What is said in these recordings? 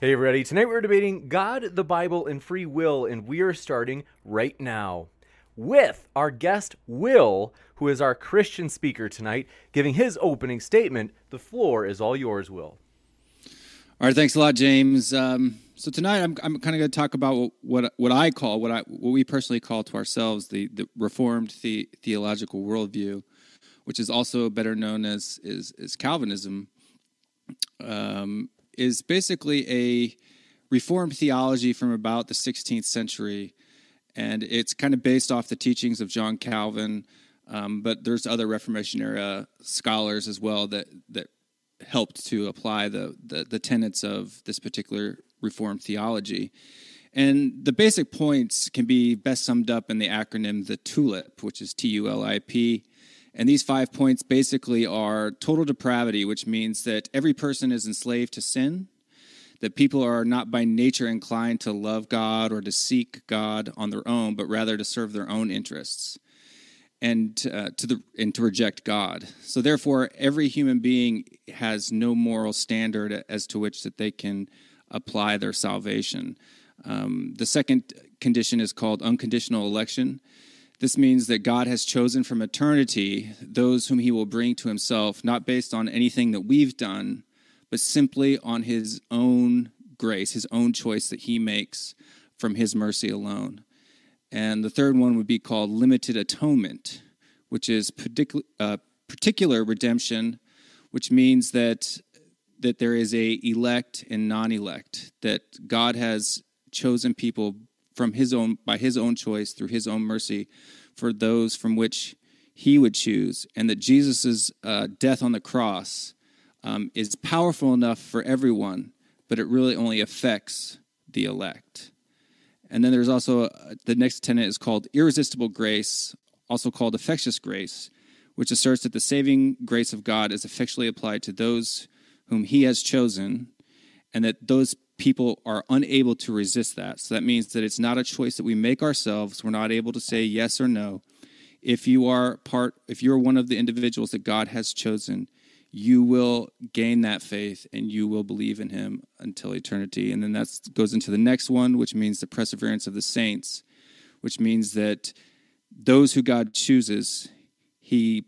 Hey, everybody. Tonight we're debating God, the Bible, and free will, and we are starting right now with our guest, Will, who is our Christian speaker tonight, giving his opening statement. The floor is all yours, Will. All right, thanks a lot, James. Um, so tonight I'm, I'm kind of going to talk about what what I call what I what we personally call to ourselves the the Reformed the, theological worldview, which is also better known as is, is Calvinism. Um, is basically a Reformed theology from about the 16th century, and it's kind of based off the teachings of John Calvin. Um, but there's other Reformation era scholars as well that that helped to apply the, the, the tenets of this particular Reformed theology. And the basic points can be best summed up in the acronym the TULIP, which is T U L I P. And these five points basically are total depravity, which means that every person is enslaved to sin, that people are not by nature inclined to love God or to seek God on their own, but rather to serve their own interests and uh, to the and to reject God. So therefore, every human being has no moral standard as to which that they can apply their salvation. Um, the second condition is called unconditional election. This means that God has chosen from eternity those whom he will bring to himself, not based on anything that we've done, but simply on his own grace, his own choice that he makes from his mercy alone. And the third one would be called limited atonement, which is particular, uh, particular redemption, which means that that there is a elect and non-elect, that God has chosen people from his own by his own choice through his own mercy for those from which he would choose and that jesus' uh, death on the cross um, is powerful enough for everyone but it really only affects the elect. And then there's also uh, the next tenet is called irresistible grace also called efficacious grace which asserts that the saving grace of god is effectually applied to those whom he has chosen and that those people are unable to resist that. So that means that it's not a choice that we make ourselves. We're not able to say yes or no. If you are part, if you're one of the individuals that God has chosen, you will gain that faith and you will believe in him until eternity. And then that goes into the next one, which means the perseverance of the saints, which means that those who God chooses, he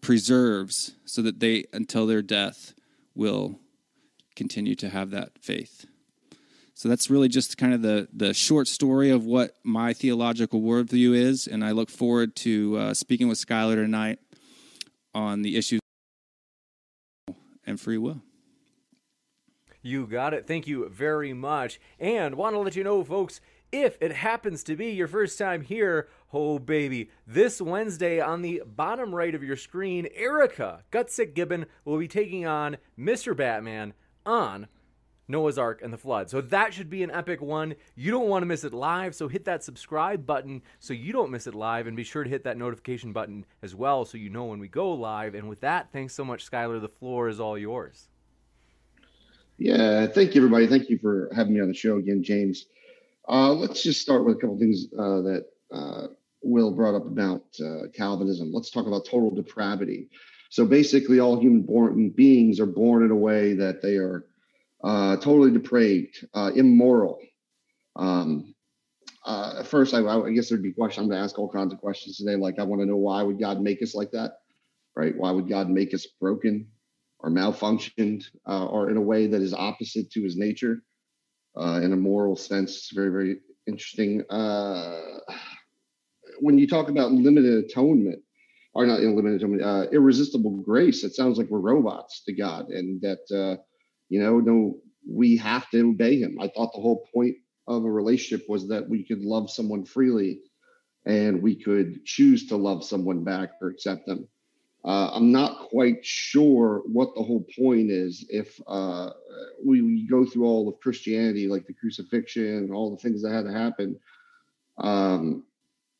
preserves so that they, until their death, will continue to have that faith. So that's really just kind of the, the short story of what my theological worldview is. And I look forward to uh, speaking with Skylar tonight on the issues and free will. You got it. Thank you very much. And want to let you know, folks, if it happens to be your first time here, oh baby, this Wednesday on the bottom right of your screen, Erika Gutsick Gibbon will be taking on Mr. Batman on Noah's Ark and the Flood. So that should be an epic one. You don't want to miss it live, so hit that subscribe button so you don't miss it live, and be sure to hit that notification button as well so you know when we go live. And with that, thanks so much, Skylar. The floor is all yours. Yeah, thank you, everybody. Thank you for having me on the show again, James. Uh, let's just start with a couple things uh, that uh, Will brought up about uh, Calvinism. Let's talk about total depravity. So basically, all human born beings are born in a way that they are uh, totally depraved, uh, immoral. Um, uh, first, I, I, guess there'd be questions. I'm going to ask all kinds of questions today. Like, I want to know why would God make us like that, right? Why would God make us broken or malfunctioned uh, or in a way that is opposite to His nature? Uh, in a moral sense, it's very, very interesting. Uh, when you talk about limited atonement, are not unlimited uh, irresistible grace. It sounds like we're robots to God, and that uh, you know, no, we have to obey Him. I thought the whole point of a relationship was that we could love someone freely, and we could choose to love someone back or accept them. uh, I'm not quite sure what the whole point is if uh, we, we, go through all of Christianity, like the crucifixion and all the things that had to happen. Um,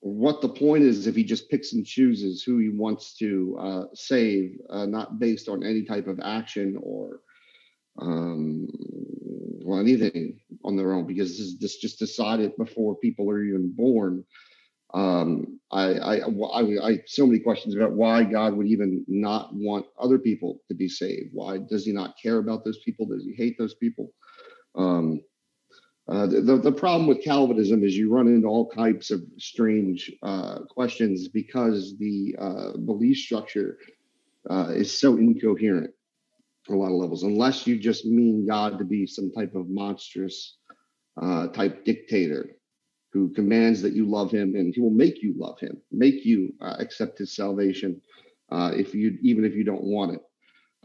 what the point is if he just picks and chooses who he wants to uh, save, uh, not based on any type of action or um, well anything on their own, because this, this just decided before people are even born. Um, I, I, I, I, so many questions about why God would even not want other people to be saved. Why does He not care about those people? Does He hate those people? Um, uh, the, the problem with Calvinism is you run into all types of strange uh, questions because the uh, belief structure uh, is so incoherent on a lot of levels, unless you just mean God to be some type of monstrous uh, type dictator who commands that you love him and he will make you love him, make you accept his salvation if you even if you don't want it.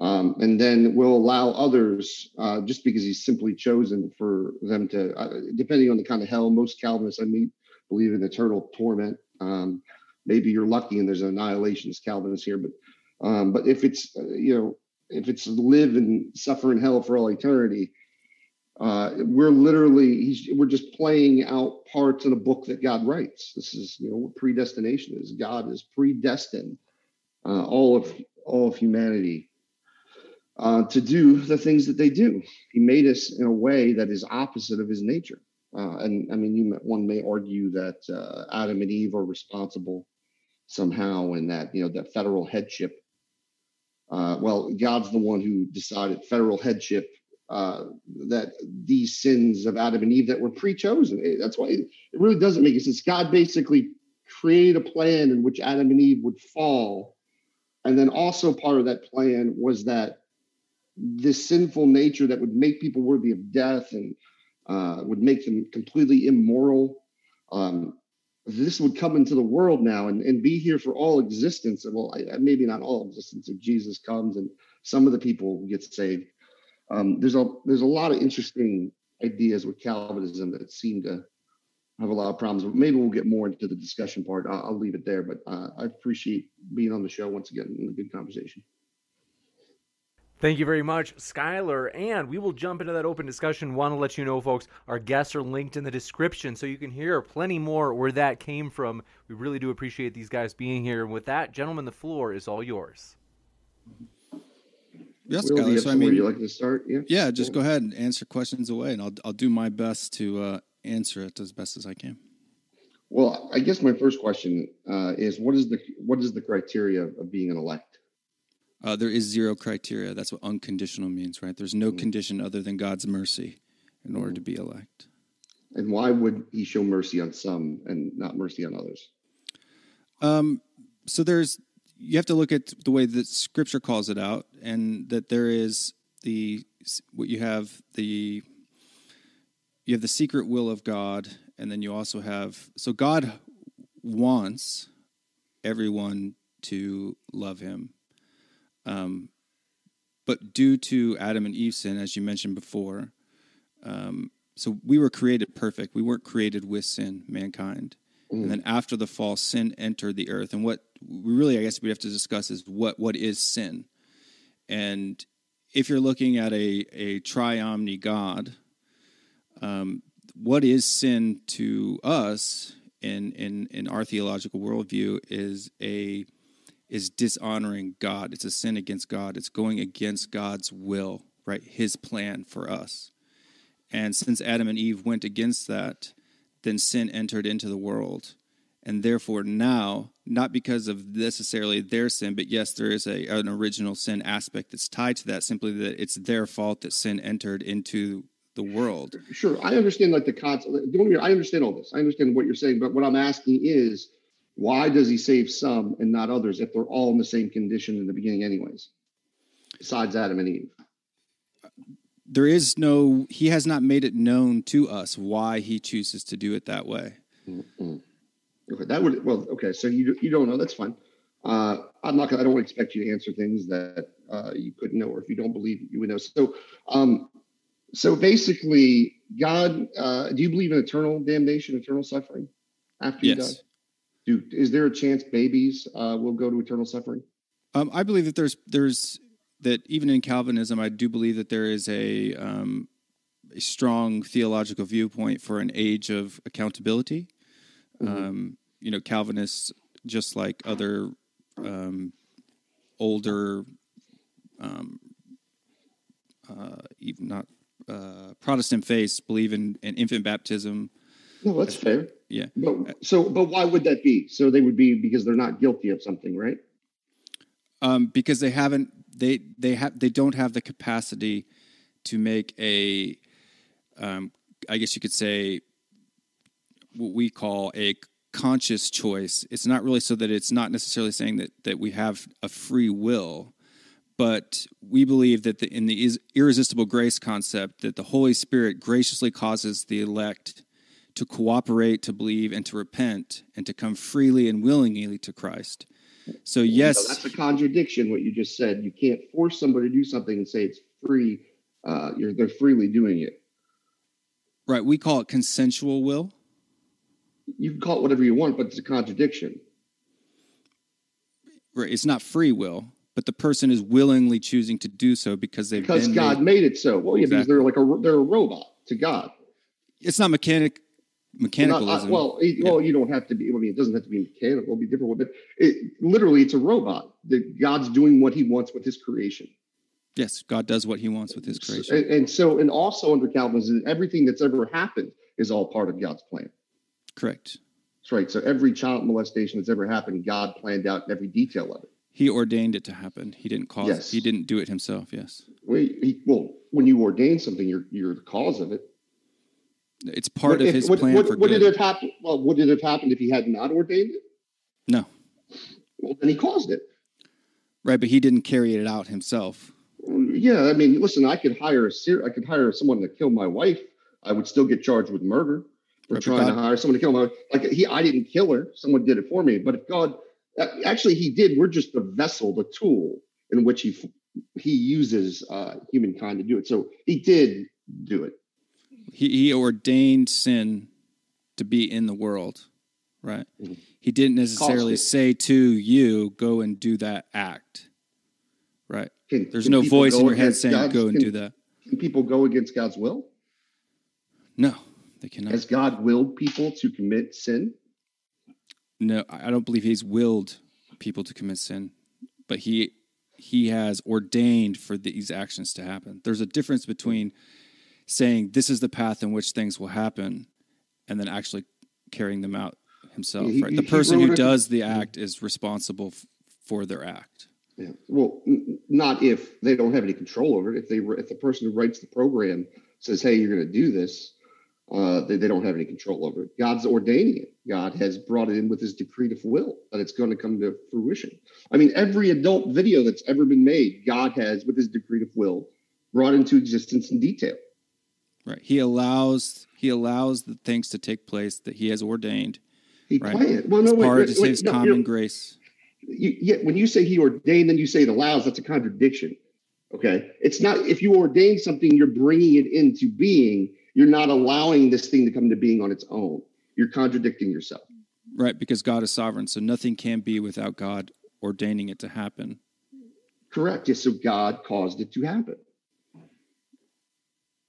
Um, and then will allow others, uh, just because he's simply chosen for them to, uh, depending on the kind of hell, most Calvinists I meet believe in eternal torment. Um, maybe you're lucky and there's an annihilationist Calvinist here, but um, but if it's uh, you know if it's live and suffer in hell for all eternity, uh, we're literally we're just playing out parts in a book that God writes. This is you know what predestination is. God is predestined uh, all of all of humanity uh, to do the things that they do. He made us in a way that is opposite of his nature. Uh, and I mean, you, one may argue that uh, Adam and Eve are responsible somehow, and that you know that federal headship. Uh, well, God's the one who decided federal headship. Uh, that these sins of Adam and Eve that were pre-chosen. Eh, that's why it, it really doesn't make sense. God basically created a plan in which Adam and Eve would fall, and then also part of that plan was that this sinful nature that would make people worthy of death and uh, would make them completely immoral. Um, this would come into the world now and, and be here for all existence. Well, I, maybe not all existence if Jesus comes and some of the people get saved. Um, there's a there's a lot of interesting ideas with Calvinism that seem to have a lot of problems. But maybe we'll get more into the discussion part. I'll, I'll leave it there. But uh, I appreciate being on the show once again in a good conversation. Thank you very much, Skylar. And we will jump into that open discussion. Want to let you know, folks, our guests are linked in the description so you can hear plenty more where that came from. We really do appreciate these guys being here. And with that, gentlemen, the floor is all yours. Yes, Skylar. So, I mean, you like to start? Yeah, yeah just go ahead and answer questions away, and I'll, I'll do my best to uh, answer it as best as I can. Well, I guess my first question uh, is what is the what is the criteria of being an elect? Uh, there is zero criteria. That's what unconditional means, right? There's no mm-hmm. condition other than God's mercy in order to be elect. And why would He show mercy on some and not mercy on others? Um, so there's you have to look at the way that Scripture calls it out, and that there is the what you have the you have the secret will of God, and then you also have so God wants everyone to love Him um, but due to Adam and Eve's sin, as you mentioned before, um, so we were created perfect. We weren't created with sin, mankind. Mm. And then after the fall, sin entered the earth. And what we really, I guess, we have to discuss is what what is sin. And if you're looking at a a triomni God, um, what is sin to us in in in our theological worldview is a is dishonoring God. It's a sin against God. It's going against God's will, right? His plan for us. And since Adam and Eve went against that, then sin entered into the world. And therefore, now, not because of necessarily their sin, but yes, there is a, an original sin aspect that's tied to that, simply that it's their fault that sin entered into the world. Sure. I understand like the concept. I understand all this. I understand what you're saying. But what I'm asking is, why does he save some and not others if they're all in the same condition in the beginning, anyways? Besides Adam and Eve. There is no, he has not made it known to us why he chooses to do it that way. Mm-hmm. Okay, that would, well, okay, so you, you don't know, that's fine. Uh, I'm not gonna, I don't expect you to answer things that uh, you couldn't know, or if you don't believe you would know. So, um, so basically, God, uh, do you believe in eternal damnation, eternal suffering after yes. you die? Do is there a chance babies uh, will go to eternal suffering? Um, I believe that there's there's that even in Calvinism, I do believe that there is a um, a strong theological viewpoint for an age of accountability. Mm-hmm. Um, you know, Calvinists, just like other um, older, um, uh, even not uh, Protestant faiths, believe in, in infant baptism. No, that's fair. Yeah, But so, but why would that be? So they would be because they're not guilty of something, right? um, because they haven't they they have they don't have the capacity to make a um, I guess you could say what we call a conscious choice. It's not really so that it's not necessarily saying that that we have a free will, but we believe that the, in the is- irresistible grace concept that the Holy Spirit graciously causes the elect to cooperate, to believe, and to repent, and to come freely and willingly to Christ. So yes, that's a contradiction. What you just said. You can't force somebody to do something and say it's free. Uh, you're they're freely doing it. right. We call it consensual will. You can call it whatever you want, but it's a contradiction. Right. It's not free will, but the person is willingly choosing to do so because they've Because God made- made it so. Well, yeah, because they're like a they're a robot to God. It's not mechanic Not- mechanicalism. uh, well, it- well, you don't have to be. I mean, it doesn't have to be mechanical. It'll be different, but it, literally, it's a robot. That God's doing what He wants with His creation. yes, God does what He wants with His creation. And, and so, and also under Calvinism, everything that's ever happened is all part of God's plan. Correct. That's right. So every child molestation that's ever happened, God planned out every detail of it. He ordained it to happen. He didn't cause Yes. it. He didn't do it himself. Yes. Well, he, well, when you ordain something, you're you're the cause of it. It's part But of if- His would, plan would, for would good. it have happened? Well, would it have happened if He had not ordained it? no. Well, then He caused it. Right, but He didn't carry it out Himself. Yeah, I mean, listen, I could hire a ser- I could hire someone to kill my wife. I would still get charged with murder for Right, trying to hire someone to kill my like he. I didn't kill her. Someone did it for me. But if God, uh, actually, He did. We're just the vessel, the tool in which He He uses uh, humankind to do it. So He did do it. He, he ordained sin to be in the world, right? Mhm. He didn't necessarily say to you, "Go and do that act." Right. Can, There's can no voice in your head saying, God's- "Go and can- do that." Can people go against God's will? No, they cannot. Has God willed people to commit sin? No, I don't believe he's willed people to commit sin, but he he has ordained for these actions to happen. There's a difference between saying this is the path in which things will happen and then actually carrying them out himself, He- right? The he person who a- does the act is responsible f- for their act. Yeah. Well, n- not if they don't have any control over it. If they if the person who writes the program says, "Hey, you're going to do this," uh, they, they don't have any control over it. God's ordaining it. God has brought it in with His decretive will that it's going to come to fruition. I mean, every adult video that's ever been made, God has, with His decretive will, brought into existence in detail. Right. He allows he allows the things to take place that he has ordained. He Right. planned. Well, no, It's wait, part wait, of wait, his no, common grace. you, yeah, when you say he ordained, then you say it allows. That's a contradiction. Okay, it's not. If you ordain something, you're bringing it into being. You're not allowing this thing to come to being on its own. You're contradicting yourself. Right, because God is sovereign, so nothing can be without God ordaining it to happen. Correct. Yes. So God caused it to happen.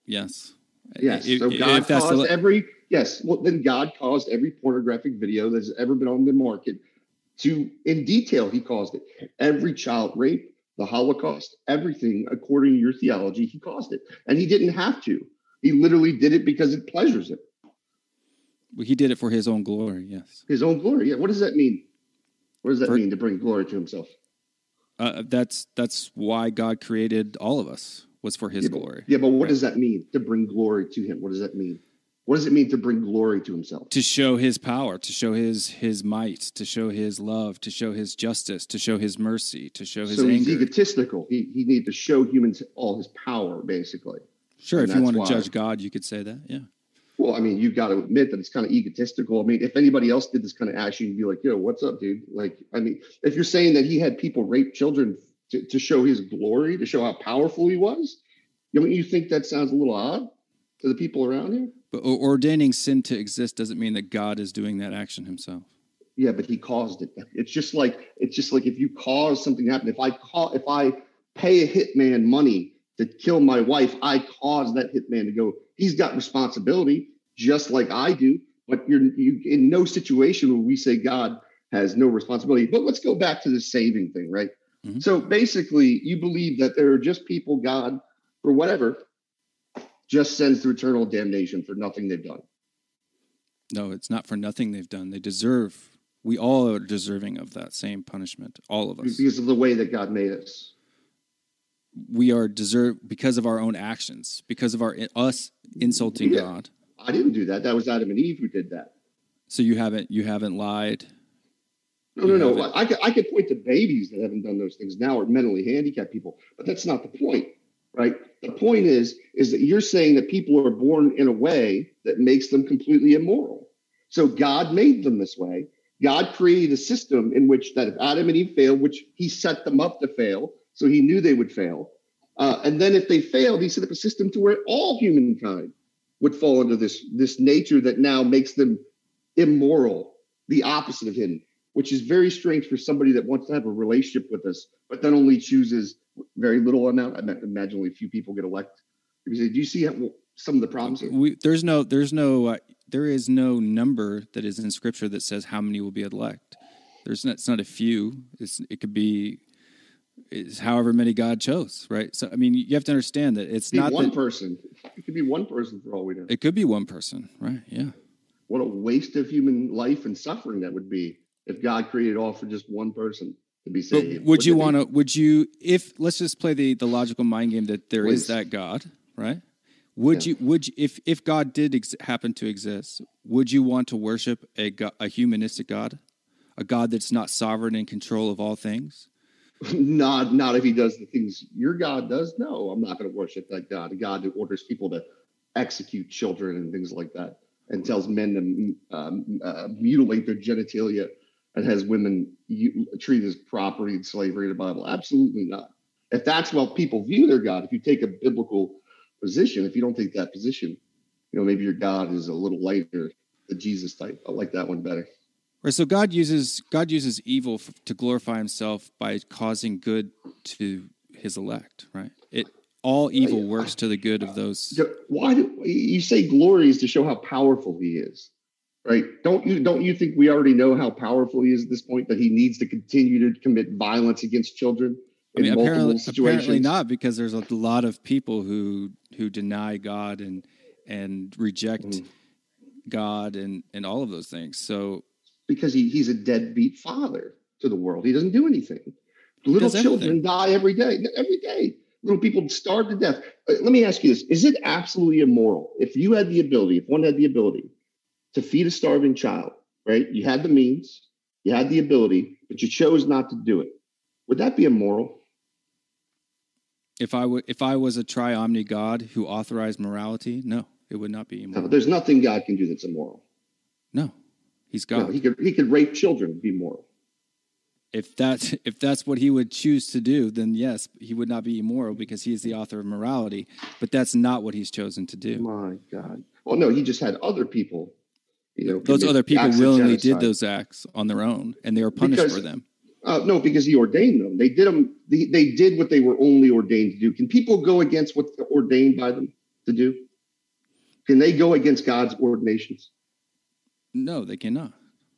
Yes. Yes. If- so God the- caused every. Yes. Well, then God caused every pornographic video that's ever been on the market to, in detail, He caused it. Every child rape, the Holocaust, everything according to your theology, He caused it, and He didn't have to. He literally did it because it pleasures Him. Well, he did it for his own glory. Yes, His own glory. Yeah. What does that mean? What does that For- mean to bring glory to Himself? uh, that's that's why God created all of us was for His yeah, glory. Yeah, but what Right. does that mean to bring glory to Him? What does that mean? What does it mean to bring glory to Himself? To show His power, to show His His might, to show His love, to show His justice, to show His mercy, to show His So he's egotistical. He he needed to show humans all His power, basically. Sure, and if you want to why- judge God, you could say that. Yeah. Well, I mean, you've got to admit that it's kind of egotistical. I mean, if anybody else did this kind of action, you'd be like, yo, what's up, dude? Like, I mean, if you're saying that he had people rape children to, to show his glory, to show how powerful he was, don't you think that sounds a little odd to the people around him? But ordaining sin to exist doesn't mean that God is doing that action Himself. Yeah, but he caused it. It's just like it's just like if you cause something to happen. If I call, if I pay a hitman money to kill my wife, I cause that hitman to go. He's got responsibility, just like I do. But you're you in no situation where we say God has no responsibility. But let's go back to the saving thing, right? Mm-hmm. So basically, you believe that there are just people God, for whatever, just sends to eternal damnation for nothing they've done. No, it's not for nothing they've done. They deserve. We all are deserving of that same punishment. All of us, because of the way that God made us. We are deserve because of our own actions, because of our us insulting yeah. God. I didn't do that. That was Adam and Eve who did that. So you haven't you haven't lied. No, no, no. I could I could point to babies that haven't done those things now or mentally handicapped people, but that's not the point, right? The point is is that you're saying that people are born in a way that makes them completely immoral. So God made them this way. God created a system in which that if Adam and Eve failed, which He set them up to fail, so He knew they would fail, uh, and then if they failed, He set up a system to where all humankind would fall under this this nature that now makes them immoral, the opposite of Him, which is very strange for somebody that wants to have a relationship with us, but then only chooses very little amount. I imagine only a few people get elected. Do you see some of the problems? We, there's no, there's no, uh, there is no number that is in Scripture that says how many will be elect. There's not, it's not a few. It's, it could be, it's however many God chose, right? So I mean, you have to understand that it's not one that, person. It could be one person for all we know. It could be one person, right? Yeah. What a waste of human life and suffering that would be if God created all for just one person to be saved. But would you want to? Would you? If let's just play the the logical mind game that there Please. is that God, right? Would yeah. you? Would you, if if God did ex- happen to exist, would you want to worship a God, a humanistic God, a God that's not sovereign in control of all things? not not if he does the things your God does. No, I'm not going to worship that God, a God who orders people to execute children and things like that, and tells men to um, uh, mutilate their genitalia and has women treated as property and slavery in the Bible. Absolutely not. If that's how people view their God, if you take a biblical position, if you don't take that position, you know, maybe your God is a little lighter, the Jesus type. I like that one better. Right. So God uses God uses evil f- to glorify Himself by causing good to His elect. Right. It all evil works to the good of those. Why do you say glory is to show how powerful He is? Right? Don't you don't you think we already know how powerful he is at this point that he needs to continue to commit violence against children in I mean, multiple apparently, situations? Apparently not, because there's a lot of people who who deny God and and reject mm. God and and all of those things. So because he, he's a deadbeat father to the world, he doesn't do anything. Little children die every day. Every day, little people starve to death. Uh, let me ask you this: Is it absolutely immoral if you had the ability, if one had the ability? To feed a starving child, right? You had the means, you had the ability, but you chose not to do it. Would that be immoral? If I would, if I was a tri-omni God who authorized morality, no, it would not be immoral. No, there's nothing God can do that's immoral. No, He's God. No, he could he could rape children, be moral. If that's if that's what he would choose to do, then yes, he would not be immoral because he is the author of morality. But that's not what he's chosen to do. My God. Well, no, he just had other people you know, those other people willingly did those acts on their own, and they were punished because, for them. Uh, no, because he ordained them. They did them. They, they did what they were only ordained to do. Can people go against what's ordained by them to do? Can they go against God's ordinations? No, they cannot.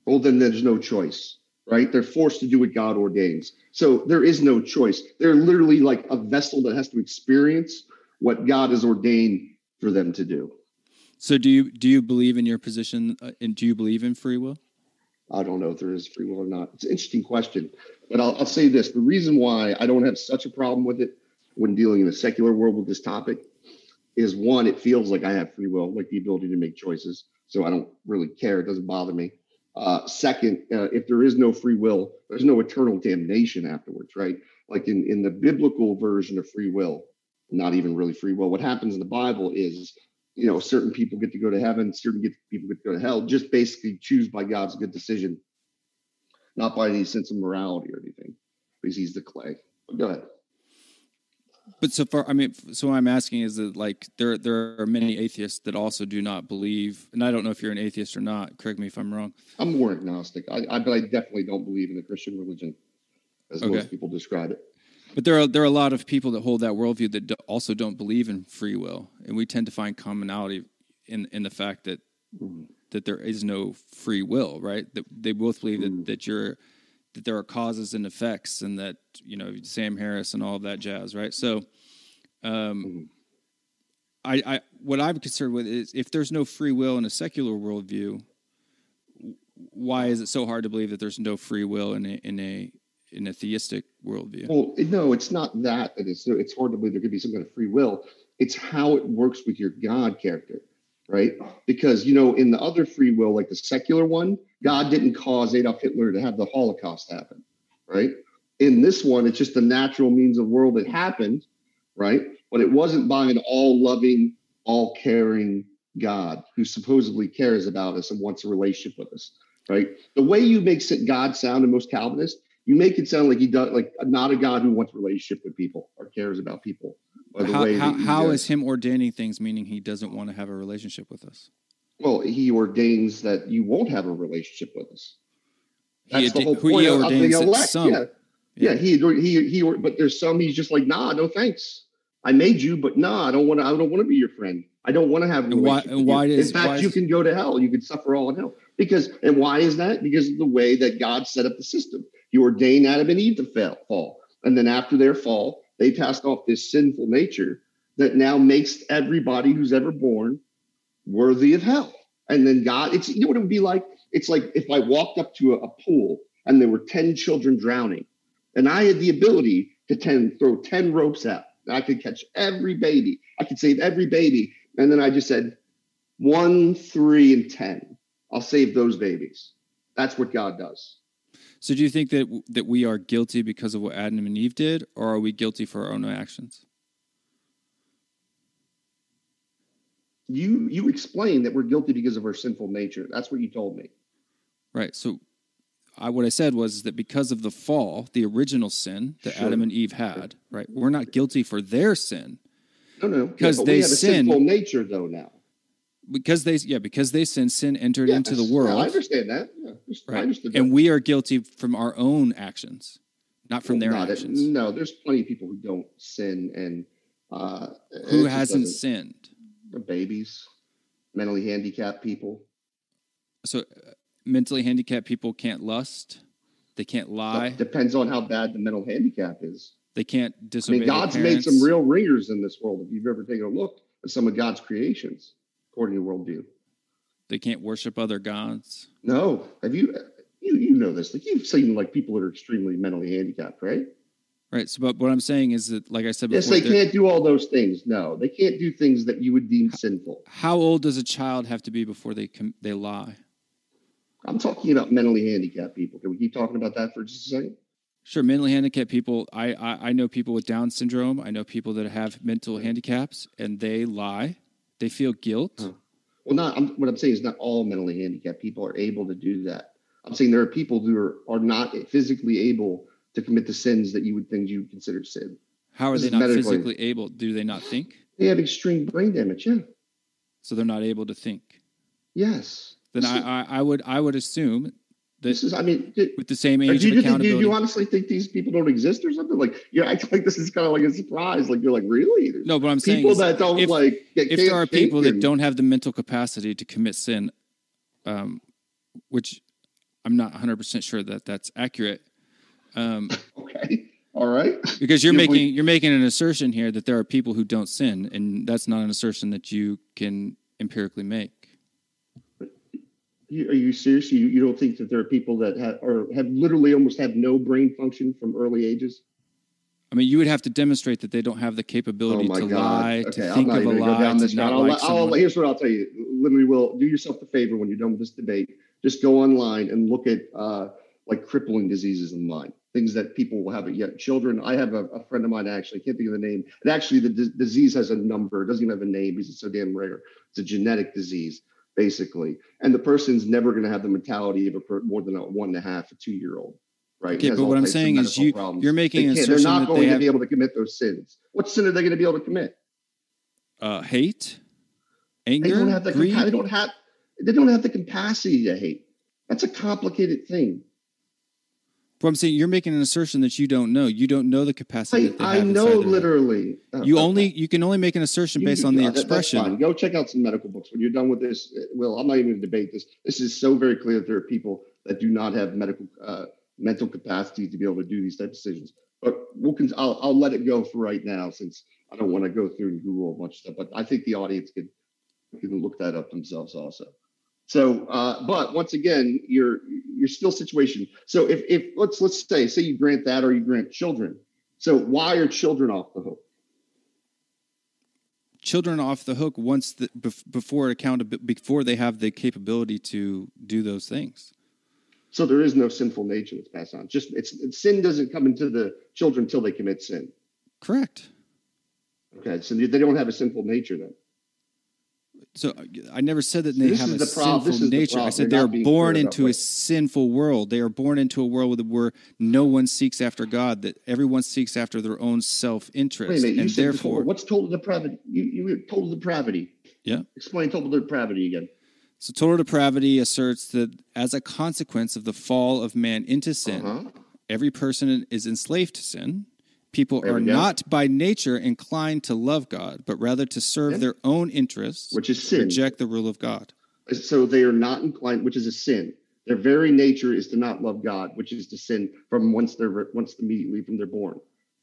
Well, then there's no choice, right? They're forced to do what God ordains. So there is no choice. They're literally like a vessel that has to experience what God has ordained for them to do. So do you do you believe in your position? Uh, and do you believe in free will? I don't know if there is free will or not. It's an interesting question, but I'll, I'll say this: the reason why I don't have such a problem with it when dealing in the secular world with this topic is one, it feels like I have free will, like the ability to make choices, so I don't really care. It doesn't bother me. Uh, second, uh, if there is no free will, there's no eternal damnation afterwards, right? Like in in the biblical version of free will, not even really free will. What happens in the Bible is you know, certain people get to go to heaven, certain get, people get to go to hell, just basically choose by God's good decision, not by any sense of morality or anything, because he's the clay. But go ahead. But so far, I mean, so what I'm asking is that like there there are many atheists that also do not believe, and I don't know if you're an atheist or not. Correct me if I'm wrong. I'm more agnostic. I, I but I definitely don't believe in the Christian religion, as Okay. most people describe it. But there are there are a lot of people that hold that worldview that do, also don't believe in free will, and we tend to find commonality in in the fact that mm-hmm. that there is no free will, right? That they both believe that mm. that you're that there are causes and effects, and that you know Sam Harris and all of that jazz, right? So, um, mm-hmm. I, I what I'm concerned with is if there's no free will in a secular worldview, why is it so hard to believe that there's no free will in a in a in a theistic worldview? Well, no, it's not that. It is. It's hard to believe there could be some kind of free will. It's how it works with your God character, right? Because you know, in the other free will, like the secular one, God didn't cause Adolf Hitler to have the Holocaust happen, right? In this one, it's just the natural means of world that happened, right? But it wasn't by an all-loving, all-caring God who supposedly cares about us and wants a relationship with us, right? The way you make God sound in most Calvinists you make it sound like he does like not a god who wants a relationship with people or cares about people how way how, how is him ordaining things meaning he doesn't want to have a relationship with us? well he ordains that you won't have a relationship with us. He that's the whole point of, the ordains elect. Some. yeah. yeah. He he he but there's some he's just like nah no thanks. I made you but nah i don't want to i don't want to be your friend. I don't want to have And why- and with you. why does- in fact why you can go to hell. You can suffer all in hell. Because and why is that? Because of the way that god set up the system he ordained adam and eve to fall and then after their fall they passed off this sinful nature that now makes everybody who's ever born worthy of hell. And then God, it's you know what it would be like? It's like if I walked up to a, a pool and there were 10 children drowning, and I had the ability to 10, throw 10 ropes out. I could catch every baby. I could save every baby. And then I just said, one, three, and 10. I'll save those babies. That's what God does. So do you think that that we are guilty because of what Adam and Eve did, or are we guilty for our own actions? You you explained that we're guilty because of our sinful nature. That's what you told me. Right. So I, what I said was that because of the fall, the original sin that Sure. Adam and Eve had, right? We're not guilty for their sin No, no, Because but they we have a sin- sinful nature though now. Because they yeah because they sin sin entered into the world, I understand that. Yeah, I right? And that. we are guilty from our own actions, not from their Not it- actions. no, there's plenty of people who don't sin and uh, Who hasn't sinned? the babies, mentally handicapped people. So uh, mentally handicapped people can't lust. They can't lie. Depends on how bad the mental handicap is. They can't I disobey. mean, their God's made some real ringers in this world. If you've ever taken a look at some of God's creations, according to worldview. They can't worship other gods. No, have you? You you know this? Like you've seen like people that are extremely mentally handicapped, right? Right. So, but what I'm saying is that, like I said before, Yes, they can't do all those things. No, they can't do things that you would deem sinful. how old does a child have to be before they com- they lie? I'm talking about mentally handicapped people. Can we keep talking about that for just a second? Sure, mentally handicapped people. I, I I know people with Down syndrome. I know people that have mental handicaps, and they lie. They feel guilt. Huh. Well, not I'm, what I'm saying is not all mentally handicapped people are able to do that. I'm saying there are people who are, are not physically able to commit the sins that you would think you would consider sin. How are This they not physically able? Do they not think? They have extreme brain damage. Yeah. So they're not able to think. Yes. Then I, I I would I would assume This is. I mean, did, with the same do, age do, you, accountability. do you honestly think these people don't exist or something? Like you act like this is kind of like a surprise. Like you're like really? There's no, but I'm saying people that don't if, like. Get, if there are people that don't have the mental capacity to commit sin, um, which I'm not 100 percent sure that that's accurate. Um, Okay. All right. because you're making we- you're making an assertion here that there are people who don't sin, and that's not an assertion that you can empirically make. You, are you serious? You, you don't think that there are people that have or have literally almost have no brain function from early ages? I mean, you would have to demonstrate that they don't have the Oh capability my to God. lie, okay, to I'm think of a lie, to not. I'll, like I'll- here's what I'll tell you. Literally, will do yourself a favor when you're done with this debate. Just go online and look at uh, like crippling diseases in the mind, things that people will have. It yet children, I have a, a friend of mine actually I can't think of the name. And actually, the d- disease has a number. It doesn't even have a name because it's so damn rare. It's a genetic disease, basically, and the person's never going to have the mentality of a per, more than a one and a half, a two year old, right? Okay, but what I'm saying is you- problems. you're making They They're not going they to have- be able to commit those sins. What sin are they going to be able to commit? Uh, hate, They anger, don't have the greed. capa- they don't have they don't have the capacity to hate. That's a complicated thing. But I'm saying you're making an assertion that you don't know. You don't know the capacity. I, that I know inside their head. literally. Uh, You uh, only you can only make an assertion you- based on the uh, expression. fine. Go check out some medical books when you're done with this. uh, Will I'm not even going to debate this. This is so very clear that there are people that do not have medical uh, mental capacity to be able to do these type of decisions. But we'll con- I'll, I'll let it go for right now since I don't want to go through and Google a bunch of stuff. But I think the audience can can look that up themselves also. So, uh, but once again, your your still situation. So if if let's let's say say you grant that or you grant children. So why are children off the hook? Children off the hook once the, before accountability before they have the capability to do those things. So there is no sinful nature that's passed on. Just it's, it's sin doesn't come into the children until they commit sin. Correct. Okay, so they don't have a sinful nature then. So I never said that they have a the sinful is the nature. I said You're they are born into a sinful world. They are born into a world where no one seeks after God. That everyone seeks after their own self Wait a interest, minute, and therefore, what's total depravity? You you were total depravity. yeah. Explain total depravity again. So total depravity asserts that as a consequence of the fall of man into sin, Uh-huh. every person is enslaved to sin. People There are not by nature inclined to love God, but rather to serve Yeah. their own interests, Which is sin. reject the rule of God. Uh, so they are not inclined, which is a sin. Their very nature is to not love God, which is to sin from once they're once immediately from they're born.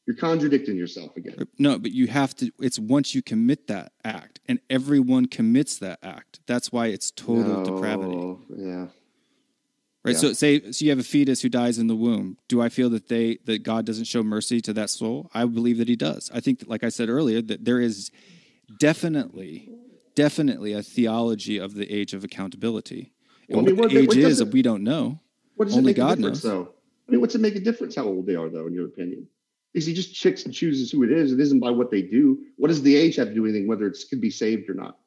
You're contradicting yourself again. Uh, no, but you have to. It's once you commit that act, and everyone commits that act. That's why it's total depravity, Yeah. Right? Yeah. So, say, so you have a fetus who dies in the womb. Do I feel that they that God doesn't show mercy to that soul? I believe that He does. I think, that, like I said earlier, that there is definitely, definitely a theology of the age of accountability. And Well, I mean, what what- age what is, we don't know. What does Only it make God a difference, knows. though? I mean, what's it make a difference how old they are, though, in your opinion? Is he just chicks and chooses who it is? It isn't by what they do. What does the age have to do with anything, whether it's could be saved or not?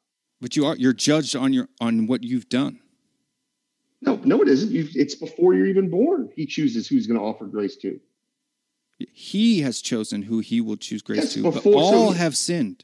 But you are you're judged on your on what you've done. No, no, it isn't. you it's before you're even born. He chooses who's going to offer grace to. He has chosen who he will choose grace Yes, to, but before- so all he- have sinned.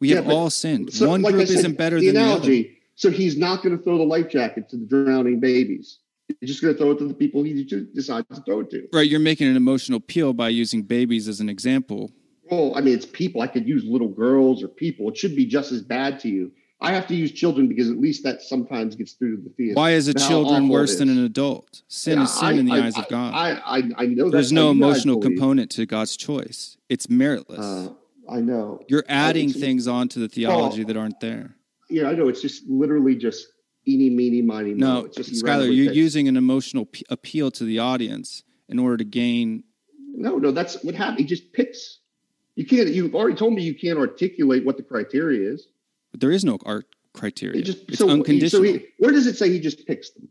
We Yeah, have but- all sinned. So, One like group said, isn't better the than analogy. the other. So he's not going to throw the life jacket to the drowning babies. He's just going to throw it to the people he decides to throw it to. Right, you're making an emotional appeal by using babies as an example. Well, I mean, it's people. I could use little girls or people. It should be just as bad to you. I have to use children because at least that sometimes gets through to the theist. Why is a and how children worse than an adult? Sin Yeah, is sin I- in the I- eyes of God. I, I, I know There's no emotional component to God's choice. It's meritless. Uh, I know. you're adding things onto the theology Oh. that aren't there. Yeah, I know. It's just literally just eeny, meeny, miny, mo. No, It's just Skylar, you're picked. using an emotional p- appeal to the audience in order to gain. No, no, that's what happened. He just picks. You can't. You've already told me you can't articulate what the criteria is. But there is no art criteria. Just it's so, unconditional. So he, where does it say he just picks them?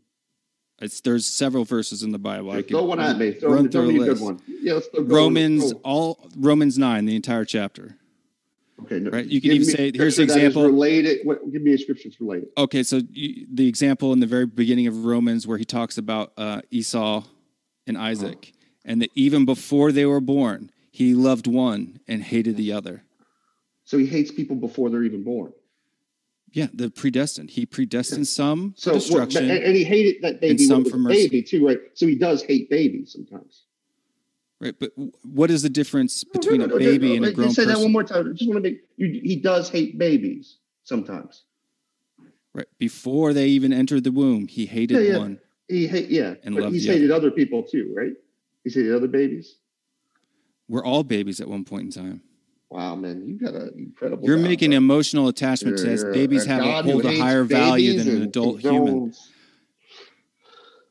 it's, there's several verses in the Bible. I throw one at me. Throw, run throw me a good one. Yeah, let's throw go- Romans, go. all Romans nine, the entire chapter. Okay, no, right, you can even say- here's an example. related. What, give me a scripture that's related. Okay, so you, the example in the very beginning of Romans where he talks about uh, Esau and Isaac, and that even before they were born, he loved one and hated the other. So he hates people before they're even born. Yeah, the predestined. He predestined some So destruction. and, and he hated that baby. and some for mercy. baby too, right? So he does hate babies sometimes. right, but what is the difference between no, a no, no, baby no, and a grown Say that one more time. I just want to make you. He does hate babies sometimes. Right, before they even entered the womb, he hated Yeah, yeah. one. He hate yeah, And but he's hated other people too, right? He's hated other babies. We're all babies at one point in time. Wow, man, you got an incredible. You're job, making bro. emotional attachment to You're- as babies have a, God hold a higher value than an adult human.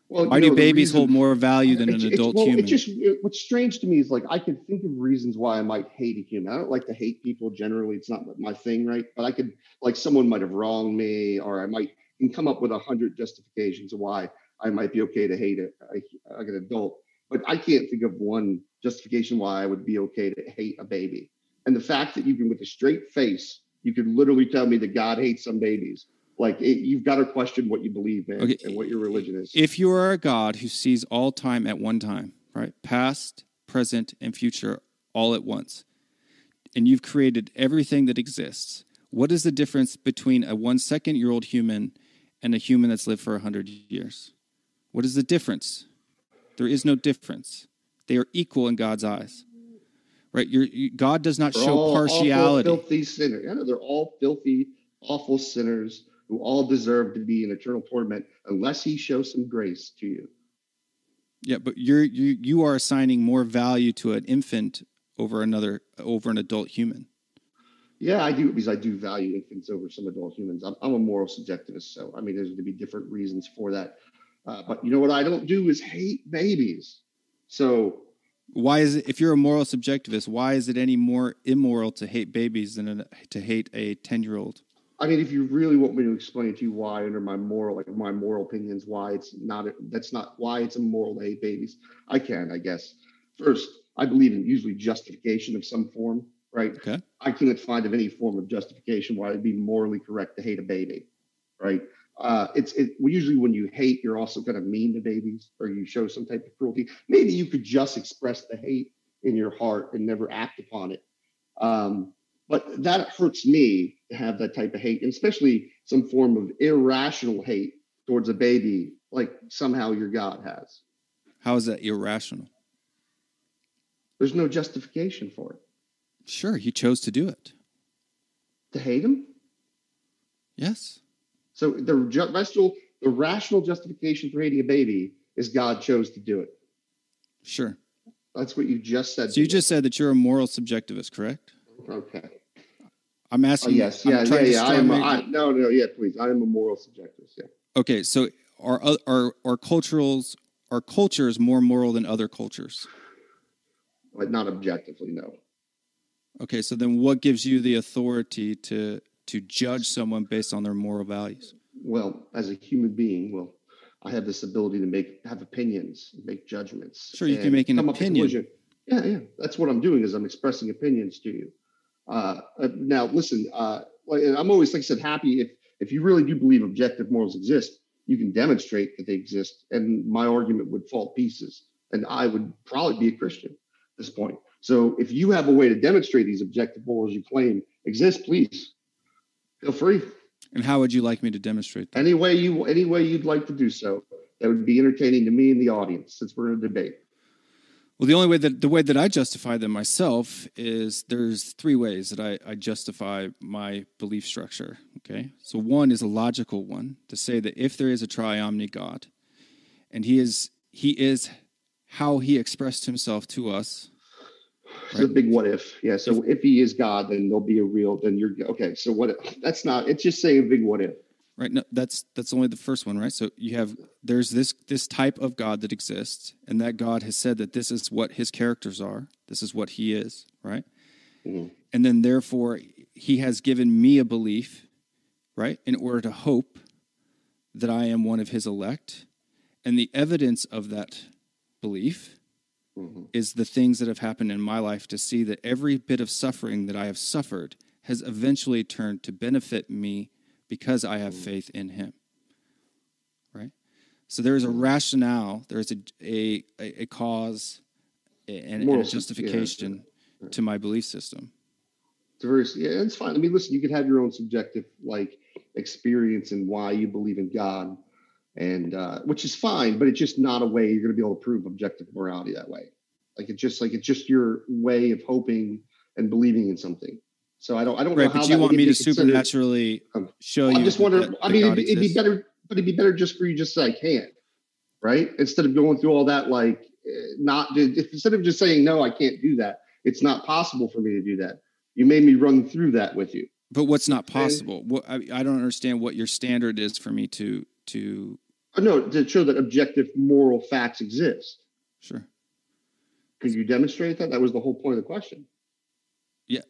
Well, Why do know, babies reason- hold more value than an adult well, human? It just it- what's strange to me is like I can think of reasons why I might hate a human. I don't like to hate people generally. It's not my thing, right? But I could like someone might have wronged me, or I might can come up with a hundred justifications of why I might be okay to hate it like an adult. But I can't think of one justification why I would be okay to hate a baby. And the fact that you can, with a straight face, you could literally tell me that God hates some babies. Like it, you've got to question what you believe in Okay, and what your religion is. if you are a God who sees all time at one time, right? Past, present, and future all at once. And you've created everything that exists. What is the difference between a one second year old human and a human that's lived for 100 years? What is the difference? There is no difference. They are equal in God's eyes. Right? You're, you, God does not They're show all partiality. Filthy sinners. I know they're all filthy, awful sinners who all deserve to be in eternal torment unless he shows some grace to you. Yeah, but you're you you are assigning more value to an infant over another over an adult human. Yeah, I do because I do value infants over some adult humans. I'm, I'm a moral subjectivist, so I mean, there's going to be different reasons for that. Uh, but you know what I don't do is hate babies. So Why is it if you're a moral subjectivist, why is it any more immoral to hate babies than a, to hate a 10-year-old? I mean, if you really want me to explain to you why, under my moral, like my moral opinions, why it's not, that's not why it's immoral to hate babies, I can, I guess. First, I believe in usually justification of some form, right? Okay. I couldn't find of any form of justification why it'd be morally correct to hate a baby, right? Uh, it's it usually when you hate, you're also kind of mean to babies, or you show some type of cruelty. Maybe you could just express the hate in your heart and never act upon it. Um, but that hurts me to have that type of hate, and especially some form of irrational hate towards a baby, like somehow your God has. How is that irrational? There's no justification for it. Sure, he chose to do it. To hate him? Yes. So the rational, the rational justification for hating a baby is God chose to do it. Sure. That's what you just said. So you me. just said that you're a moral subjectivist, correct? okay. I'm Oh, asking. yes, I'm yeah, yeah, yeah. I am. A, I, no, no, yeah, please. I am a moral subjectivist. Yeah. okay, so are are are culturals are cultures more moral than other cultures? but not objectively. No. Okay, so then what gives you the authority to to judge someone based on their moral values? Well, as a human being, well, I have this ability to make have opinions, make judgments. Sure, you can make an come up with a opinion. Yeah, yeah. That's what I'm doing. Is I'm expressing opinions to you. Uh, uh, now, listen. Uh, I'm always, like I said, happy if if you really do believe objective morals exist, you can demonstrate that they exist, and my argument would fall pieces, and I would probably be a Christian at this point. So, if you have a way to demonstrate these objective morals you claim exist, please feel free. And how would you like me to demonstrate that? Any way you any way you'd like to do so, that would be entertaining to me and the audience, since we're in a debate. Well, the only way that the way that I justify them myself is there's three ways that I, I justify my belief structure. Okay, so one is a logical one to say that if there is a triomni God, and he is he is how he expressed himself to us. It's a big what if. Yeah. So if he is God, then there'll be a real. Then you're okay. So what? if- That's not. It's just saying a big what if. Right? No, that's that's only the first one, right? So you have there's this this type of God that exists, and that God has said that this is what his characters are. This is what he is, right? Mhm. And then therefore he has given me a belief, right, in order to hope that I am one of his elect. And the evidence of that belief Mhm. is the things that have happened in my life to see that every bit of suffering that I have suffered has eventually turned to benefit me because I have faith in him. Right? So there is a rationale, there is a, a, a cause and, and Moral a sub- yeah, justification to my belief system. It's very. Yeah, it's fine. I mean, listen. You can have your own subjective like experience and why you believe in God, and uh, which is fine. But it's just not a way you're going to be able to prove objective morality that way. Like it's just like it's just your way of hoping and believing in something. So I don't. I don't know Right, how but you want me to supernaturally Um, show you. I'm just wondering. that- I mean, it'd, it'd be better, but it'd be better just for you just say I can't, right? Instead of going through all that, like eh, not instead of just saying no, I can't do that. It's not possible for me to do that. You made me run through that with you. But what's not possible? What, I, I don't understand what your standard is for me to to Oh, no, to show that objective moral facts exist. sure. Could you demonstrate that? That was the whole point of the question. Yeah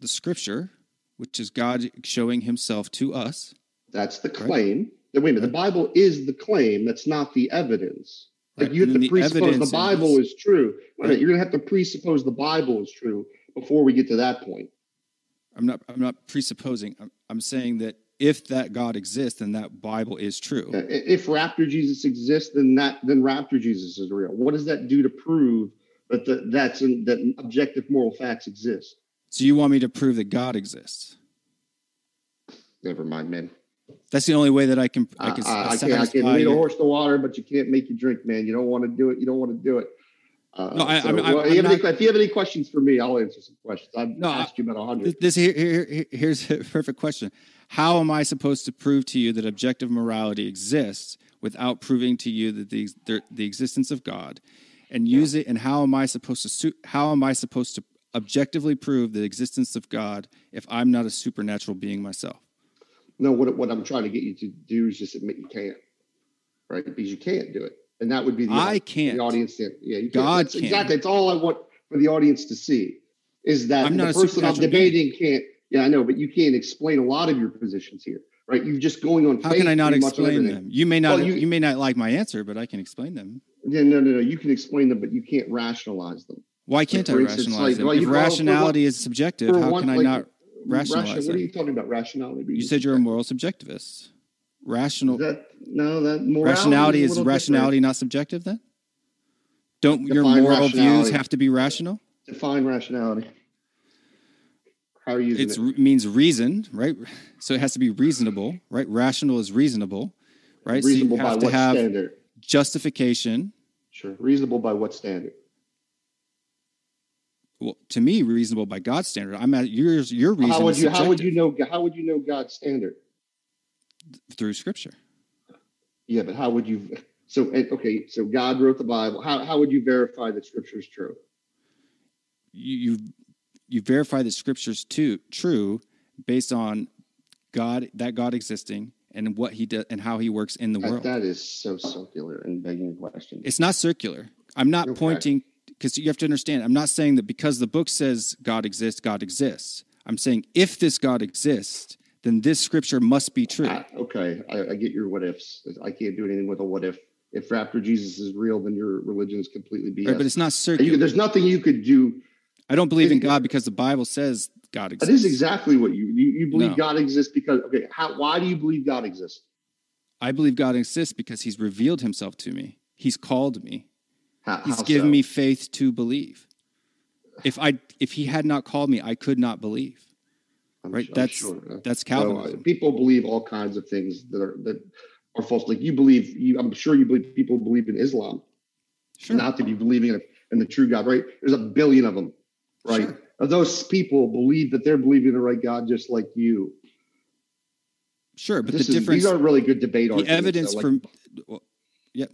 the scripture, which is God showing Himself to us, That's the claim. Wait a minute. The Bible is the claim. That's not the evidence. Like Right, you have to the presuppose the Bible is- is, true. Right. You're gonna have to presuppose the Bible is true before we get to that point. I'm not I'm not presupposing. I'm, I'm saying that if that God exists, then that Bible is true. Uh, If Raptor Jesus exists, then that then Raptor Jesus is real. What does that do to prove that the, that's in, that objective moral facts exist? So you want me to prove that God exists? Never mind, man. That's the only way that I can I can I, I can't. I can lead a horse to water, but you can't make you drink, man. You don't want to do it. You don't want to do it. Uh, No, I- so, I'm- well, I'm you have any- if you have any questions for me, I'll answer some questions. I've No, asked you about a hundred. This here, here- here's a perfect question. How am I supposed to prove to you that objective morality exists without proving to you that the the, existence of God, and use it? And how am I supposed to how am I supposed to objectively prove the existence of God if I'm not a supernatural being myself? No, what what I'm trying to get you to do is just admit you can't, right? Because you can't do it, and that would be the I can't. the audience. Yeah, you can't. God That's. Exactly. It's all I want for the audience to see is that I'm the person I'm debating can't. Yeah, I know, but you can't explain a lot of your positions here, right? You're just going on. How can I not pretty much on explain them? You may not Well, you, you- may not like my answer, but I can explain them. Yeah, no, no, no. You can explain them, but you can't rationalize them. Why can't for I instance, rationalize like, them? well, if you- well, for rationality one- is subjective, how one, can I like, not Ration- rationalize What are you talking about? Rationality? You said you're a moral subjectivist. Rational That no, that morality rationality is little rationality not subjective then? Don't your moral views have to be rational? Define rationality. How are you using It it? means reason, right? So it has to be reasonable, right? Rational is reasonable, right? Reasonable so you by have to what have standard? justification. Sure. Reasonable by what standard? Well, to me, reasonable by God's standard. I'm at yours. Your reason How would you? How would you know? How would you know God's standard? through Scripture. Yeah, but how would you? So okay, so God wrote the Bible. How how would you verify that Scripture is true? You you, you verify that Scripture's too true based on God that God existing and what He does and how He works in the That, world. that is so circular and begging questions. It's not circular. I'm not Okay. pointing because you have to understand. I'm not saying that because the book says God exists, God exists. I'm saying if this God exists, then this scripture must be true. Okay, I, I get your what ifs. I can't do anything with a what if. If Raptor Jesus is real, then your religion is completely BS. Right, but it's not You- circular. there's nothing you could do. I don't believe in God because the Bible says God That exists. is exactly what you you, you believe No. God exists because okay. How why do you believe God exists? I believe God exists because He's revealed Himself to me. He's called me. How, He's how given so? me faith to believe. If I if He had not called me, I could not believe. I'm right? su- I'm That's sure. that's Calvinism. people believe all kinds of things that are that are false. Like you believe, you I'm sure you believe people believe in Islam, sure. not to be believing in, in the true God. Right? There's a billion of them. Right? Sure. Those people believe that they're believing the right God, just like you. Sure, but This the is, difference these aren't really good debate the arguments. evidence though, like- from well, yeah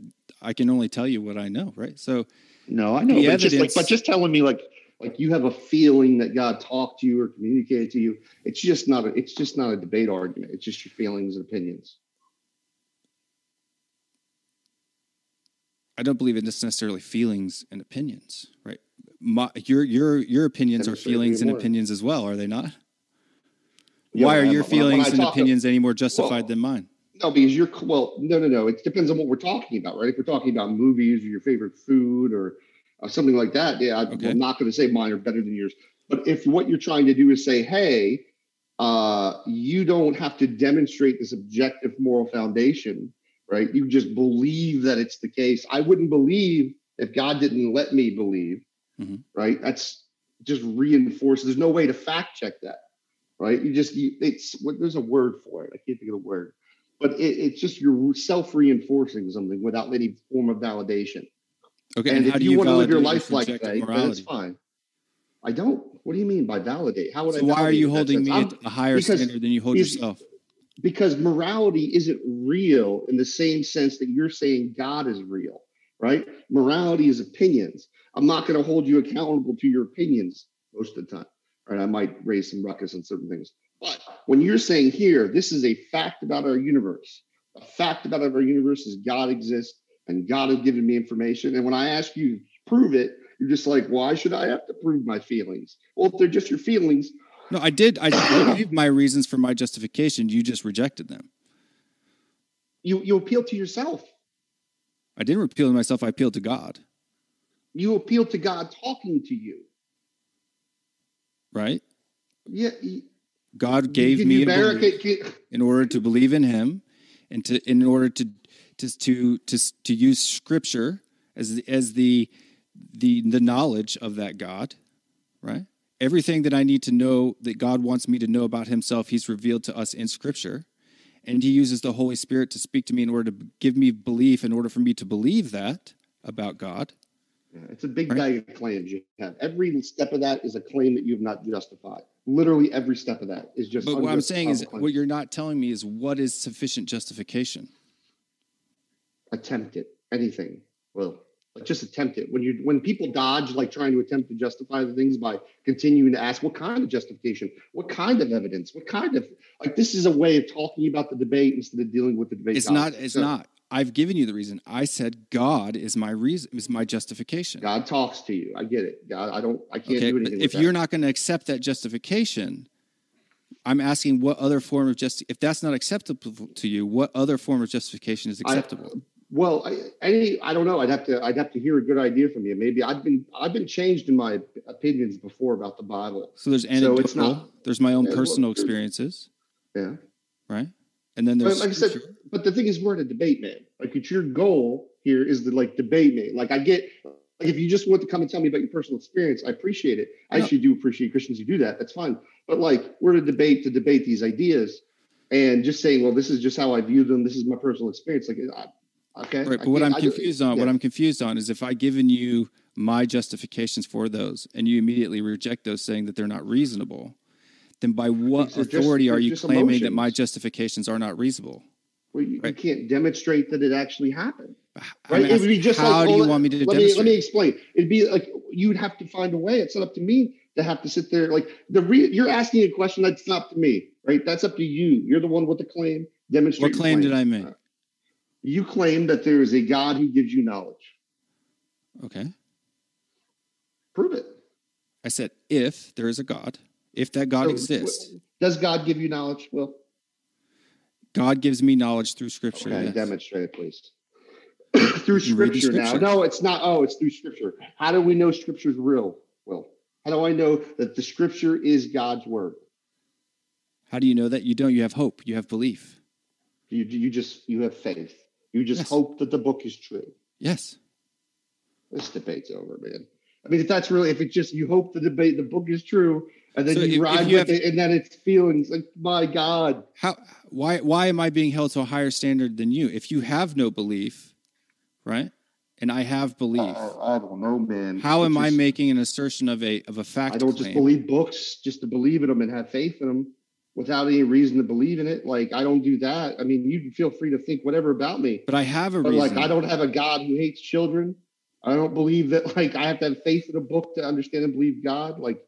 i can only tell you what i know right so No, I know, The but just like, evidence- but just telling me like, like you have a feeling that God talked to you or communicated to you. It's just not a, it's just not a debate argument. It's just your feelings and opinions. i don't believe in this necessarily feelings and opinions right My, your your your opinions are feelings and opinions as well are they not Yeah, why are your feelings and opinions any more justified Well, than mine No, because you're well. No, no, no. It depends on what we're talking about, right? If we're talking about movies or your favorite food or uh, something like that, yeah, I, Okay. I'm not going to say mine are better than yours. But if what you're trying to do is say, hey, uh, you don't have to demonstrate this objective moral foundation, right? You just believe that it's the case. I wouldn't believe if God didn't let me believe, Mhm. right? That's just reinforced. There's no way to fact check that, right? You just you, it's what there's a word for it. I can't think of the word but it, it's just you're self-reinforcing something without any form of validation. okay and, and, if you, you want to live your life like that, it's fine. I don't. What do you mean by validate? How would I? why are you holding me at a higher standard than you hold yourself because morality isn't real in the same sense that you're saying God is real, right? Morality is opinions. I'm not going to hold you accountable to your opinions most of the time. Right? I might raise some ruckus on certain things. But when you're saying here, this is a fact about our universe. A fact about our universe is God exists and God has given me information. And when I ask you to prove it, you're just like, why should I have to prove my feelings? Well, if they're just your feelings, no i did i I gave my reasons for my justification you just rejected them you you appeal to yourself. i didn't appeal to myself i appealed to god You appeal to God talking to you. right Yeah, God gave me a belief barricade? can- in order to believe in Him, and to in order to to to to, to use Scripture as the, as the the the knowledge of that God, right? Everything that I need to know that God wants me to know about Himself, He's revealed to us in Scripture, and He uses the Holy Spirit to speak to me in order to give me belief, in order for me to believe that about God. Yeah, It's a big bag of claims you have. Every step of that is a claim that you have not justified. Literally every step of that is just. But what I'm saying is, what you're not telling me is what is sufficient justification. attempt it. Anything. Well, just attempt it. When you when people dodge like trying to attempt to justify the things by continuing to ask what kind of justification, what kind of evidence, what kind of like this is a way of talking about the debate instead of dealing with the debate. It's not. It's So, not. I've given you the reason. I said God is my reason. Is my justification. God talks to you. I get it. God, I don't. I can't okay, do anything. if you're that. not going to accept that justification, I'm asking what other form of just. If that's not acceptable to you, what other form of justification is I- acceptable? Well, I, any, I don't know. I'd have to, I'd have to hear a good idea from you. Maybe I've been, I've been changed in my opinions before about the Bible. so there's so anecdotal. it's not- there's my own Yeah, personal there's- experiences, Yeah. right? And then But like I said, but the thing is, we're in a debate, man. Like, it's your goal here is to like debate me. Like, I get, like, if you just want to come and tell me about your personal experience, I appreciate it. I actually do appreciate Christians who do that. That's fine. But like, we're to debate to debate these ideas, and just saying, well, this is just how I view them. This is my personal experience. Like, I, okay. Right, but what I'm confused on, what. I'm confused on, is if I given you my justifications for those, and you immediately reject those, saying that they're not reasonable, then by what These are just- authority are you claiming that my justifications are not reasonable? Well, you, you can't demonstrate that it actually happened. Right? It would be just how like do you want me to let demonstrate? Me, let me explain. It'd be like you'd have to find a way. It's not up to me to have to sit there. Like the re- you're asking a question that's not up to me, right? That's up to you. You're the one with the claim. Demonstrate. what your claim did I make? Uh, you claim that there is a God who gives you knowledge. Okay, Prove it. I said if there is a God, if that God So, exists, Does God give you knowledge? Will? God gives me knowledge through Scripture. okay, yes. demonstrate it, please. through the scripture, now. No, it's not. Oh, it's through scripture. How do we know scripture's real? Will? how do I know that the scripture is God's word? How do you know that? You don't. You have hope. You have belief. You you just you have faith. You just Yes. hope that the book is true. Yes. This debate's over, man. I mean, if that's really if it's just you hope the debate the book is true, and then So you if- if ride you with have- it, and then it's feelings like my God. How? Why? Why am I being held to a higher standard than you? If you have no belief, right, and I have belief, I, I don't know, man. how am I making an assertion of a of a fact I don't claim? just believe books just to believe in them and have faith in them without any reason to believe in it. Like I don't do that. I mean, you feel free to think whatever about me, but I have a but reason. like I don't have a God who hates children. I don't believe that. Like I have to have faith in a book to understand and believe God. Like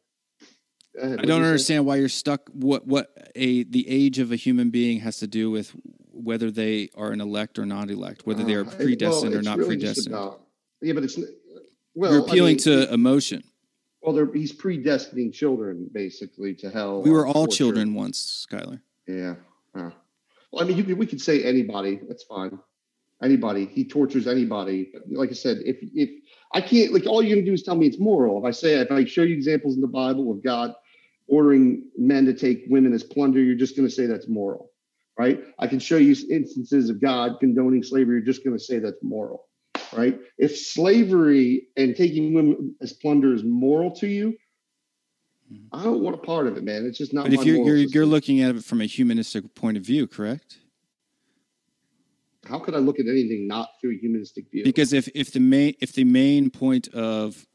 ahead, I don't understand why you're stuck. What what a the age of a human being has to do with whether they are an elect or not elect, whether they are Uh, predestined well, or not really predestined. about- yeah, but it's well. you're I appealing mean, to emotion. Well, they're, he's predestining children basically to hell. We were all torture. children once, Skylar. Yeah. Huh. Well, I mean, you we could say anybody. That's fine. Anybody. He tortures anybody. But like I said, if if I can't, like, all you're gonna do is tell me it's moral. If I say, if I show you examples in the Bible of God ordering men to take women as plunder, you're just gonna say that's moral, right? I can show you instances of God condoning slavery. You're just gonna say that's moral, right? If slavery and taking women as plunder is moral to you. Mm-hmm. I don't want a part of it, man. It's just not. But if you're you're, you're looking at it from a humanistic point of view, correct? how could I look at anything not through a humanistic view? Because if if the main if the main point of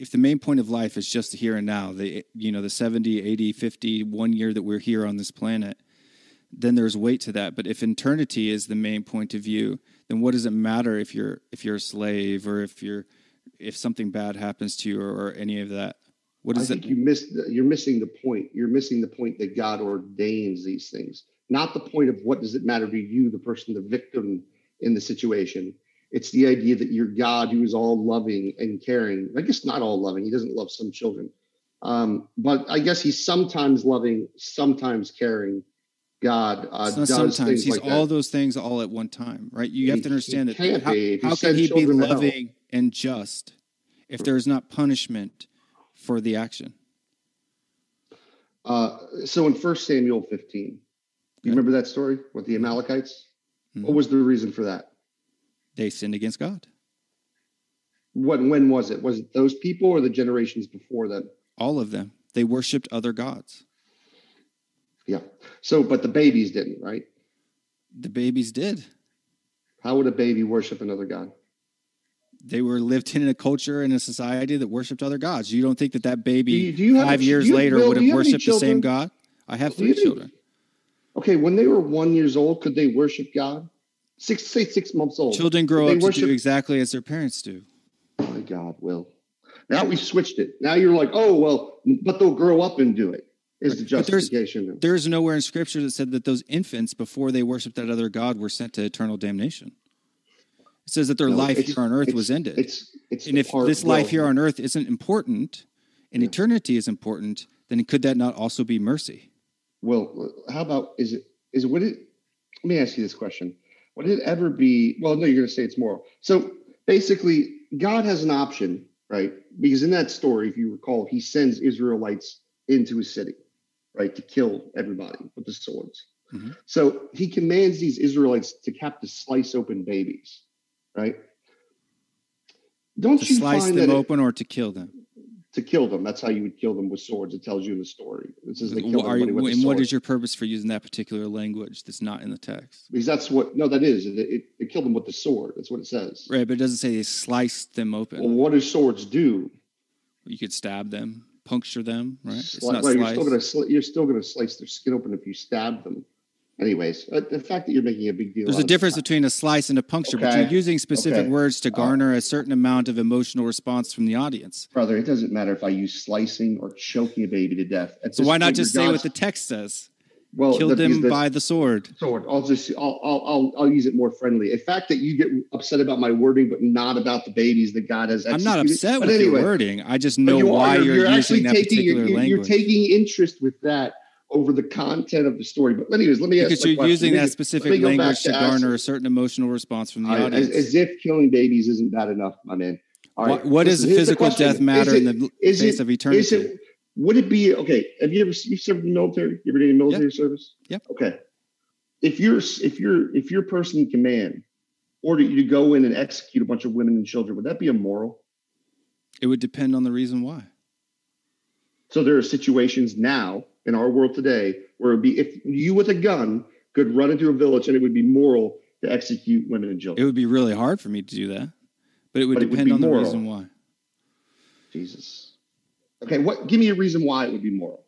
if the main point of life is just the here and now, the you know the 70, 80, 50, one year that we're here on this planet, then there's weight to that. But if eternity is the main point of view, then what does it matter if you're if you're a slave or if you're if something bad happens to you or, or any of that? What I is think it? you missed. You're missing the point. You're missing the point that God ordains these things, not the point of what does it matter to you, the person, the victim in the situation. It's the idea that you're God who is all loving and caring. I guess not all loving. He doesn't love some children, um, but I guess he's sometimes loving, sometimes caring. God uh, does sometimes he's like all that. those things all at one time, right? You He- have to understand that how, be. How can he be children to hell- loving and just if there is not punishment for the action? Uh, so in First Samuel 15, you remember that story with the Amalekites? Mhm. What was the reason for that? They sinned against God. What when was it? Was it those people or the generations before them? All of them. They worshipped other gods. Yeah. So, but the babies didn't, right? The babies did. How would a baby worship another god? They were lived in a culture and a society that worshipped other gods. You don't think that that baby Do you- do you five years you- later Bill, would have you have any worshipped the same? God? I have three children. Okay, when they were one years old, could they worship God? Six, say six months old. Children grow up to worship- do exactly as their parents do. Oh my God, Will. Now we switched it. Now you're like, oh well, but they'll grow up and do it. Is the But there's- justification? There's nowhere in scripture that said that those infants, before they worshiped that other God, were sent to eternal damnation. It says that their No, life here on earth was ended. It's it's and if this life here on earth isn't important and Yeah. eternity is important, then could that not also be mercy? Well, how about is it is it would it? Let me ask you this question: Would it ever be? Well, no, you're going to say it's moral. So basically, God has an option, right? Because in that story, if you recall, He sends Israelites into a city, right, to kill everybody with the swords. Mhm. So He commands these Israelites to have to slice open babies, right? Don't To you slice find them that it- open or to kill them? To kill them? That's how you would kill them with swords. It tells you the story. This is they kill Are you- with and what is your purpose for using that particular language that's not in the text? Because that's what no, that is it, it, it killed them with the sword. That's what it says. Right, but it doesn't say they sliced them open. Well, what do swords do? you could stab them, puncture them, right? It's Sli- not well, you're still gonna sli- you're still gonna slice their skin open if you stab them. Anyways, uh, the fact that you're making a big deal. There's a difference it, between a slice and a puncture, but you're using specific Okay. words to garner a certain amount of emotional response from the audience. brother. It doesn't matter if I use slicing or choking a baby to death. At So why not just say what the text says? well, Killed the- them because the by the sword. sword? I'll just I'll, I'll I'll I'll use it more friendly. The fact that you get upset about my wording, but not about the babies that God has. I'm not upset but with anyway, your wording. I just know you are. why you're, actually using that taking particular you're, language. you're taking interest with that over the content of the story. But anyways, let me ask because you're question. using me- that specific let me go back language to to garner a certain emotional response from the I- audience. as, as if killing babies isn't bad enough, my man. All Why- what does listen, here's the physical death matter Is in the face it- of eternity? Is it, would it be okay? Have you ever you served in the military? You ever did any military service? Yep. Okay. If you're if you're if your person in command ordered you to go in and execute a bunch of women and children, would that be immoral? it would depend on the reason why. So there are situations now in our world today where it would be if you with a gun could run into a village and it would be moral to execute women and children. It would be really hard for me to do that, but it would But it would depend on the reason why. Jesus. Okay, what give me a reason why it would be moral.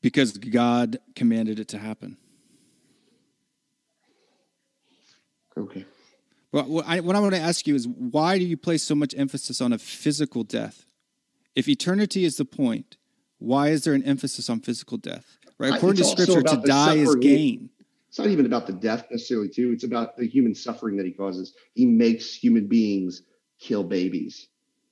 Because God commanded it to happen. Okay. Well, what I, what I want to ask you is why do you place so much emphasis on a physical death? If eternity is the point, why is there an emphasis on physical death? Right? According to Scripture, to die is gain. It's not even about the death necessarily, too. It's about the human suffering that he causes. He makes human beings kill babies,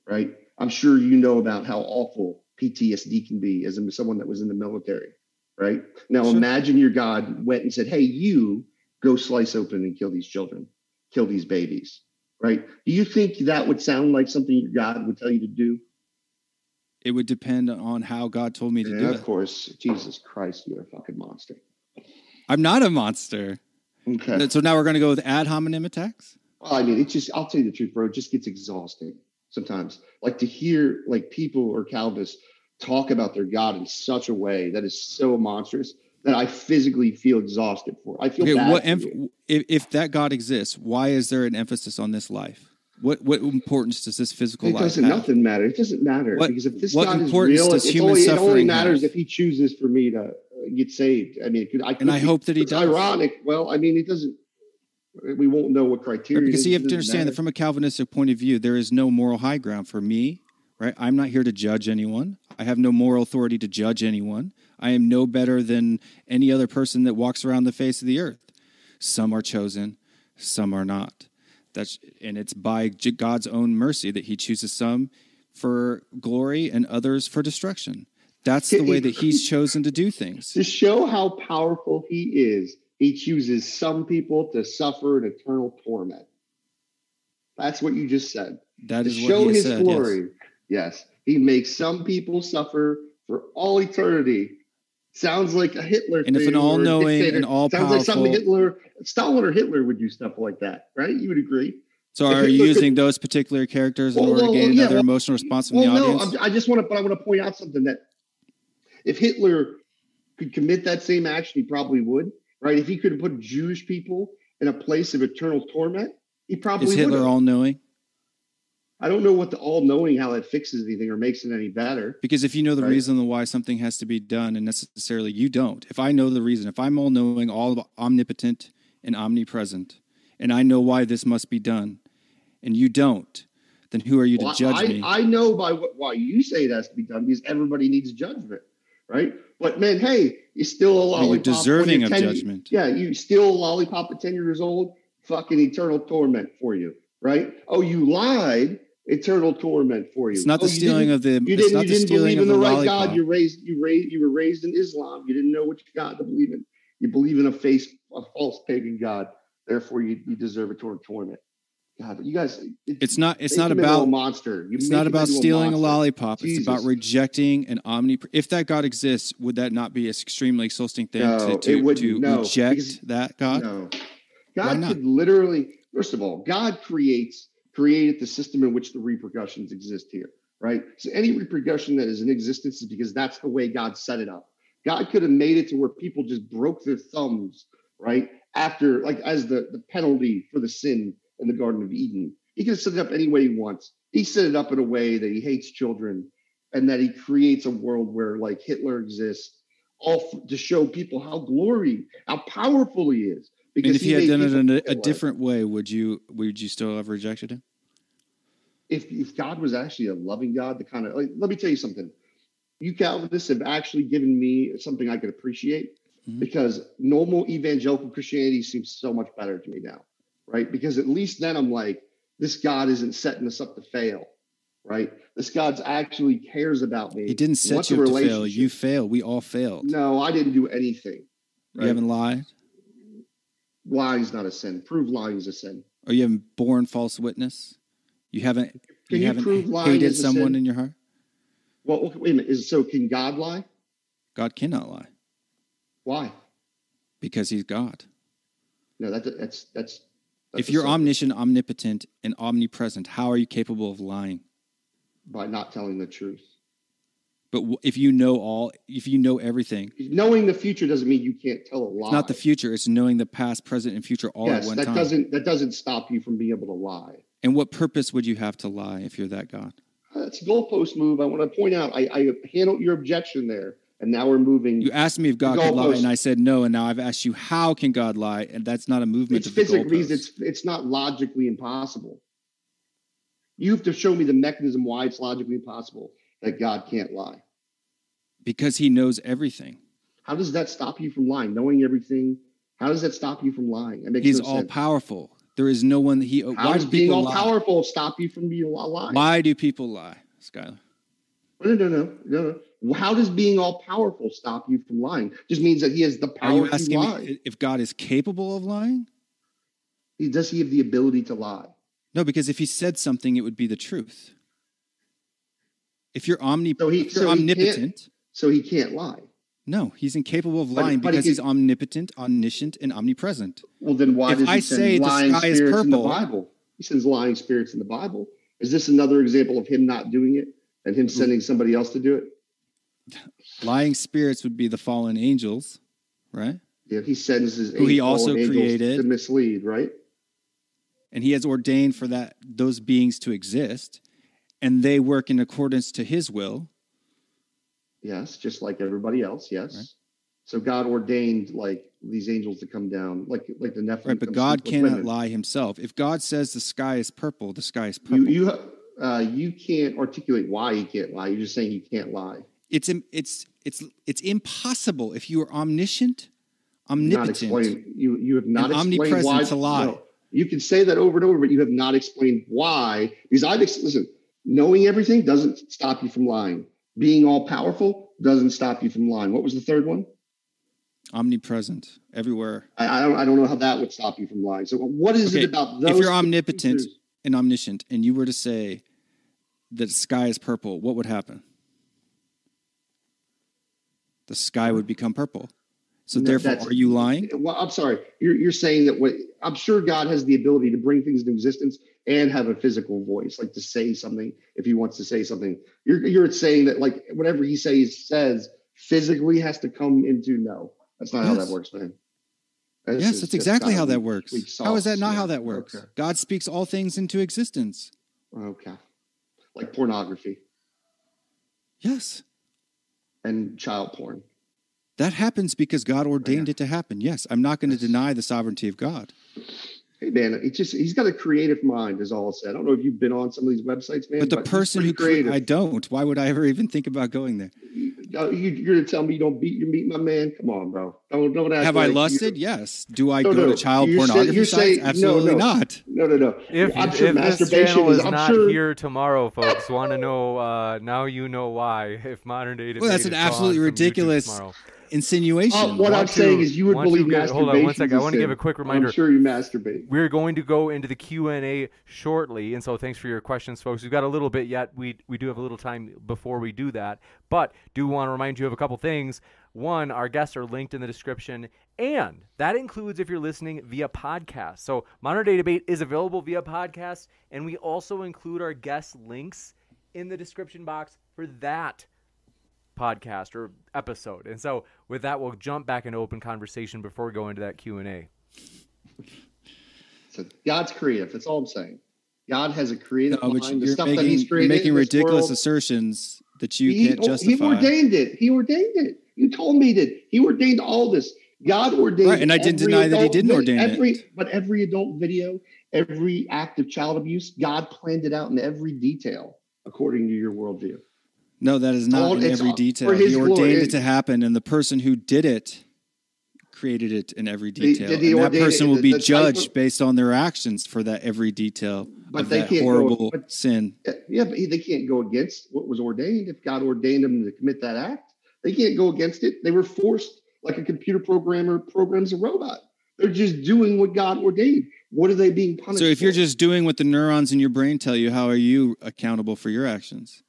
right? I'm sure you know about how awful PTSD can be as someone that was in the military, right? Now Sure. imagine your God went and said, "Hey, you go slice open and kill these children, kill these babies." Right? Do you think that would sound like something your God would tell you to do? It would depend on how God told me to Yeah, do of it. Of course. Jesus Christ, you're a fucking monster. I'm not a monster. Okay. So now we're going to go with ad hominem attacks? Well, I mean, it's just, I'll tell you the truth, bro. It just gets exhausting sometimes. Like to hear like people or Calvinists talk about their God in such a way that is so monstrous that I physically feel exhausted for. It. I feel Okay, bad. what for emph- you. if, if that God exists, why is there an emphasis on this life? What what importance does this physical It life doesn't. have? Nothing matter. It doesn't matter What- because if this God is real, does it's human only, it only matters have? if He chooses for me to uh, get saved. I mean, could, I could And I be- hope that he it's does. Ironic. Well, I mean, it doesn't. We won't know what criteria. Right, because it you have to understand that from a Calvinistic point of view, there is no moral high ground for me. Right? I'm not here to judge anyone. I have no moral authority to judge anyone. I am no better than any other person that walks around the face of the earth. Some are chosen, some are not. That's and it's by God's own mercy that He chooses some for glory and others for destruction. That's the way that He's chosen to do things. to show how powerful he is, he chooses some people to suffer an eternal torment. That's what you just said. That to is what show He his said. yes. glory. Yes. He makes some people suffer for all eternity Sounds like a Hitler. And if an thing or a all-knowing and all sounds like something Hitler, Stalin or Hitler would do stuff like that, right? You would agree. So If are you could- using those particular characters in Well, order well, to gain yeah, another well- emotional response from Well, the audience? I'm- I just want to, but I want to point out something that if Hitler could commit that same action, he probably would, right? If he could put Jewish people in a place of eternal torment, he probably Is Hitler all knowing? I don't know what the all knowing how that fixes anything or makes it any better. Because if you know the Right. reason why something has to be done, and necessarily you don't, if I know the reason, if I'm all knowing, all omnipotent and omnipresent, and I know why this must be done, and you don't, then who are you to judge I, me? I know by what why you say it has to be done because everybody needs judgment, right? But man, hey, you're still a Well, you're lollipop. deserving of 10 judgment. Yeah, you still a lollipop at 10 years old, fucking eternal torment for you, right? Oh, you lied, eternal torment for you. It's not oh, the stealing of the. You it's didn't, you the didn't stealing believe of in the, the right lollipop. God. You raised, you raised, you were raised in Islam. You didn't know which God to believe in. You believe in a face, a false pagan God. Therefore, you, you deserve eternal torment. God, you guys, it- It's not. It's not into a about. monster. You It's not about stealing a monster. lollipop. It's about rejecting an omni. If that God exists, would that not be an extremely exhausting thing No, to, to, wouldn't. to No, reject because- that God? No. God could literally, first of all, God creates created the system in which the repercussions exist here, right? So any repercussion that is in existence is because that's the way God set it up. God could have made it to where people just broke their thumbs, right? After, like, as the, the penalty for the sin in the Garden of Eden. He could have set it up any way he wants. He set it up in a way that he hates children and that he creates a world where, like, Hitler exists, all f- to show people how glory, how powerful he is. And if he had done it in a, a different way, would you would you still have rejected him? if if God was actually a loving God, the kind of like, let me tell you something. You Calvinists have actually given me something I could appreciate Mhm. because normal evangelical Christianity seems so much better to me now, right? Because at least then I'm like, this God isn't setting us up to fail, right? This God's actually cares about me. He didn't set you up to fail. You failed. We all failed. No, I didn't do anything. You haven't lied, Lying's not a sin. Prove lying is a sin. or you haven't borne false witness. You haven't. Can you you haven't prove lying hated is a someone in your heart. Well, wait a minute. Is so? Can God lie? God cannot lie Why? because He's God. No, that, that's that's. that's if you're omniscient, omnipotent, and omnipresent, how are you capable of lying? by not telling the truth. But if you know all, if you know everything, Knowing the future doesn't mean you can't tell a lie. it's not the future. It's knowing the past, present, and future all yes, at one that time. doesn't that doesn't stop you from being able to lie. And what purpose would you have to lie if you're that God? Uh, That's a goalpost move. I want to point out. I, I handled your objection there, and now we're moving. You asked me if God could lie, and I said no. And now I've asked you, how can God lie? And that's not a movement it's physically. It's it's not logically impossible. You have to show me the mechanism why it's logically impossible that God can't lie. because He knows everything. How does that stop you from lying? Knowing everything. How does that stop you from lying? That makes He's no all sense. powerful. There is no one that He. How why does do being all lie? powerful stop you from being a lie? Why do people lie, Skylar? No, no, no, no, no. How does being all powerful stop you from lying? Just means that he has the power Are you to asking lie. me if God is capable of lying? Does he have the ability to lie? No, because if He said something, it would be the truth. If you're omni, So he- so he omnipotent, So he can't lie. no, He's incapable of But- lying but he because He's omnipotent, omniscient, and omnipresent. Well, then why If does he I send say the lying sky is spirits in the Bible? He sends lying spirits in the Bible. Is this another example of him not doing it and him sending somebody else to do it? Lying spirits would be the fallen angels, right? Yeah, he sends his Who he also created. to mislead, right? and he has ordained for that those beings to exist and they work in accordance to his will Yes, just like everybody else. Yes. Right. So God ordained like these angels to come down, like like the Nephilim. right but god cannot women. lie himself if god says the sky is purple the sky is purple you uh, you can't articulate why he can't lie. You're just saying he can't lie. it's it's it's it's impossible if you are omniscient omnipotent. You you have not omnipresent why to lie. No, you can say that over and over, but you have not explained why. Because I've listen. Knowing everything doesn't stop you from lying. Being all powerful doesn't stop you from lying. What was the third one? omnipresent everywhere I, I don't. I don't know how that would stop you from lying. So what is Okay, it about those? if you're omnipotent features? and omniscient and you were to say that the sky is purple what would happen the sky would become purple. So No, therefore, are you lying? Well, I'm sorry. You're you're saying that what I'm sure God has the ability to bring things into existence and have a physical voice, like to say something if he wants to say something. You're you're saying that like whatever he says says physically has to come into no. That's not how that works, man. This yes, that's exactly how that works. How is that not Yeah. how that works? Okay. God speaks all things into existence. Okay. Like pornography Yes. and child porn. That happens because God ordained Yeah. it to happen. Yes, I'm not going to Yes. deny the sovereignty of God. Hey man, he just he's got a creative mind, is all I'll say. I don't know if you've been on some of these websites, man. But the he's person who pretty cre- I don't. Why would I ever even think about going there? You, you're gonna tell me you don't beat your meat, my man? Come on, bro. Don't don't act Have I like lusted? You, Yes. Do I No, go no. to child You're saying- pornography you're sites? saying- Absolutely no. not. no, no, no. If, I'm if sure this masturbation channel is. is I'm not sure. here tomorrow, folks, want to know? Uh, now you know why. If modern day Well, that's an absolutely ridiculous tomorrow. Insinuation. Uh, what I'm Want saying is, you would believe get- masturbation. hold on one second. I want to give a quick reminder. I'm sure you masturbate. We're going to go into the Q and A shortly, and so thanks for your questions, folks. We've got a little bit yet. We we do have a little time before we do that, but do want to remind you of a couple things. One, our guests are linked in the description, and that includes if you're listening via podcast. So Modern Day Debate is available via podcast, and we also include our guest links in the description box for that podcast or episode. And so with that, we'll jump back into open conversation before we go into that Q and A. So God's creative. That's all I'm saying. God has a creative No, mind. The you're stuff making, that He's you're created making ridiculous world, assertions that you he, can't justify. He ordained it. He ordained it. You told me that He ordained all this. God ordained Right, and I didn't every deny that he didn't vid- ordain it. every, But every adult video, every act of child abuse, God planned it out in every detail according to your worldview. No, that is not all- in every all detail. He ordained glory. it to happen, and the person who did it created it in every detail. he and that person will be judged of- based on their actions for that every detail But of they that can't go- horrible but- sin. Uh, yeah, but they can't go against what was ordained. If God ordained them to commit that act, they can't go against it. They were forced, like a computer programmer programs a robot. They're just doing what God ordained. What are they being punished? So if you're just doing what the neurons in your brain tell you, how are you accountable for your actions?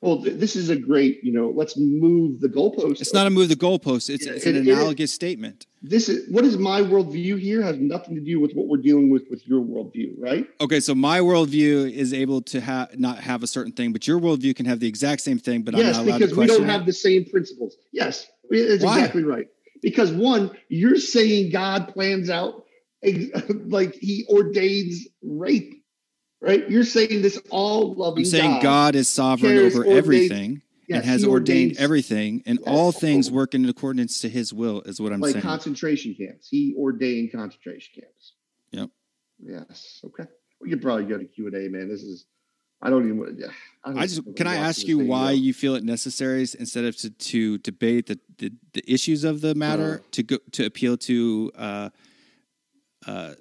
Well, th- this is a great, you know, let's move the goalpost. It's not a move the goalpost. It's, Yeah, it's an it analogous statement. This is what is my worldview here has nothing to do with what we're dealing with with your worldview, right? Okay, so my worldview is able to have not have a certain thing, but your worldview can have the exact same thing, but yes, I'm not allowed because to we don't it. have the same principles. Yes, it's Why? exactly right. Because one, you're saying God plans out like He ordains rape, right? You're saying this all loving. I'm saying God, is sovereign over ordains- everything Yes, and has ordained ordains- everything, and Yes. all things work in accordance to His will. Is what I'm like saying. concentration camps. He ordained concentration camps. Yep. Yes. Okay. We could probably go to Q and A, man. This is. I don't even. yeah, I, don't I just can I ask you why you feel it necessary instead of to, to debate the, the, the issues of the matter Uh. to go to appeal to uh, uh,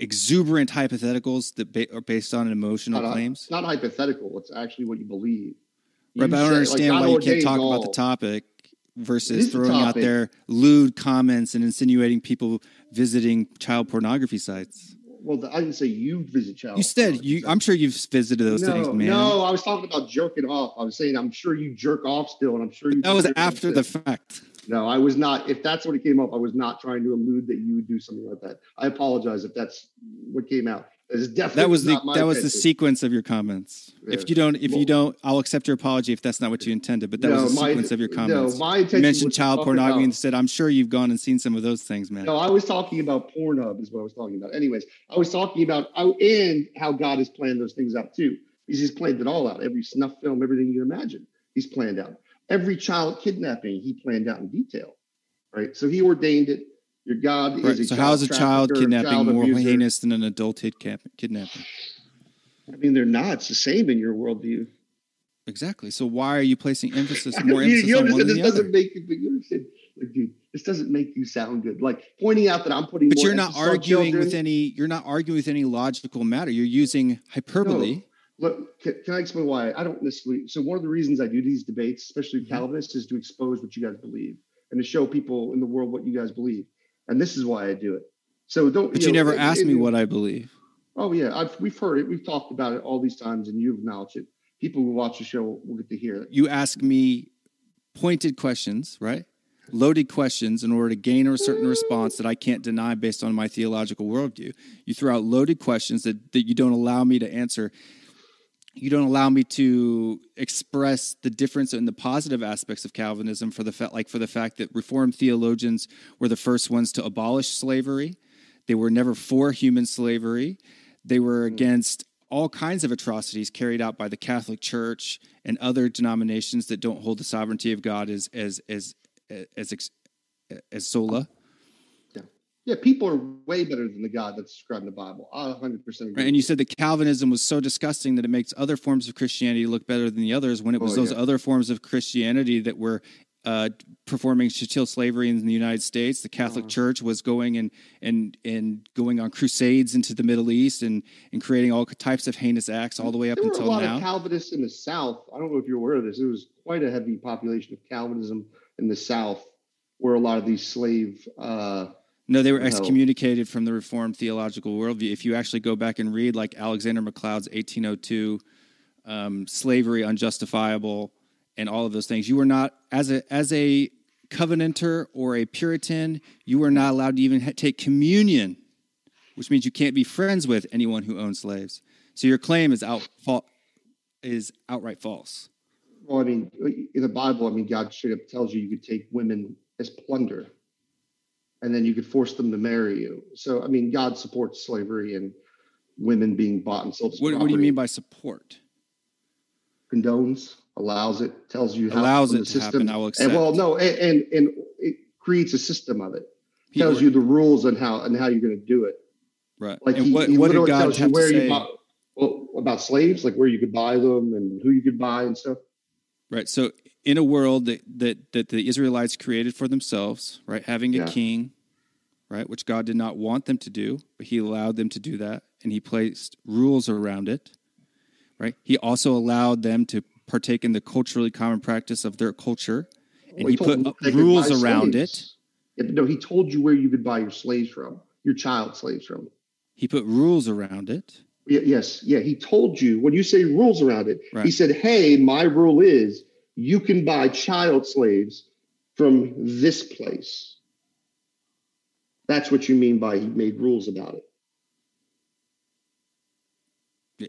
exuberant hypotheticals that ba- are based on emotional Not- claims? It's not hypothetical. It's actually what you believe. You Right, but I don't say- like, understand why you can't talk about the topic versus throwing out topic. there lewd comments and insinuating people visiting child pornography sites. Well, I didn't say you visit child. You said you. I'm sure you've visited those no, things, man. No, I was talking about jerking off. I was saying I'm sure you jerk off still, and I'm sure you. that was after the fact. No, I was not. If that's what it came up, I was not trying to allude that you would do something like that. I apologize if that's what came out. Definitely That was the my that was the sequence of your comments. Yeah. If you don't, if you don't, I'll accept your apology if that's not what you intended. But that No, was the my- sequence of your comments. No, my you intention mentioned was child pornography about- and said, "I'm sure you've gone and seen some of those things, man." No, I was talking about Pornhub is what I was talking about. Anyways, I was talking about oh, and how God has planned those things out too. He's just planned it all out. Every snuff film, everything you can imagine, he's planned out. Every child kidnapping, he planned out in detail. Right. So he ordained it. Your God Right. is a So how is a child kidnapping child more abuser. heinous than an adult hit cap- kidnapping? I mean, they're not. It's the same in your worldview. Exactly. So why are you placing emphasis more emphasis you on one this the doesn't other? make you, but you understand, like, dude, this doesn't make you sound good. Like pointing out that I'm putting. But you're not arguing with any. You're not arguing with any logical matter. You're using hyperbole. Look, can, can I explain why I don't necessarily? So one of the reasons I do these debates, especially Mm-hmm. Calvinists, is to expose what you guys believe and to show people in the world what you guys believe. And this is why I do it. So don't. But you, know, never it- asked it- me what I believe. Oh yeah, I've, we've heard it. We've talked about it all these times, and you've acknowledged it. People who watch the show will get to hear it. You ask me pointed questions, right? Loaded questions in order to gain a certain response that I can't deny based on my theological worldview. You throw out loaded questions that, that you don't allow me to answer. You don't allow me to express the difference in the positive aspects of Calvinism for the fact, like for the fact that Reformed theologians were the first ones to abolish slavery. They were never for human slavery. They were hmm. against all kinds of atrocities carried out by the Catholic Church and other denominations that don't hold the sovereignty of God as as as as as, as sola. Yeah. People are way better than the God that's described in the Bible. I 100 percent agree. Right, and you said that Calvinism was so disgusting that it makes other forms of Christianity look better than the others. When it was Oh, those yeah. other forms of Christianity that were uh, performing chattel slavery in the United States, the Catholic Uh-huh. Church was going and and and going on crusades into the Middle East and and creating all types of heinous acts all the way up there were a until lot now. of Calvinists in the South. I don't know if you're aware of this. There was quite a heavy population of Calvinism in the South, where a lot of these slave. Uh, No, they were No. excommunicated from the Reformed theological worldview. If you actually go back and read, like Alexander MacLeod's 1802, um, slavery unjustifiable, and all of those things, you were not as a as a covenanter or a Puritan, you were not allowed to even ha- take communion, which means you can't be friends with anyone who owns slaves. So your claim is out fa- is outright false. well, I mean, in the Bible, I mean, God straight up tells you you could take women as plunder, and then you could force them to marry you. So, I mean, God supports slavery and women being bought and sold. What, what do you mean by support? condones, allows it, tells you how Allows it the to happen, I will And well, no, and, and and it creates a system of it. He- tells you the rules and how and how you're going to do it. right? Like and he, what, he what did literally God tells you where say? you buy, well about slaves, like where you could buy them and who you could buy and stuff. Right. So in a world that that, that the Israelites created for themselves, right, having a Yeah. king, right, which God did not want them to do, but he allowed them to do that and he placed rules around it. Right? He also allowed them to partake in the culturally common practice of their culture and Well, he told put them up they could rules around slaves. it. Yeah, no, he told you where you could buy your slaves from, your child slaves from. He put rules around it. Y- Yes, yeah, he told you when you say rules around it, he said, "Hey, my rule is you can buy child slaves from this place." That's what you mean by he made rules about it.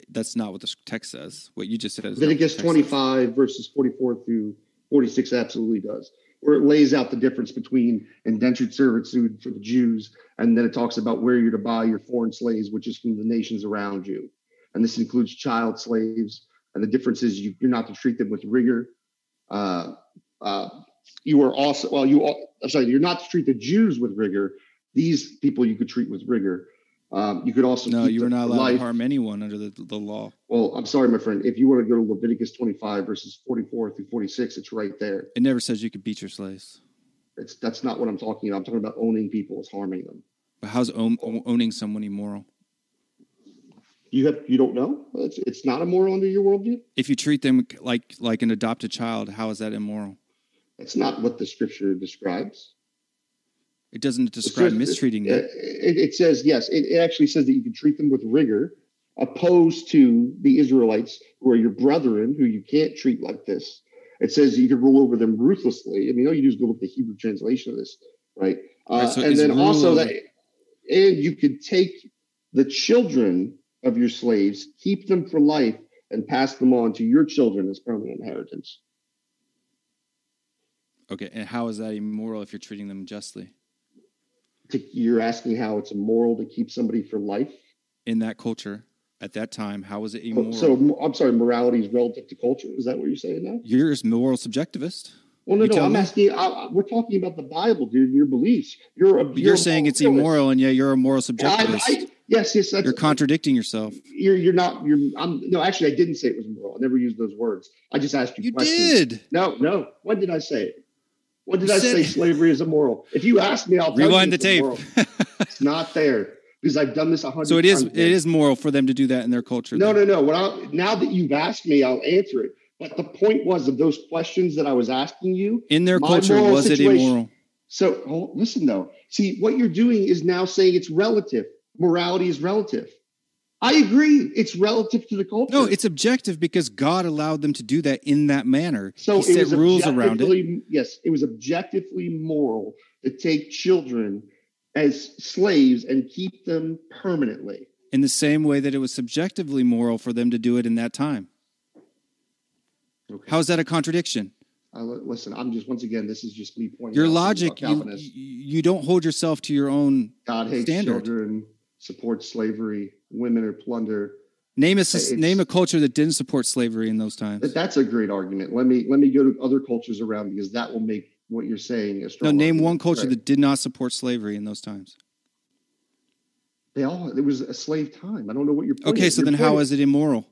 That's not what the text says. What you just said is not what the Leviticus text says. 25 verses 44 through 46 absolutely does, where it lays out the difference between indentured servitude for the Jews, and then it talks about where you're to buy your foreign slaves, which is from the nations around you. And this includes child slaves. And the difference is you, you're not to treat them with rigor. Uh, uh, you are also, well, you, al- I'm sorry, you're not to treat the Jews with rigor. These people you could treat with rigor. Um, you could also No, you were not allowed life. to harm anyone under the, the law. Well, I'm sorry, my friend. If you want to go to Leviticus 25 verses 44 through 46, it's right there. It never says you could beat your slaves. It's that's not what I'm talking about. I'm talking about owning people as harming them. But how's own, owning someone immoral? You have you don't know? It's it's not immoral under your worldview. if you treat them like like an adopted child, how is that immoral? That's not what the scripture describes. It doesn't It describe says- mistreating It, them. it, it says yes. It, it actually says that you can treat them with rigor, opposed to the Israelites who are your brethren, who you can't treat like this. It says you can rule over them ruthlessly. I mean, all you do is go look at the Hebrew translation of this, right? Uh, Right, so and then also that, and you could take the children of your slaves, keep them for life, and pass them on to your children as permanent inheritance. Okay, and how is that immoral if you're treating them justly? You're asking how it's immoral to keep somebody for life. In that culture, at that time, how was it oh, So, immoral? so I'm sorry, morality is relative to culture. Is that what you're saying now? you're a moral subjectivist. Well, no, You no. I'm me. asking. I, we're talking about the Bible, dude. Your beliefs. You're a. But you're saying it's immoral, and yet you're a moral subjectivist. I, yes, yes. That's, you're contradicting yourself. You're. You're not. You're. I'm. No, actually, I didn't say it was moral. I never used those words. I just asked you. You questions. did. No, no. When did I say it? When did You I said say slavery is immoral? If you ask me, I'll tell Rewind you the it's tape. It's not there because I've done this a hundred. so it is. times, It is moral for them to do that in their culture. No, then. no, no. What I, now that you've asked me, I'll answer it. But the point was of those questions that I was asking you. In their culture, was it immoral? So hold, listen, though. See, what you're doing is now saying it's relative. Morality is relative. I agree. It's relative to the culture. No, it's objective because God allowed them to do that in that manner. so he it set was rules around it. Yes, it was objectively moral to take children as slaves and keep them permanently. in the same way that it was subjectively moral for them to do it in that time. Okay. How is that a contradiction? Uh, listen, I'm just once again, this is just me pointing. Your logic, you, you don't hold yourself to your own. God hates standard. children, supports slavery, women are plunder. Name a It's- name a culture that didn't support slavery in those times. That's a great argument. Let me let me go to other cultures around because that will make what you're saying a No, name argument. one culture Right. that did not support slavery in those times. they all it was a slave time. I don't know what you're. Okay, so then how is it immoral?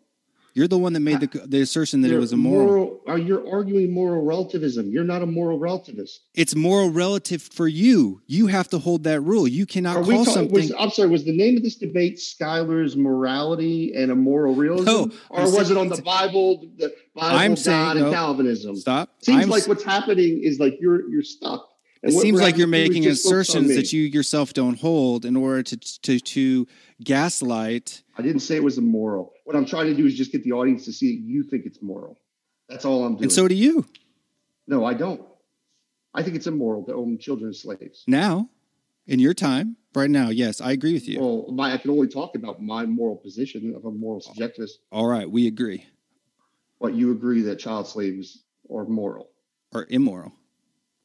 You're the one that made the the assertion that it was immoral. Moral, uh, you're arguing moral relativism. You're not a moral relativist. It's moral relative for you. You have to hold that rule. You cannot Are we call something. Was, I'm sorry. Was the name of this debate Skylar's morality and a moral realism, No, or I'm was saying it on the Bible, the Bible, I'm God, saying- and no. Calvinism? Stop. Seems I'm like what's happening is like you're you're stuck. And it seems like you're having to do is making just focus on assertions that you yourself don't hold in order to to to gaslight. I didn't say it was immoral. What I'm trying to do is just get the audience to see that you think it's moral. That's all I'm doing. And so do you no, I don't. I think it's immoral to own children as slaves. now, in your time, right now. Yes, I agree with you. Well, my, I can only talk about my moral position of a moral subjectivist. All right, we agree. But you agree that child slaves are moral. Or immoral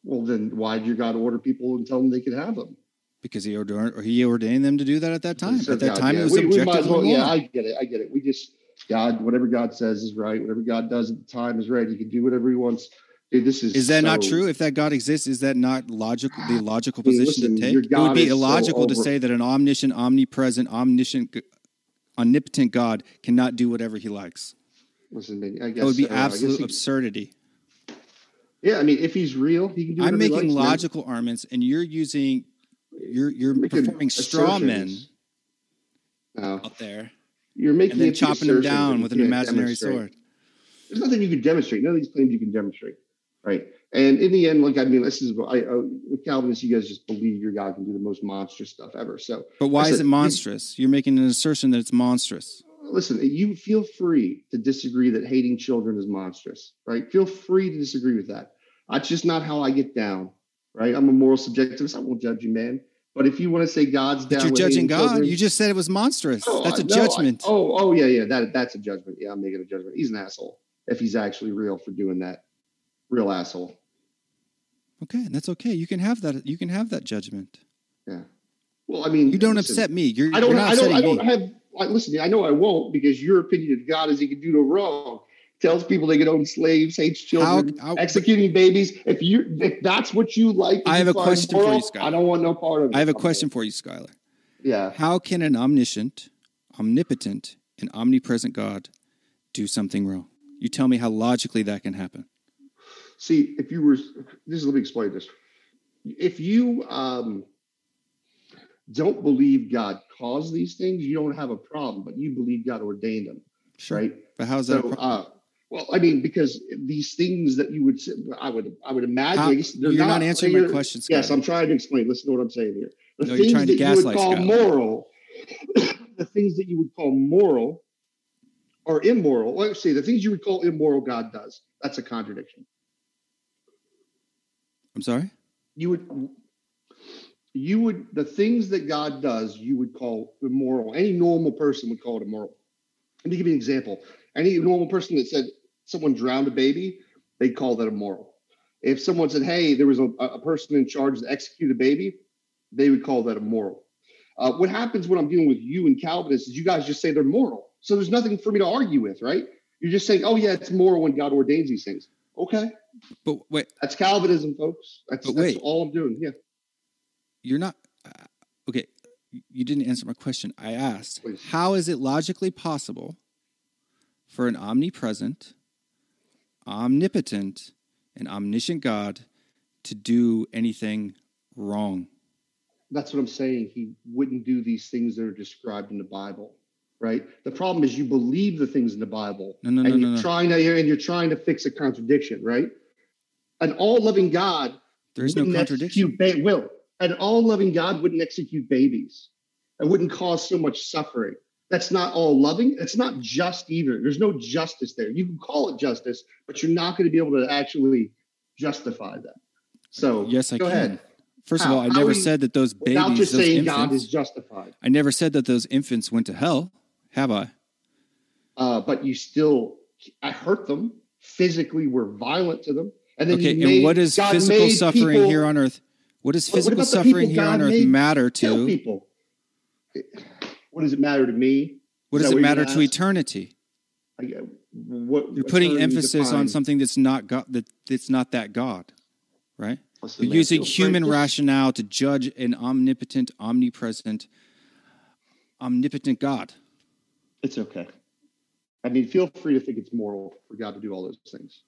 Well, then why did your God order people and tell them they could have them? Because he ordained or he ordained them to do that at that time. At that God, time, yeah, it was we, we well. Yeah, I get it. I get it. We just God, whatever God says is right. Whatever God does at the time is right. He can do whatever he wants. Dude, this is Is that not true? If that God exists, is that not logical? The logical mean, position listen, to take. It would be is so illogical to say that an omniscient, omnipresent, omniscient, omnipotent God cannot do whatever He likes. Listen, man, I guess That would be uh, absolute he- absurdity. Yeah, I mean, if he's real, he can do. I'm whatever he making likes, man. logical arguments, and you're using, you're you're Making performing straw men assertions. No, out there, you're making and then chopping them down with an imaginary sword. There's nothing you can demonstrate. None of these claims you can demonstrate, right? And in the end, like I mean, this is I, I with Calvinists, you guys just believe your God can do the most monstrous stuff ever. So But why is it monstrous? You're making an assertion that it's monstrous. listen, you feel free to disagree that hating children is monstrous, right? Feel free to disagree with that. That's just not how I get down, right? I'm a moral subjectivist. I won't judge you, man. But if you want to say God's down, But you're judging God. children- You just said it was monstrous. Oh, That's a no, I- judgment. oh, oh yeah, yeah. That that's a judgment. Yeah, I'm making a judgment. He's an asshole if he's actually real for doing that. Real asshole. Okay, and that's okay. You can have that. You can have that judgment. Yeah. Well, I mean, You don't listen, upset me. You're, I don't. you're I don't. I don't me. have. I, listen, I know I won't because your opinion of God is he can do no wrong. Tells people they can own slaves, hates children, executing babies. If you, if that's what you like, I have a question for you, moral, Scott. I don't want no part of it. I have a question for you, Skylar. Yeah. How can an omniscient, omnipotent, and omnipresent God do something wrong? You tell me how logically that can happen. See, if you were, this is let me explain this. If you um, don't believe God caused these things, you don't have a problem, but you believe God ordained them, Sure. right? But how's that? a So, problem? uh, well, I mean, because these things that you would, say- I would, I would imagine How- they're you're not answering my they're- question, Yes, I'm trying to explain. Listen to what I'm saying here. The No, you're things trying to that you would call Scott. moral, the things that you would call moral, are immoral. Let's see, the things you would call immoral, God does. That's a contradiction. I'm sorry. You would, you would, the things that God does, you would call immoral. Any normal person would call it immoral. Let me give you an example. Any normal person that said someone drowned a baby, they'd call that immoral. If someone said, hey, there was a, a person in charge to execute a baby, they would call that immoral. Uh, what happens when I'm dealing with you and Calvinists is you guys just say they're moral. So there's nothing for me to argue with, right? You're just saying, oh, yeah, it's moral when God ordains these things. Okay. But wait, That's Calvinism, folks. That's, wait. all I'm doing. Yeah. you're not. Uh, okay, you didn't answer my question. I asked, Please. how is it logically possible for an omnipresent, omnipotent, and omniscient God to do anything wrong? That's what I'm saying. He wouldn't do these things that are described in the Bible, right? The problem is you believe the things in the Bible, No, no, and no, you're no, no. trying to and you're trying to fix a contradiction, right? An all-loving God There is no contradiction. Ba- will an all-loving God wouldn't execute babies. It wouldn't cause so much suffering. That's not all loving. It's not just either. There's no justice there. You can call it justice, but you're not going to be able to actually justify that. So yes, I go can. ahead. First How? of all, I never said that those babies, Without just those saying God infants, is justified, I never said that those infants went to hell. Have I? uh, but you still, I hurt them physically. We're violent to them, and then Okay, you and made- what does God physical suffering people- here on earth? What does What- what physical suffering here on earth made matter kill to? people. What does it matter to me? What does it you're matter gonna eternity? I- What You're putting eternity emphasis on something that's not God. That that's not that God, right? You're using human just- rationale to judge an omnipotent, omnipresent, omnipotent God. It's okay. I mean, feel free to think it's moral for God to do all those things.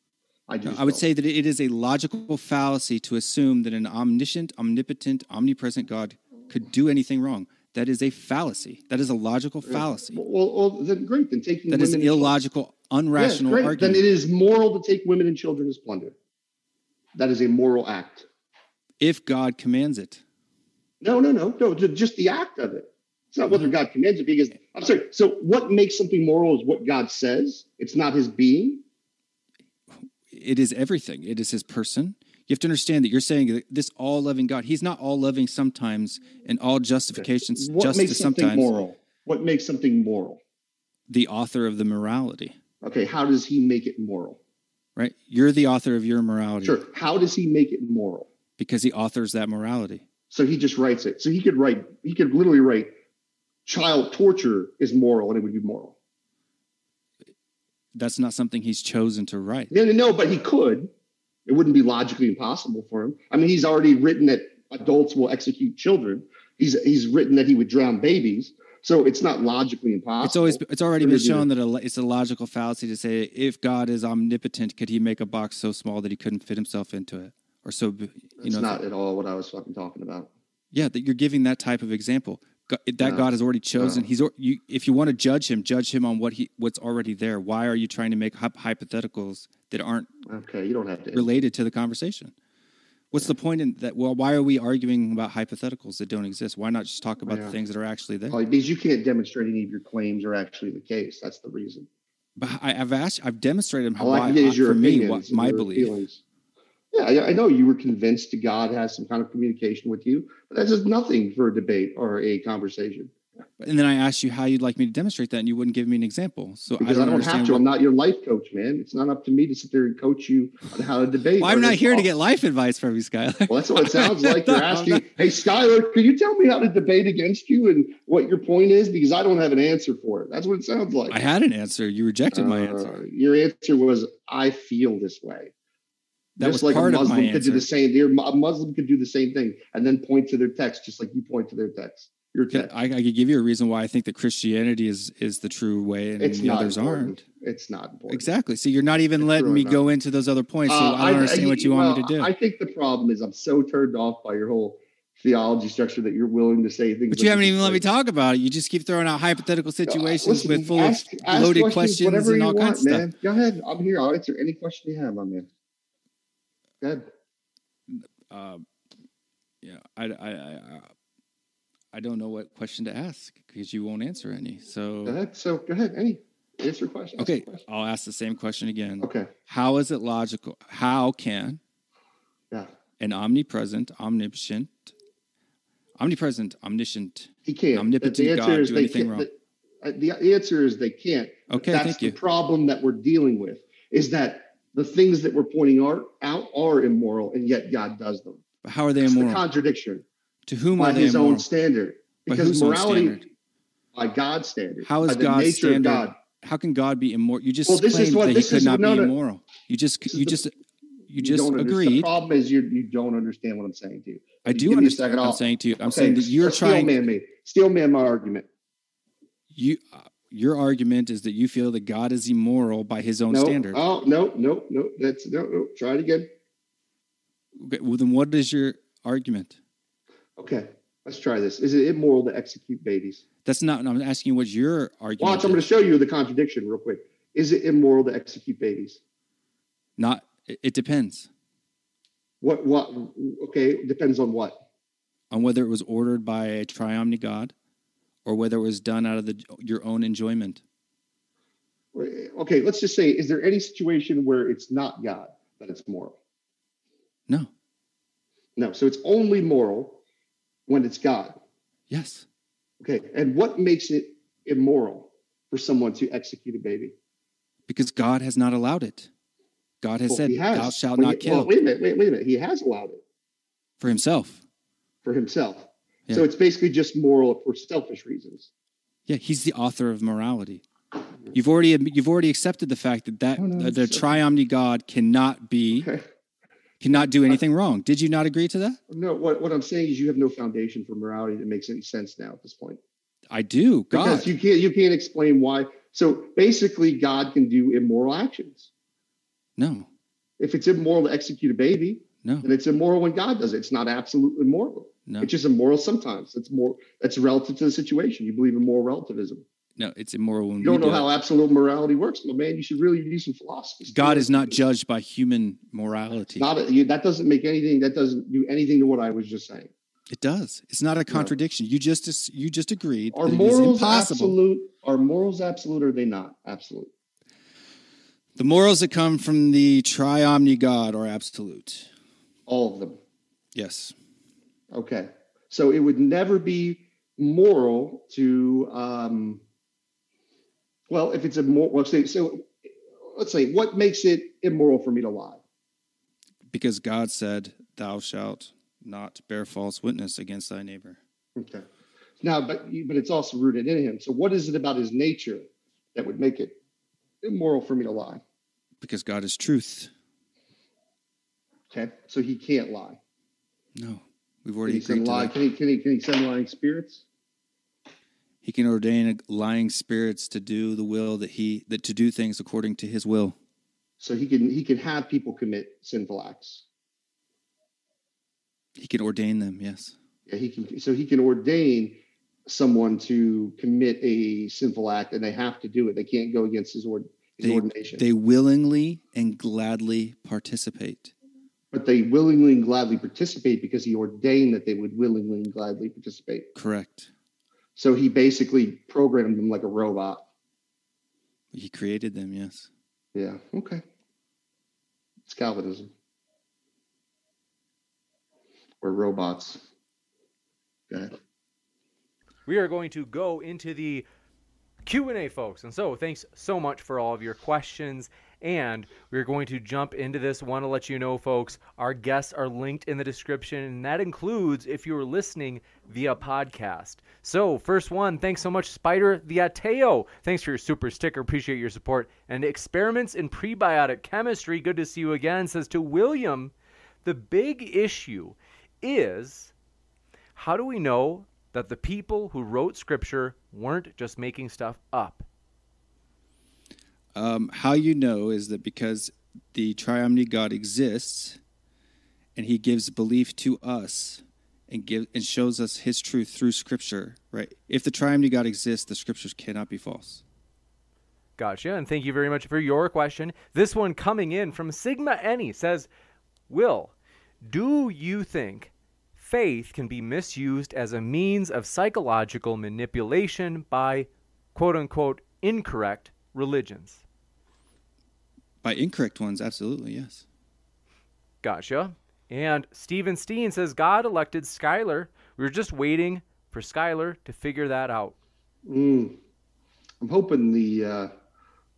I just I would don't. say that it is a logical fallacy to assume that an omniscient, omnipotent, omnipresent God could do anything wrong. That is a fallacy. That is a logical fallacy. Well, well, then great. Then taking That is an illogical, children- unrational Yes, argument. Then it is moral to take women and children as plunder. That is a moral act. if God commands it. No, no, no, no. Just the act of it. It's not whether mm-hmm. God commands it because I'm sorry. So what makes something moral is what God says. It's not His being. It is everything. It is his person. You have to understand that you're saying that this all loving God, he's not all loving sometimes and all justifications What justice makes something sometimes. moral? What makes something moral? The author of the morality, Okay, how does He make it moral? right? You're the author of your morality Sure. How does He make it moral? because he authors that morality. So he just writes it. So he could write, he could literally write, child torture is moral and it would be moral. That's not something he's chosen to write. No, no, no, but he could. It wouldn't be logically impossible for him. I mean, he's already written that adults will execute children. He's he's written that he would drown babies. So it's not logically impossible. It's always it's already been him to do shown that a, it's a logical fallacy to say if God is omnipotent, could he make a box so small that he couldn't fit himself into it, or so you know? not at all what I was fucking talking about. Yeah, that you're giving that type of example. Go- That No. God has already chosen. No. He's you. If you want to judge him, judge him on what he what's already there. Why are you trying to make hypotheticals that aren't Okay, you don't have to. related to the conversation? What's the point in that? Well, why are we arguing about hypotheticals that don't exist? Why not just talk about Yeah. the things that are actually there? Because you can't demonstrate any of your claims are actually the case. That's the reason. But I, I've asked, I've demonstrated how I why, can is your for me what my belief. feelings. Yeah, I, I know you were convinced that God has some kind of communication with you, but that's just nothing for a debate or a conversation. And then I asked you how you'd like me to demonstrate that, and you wouldn't give me an example. So Because I I don't, don't, understand. have to. what- I'm not your life coach, man. It's not up to me to sit there and coach you on how to debate. well, I'm not here to get life advice from you, Skylar. Well, that's what it sounds like. You're asking, not- hey, Skylar, can you tell me how to debate against you and what your point is? Because I don't have an answer for it. That's what it sounds like. I had an answer. You rejected my Uh, answer. Your answer was, I feel this way. That just was like a Muslim could do the same. A Muslim could do the same thing and then point to their text, just like you point to their text. Your Okay, text. I, I could give you a reason why I think that Christianity is is the true way and it's the others important. aren't. It's not important. Exactly. See, you're not even It's letting me not. go into those other points, so Uh, I don't understand what you want me to do. I think the problem is I'm so turned off by your whole theology structure that you're willing to say things. but you haven't even let me talk about it. You just keep throwing out hypothetical situations Listen, with full ask- of loaded questions whatever and you all want, kinds of stuff. Go ahead. I'm here. I'll answer any question you have, my man. Go ahead. uh, yeah, I, I, I, I don't know what question to ask because you won't answer any. So. So go ahead. Any answer question. okay, question. I'll ask the same question again. Okay. How is it logical? How can Yeah. an omnipresent, omniscient, omnipresent, omniscient? He can't. Omnipotent the answer God is do they anything can't. wrong? The, uh, the answer is they can't. Okay, That's thank the you. problem that we're dealing with is that the things that we're pointing are, out are immoral, and yet God does them. But how are they It's the contradiction to whom by are they His immoral? own standard. Because morality, standard? by God's standard. How is God's standard? God. How can God be immoral? You just Well, this is what- that this he could is- not no, be immoral. You just, you the- just, you just don't understand- The agreed. problem is you you don't understand what I'm saying to you. I do understand what I'm saying to you. I'm Okay, saying that you're trying. man me. Steel man my argument. You, uh, your argument is that you feel that God is immoral by His own No. standard. Oh no, no, no. That's no, no. Try it again. Okay, well, then what is your argument? Okay, let's try this. Is it immoral to execute babies? That's not. I'm asking you what your argument. Watch, I'm going to show you the contradiction real quick. Is it immoral to execute babies? Not. It it depends What? What? Okay, depends on what. on whether it was ordered by a triomni God, or whether it was done out of the, your own enjoyment. Okay, let's just say, is there any situation where it's not God, that it's moral? No. No. So it's only moral when it's God. Yes. Okay. And what makes it immoral for someone to execute a baby? Because God has not allowed it. God has well, said, has. Thou shalt well, not kill. Well, wait a minute, wait, wait a minute. He has allowed it. For himself. For himself. Yeah. So it's basically just moral for selfish reasons. Yeah, he's the author of morality. You've already you've already accepted the fact that that oh, no, the so. triomni God cannot be okay. Cannot do anything wrong. Did you not agree to that? No. What what I'm saying is you have no foundation for morality that makes any sense now at this point. I do. God. Because you can't you can't explain why. So basically, God can do immoral actions. No. If it's immoral to execute a baby, no. then it's immoral when God does it. It's not absolutely moral. No. It's just immoral sometimes. It's more that's relative to the situation. You believe in moral relativism. No, it's immoral when you don't know do how it. absolute morality works. But man, you should really do some philosophy. God is not judged by human morality. Not a, you, that doesn't make anything. That doesn't do anything to what I was just saying. It does. It's not a contradiction. No. You just you just agreed. Are morals absolute? Are morals absolute or are they not absolute? The morals that come from the triomni God are absolute. All of them. Yes. Okay. So it would never be moral to um, well, if it's immoral, well, say, so let's say what makes it immoral for me to lie? Because God said, "Thou shalt not bear false witness against thy neighbor." Okay. Now, but but it's also rooted in him. So, what is it about his nature that would make it immoral for me to lie? Because God is truth. Okay, so he can't lie. No, we've already can he agreed lie. Can he, can he can he send lying spirits? He can ordain lying spirits to do the will that he that to do things according to his will. So he can he can have people commit sinful acts. He can ordain them, yes. Yeah, he can so he can ordain someone to commit a sinful act and they have to do it. They can't go against his, ord, his they, ordination. They willingly and gladly participate. But they willingly and gladly participate because he ordained that they would willingly and gladly participate. Correct. So he basically programmed them like a robot. He created them, yes. Yeah. Okay. It's Calvinism. Or robots. Go ahead. We are going to go into the Q&A folks. And so, thanks so much for all of your questions and we're going to jump into this. Want to let you know, folks, our guests are linked in the description, and that includes if you're listening via podcast. So, first one, thanks so much, Spider the Ateo. Thanks for your super sticker. Appreciate your support. And Experiments in Prebiotic Chemistry, good to see you again, says to William, the big issue is how do we know that the people who wrote scripture weren't just making stuff up? Um, how you know is that because the triomni God exists, and He gives belief to us, and give and shows us His truth through Scripture. Right? If the triomni God exists, the Scriptures cannot be false. Gotcha, and thank you very much for your question. This one coming in from Sigma Any says, "Will, do you think?" Faith can be misused as a means of psychological manipulation by quote unquote incorrect religions. By incorrect ones, absolutely, yes. Gotcha. And Steven Steen says God elected Skylar. We were just waiting for Skylar to figure that out. Mm. I'm hoping the uh,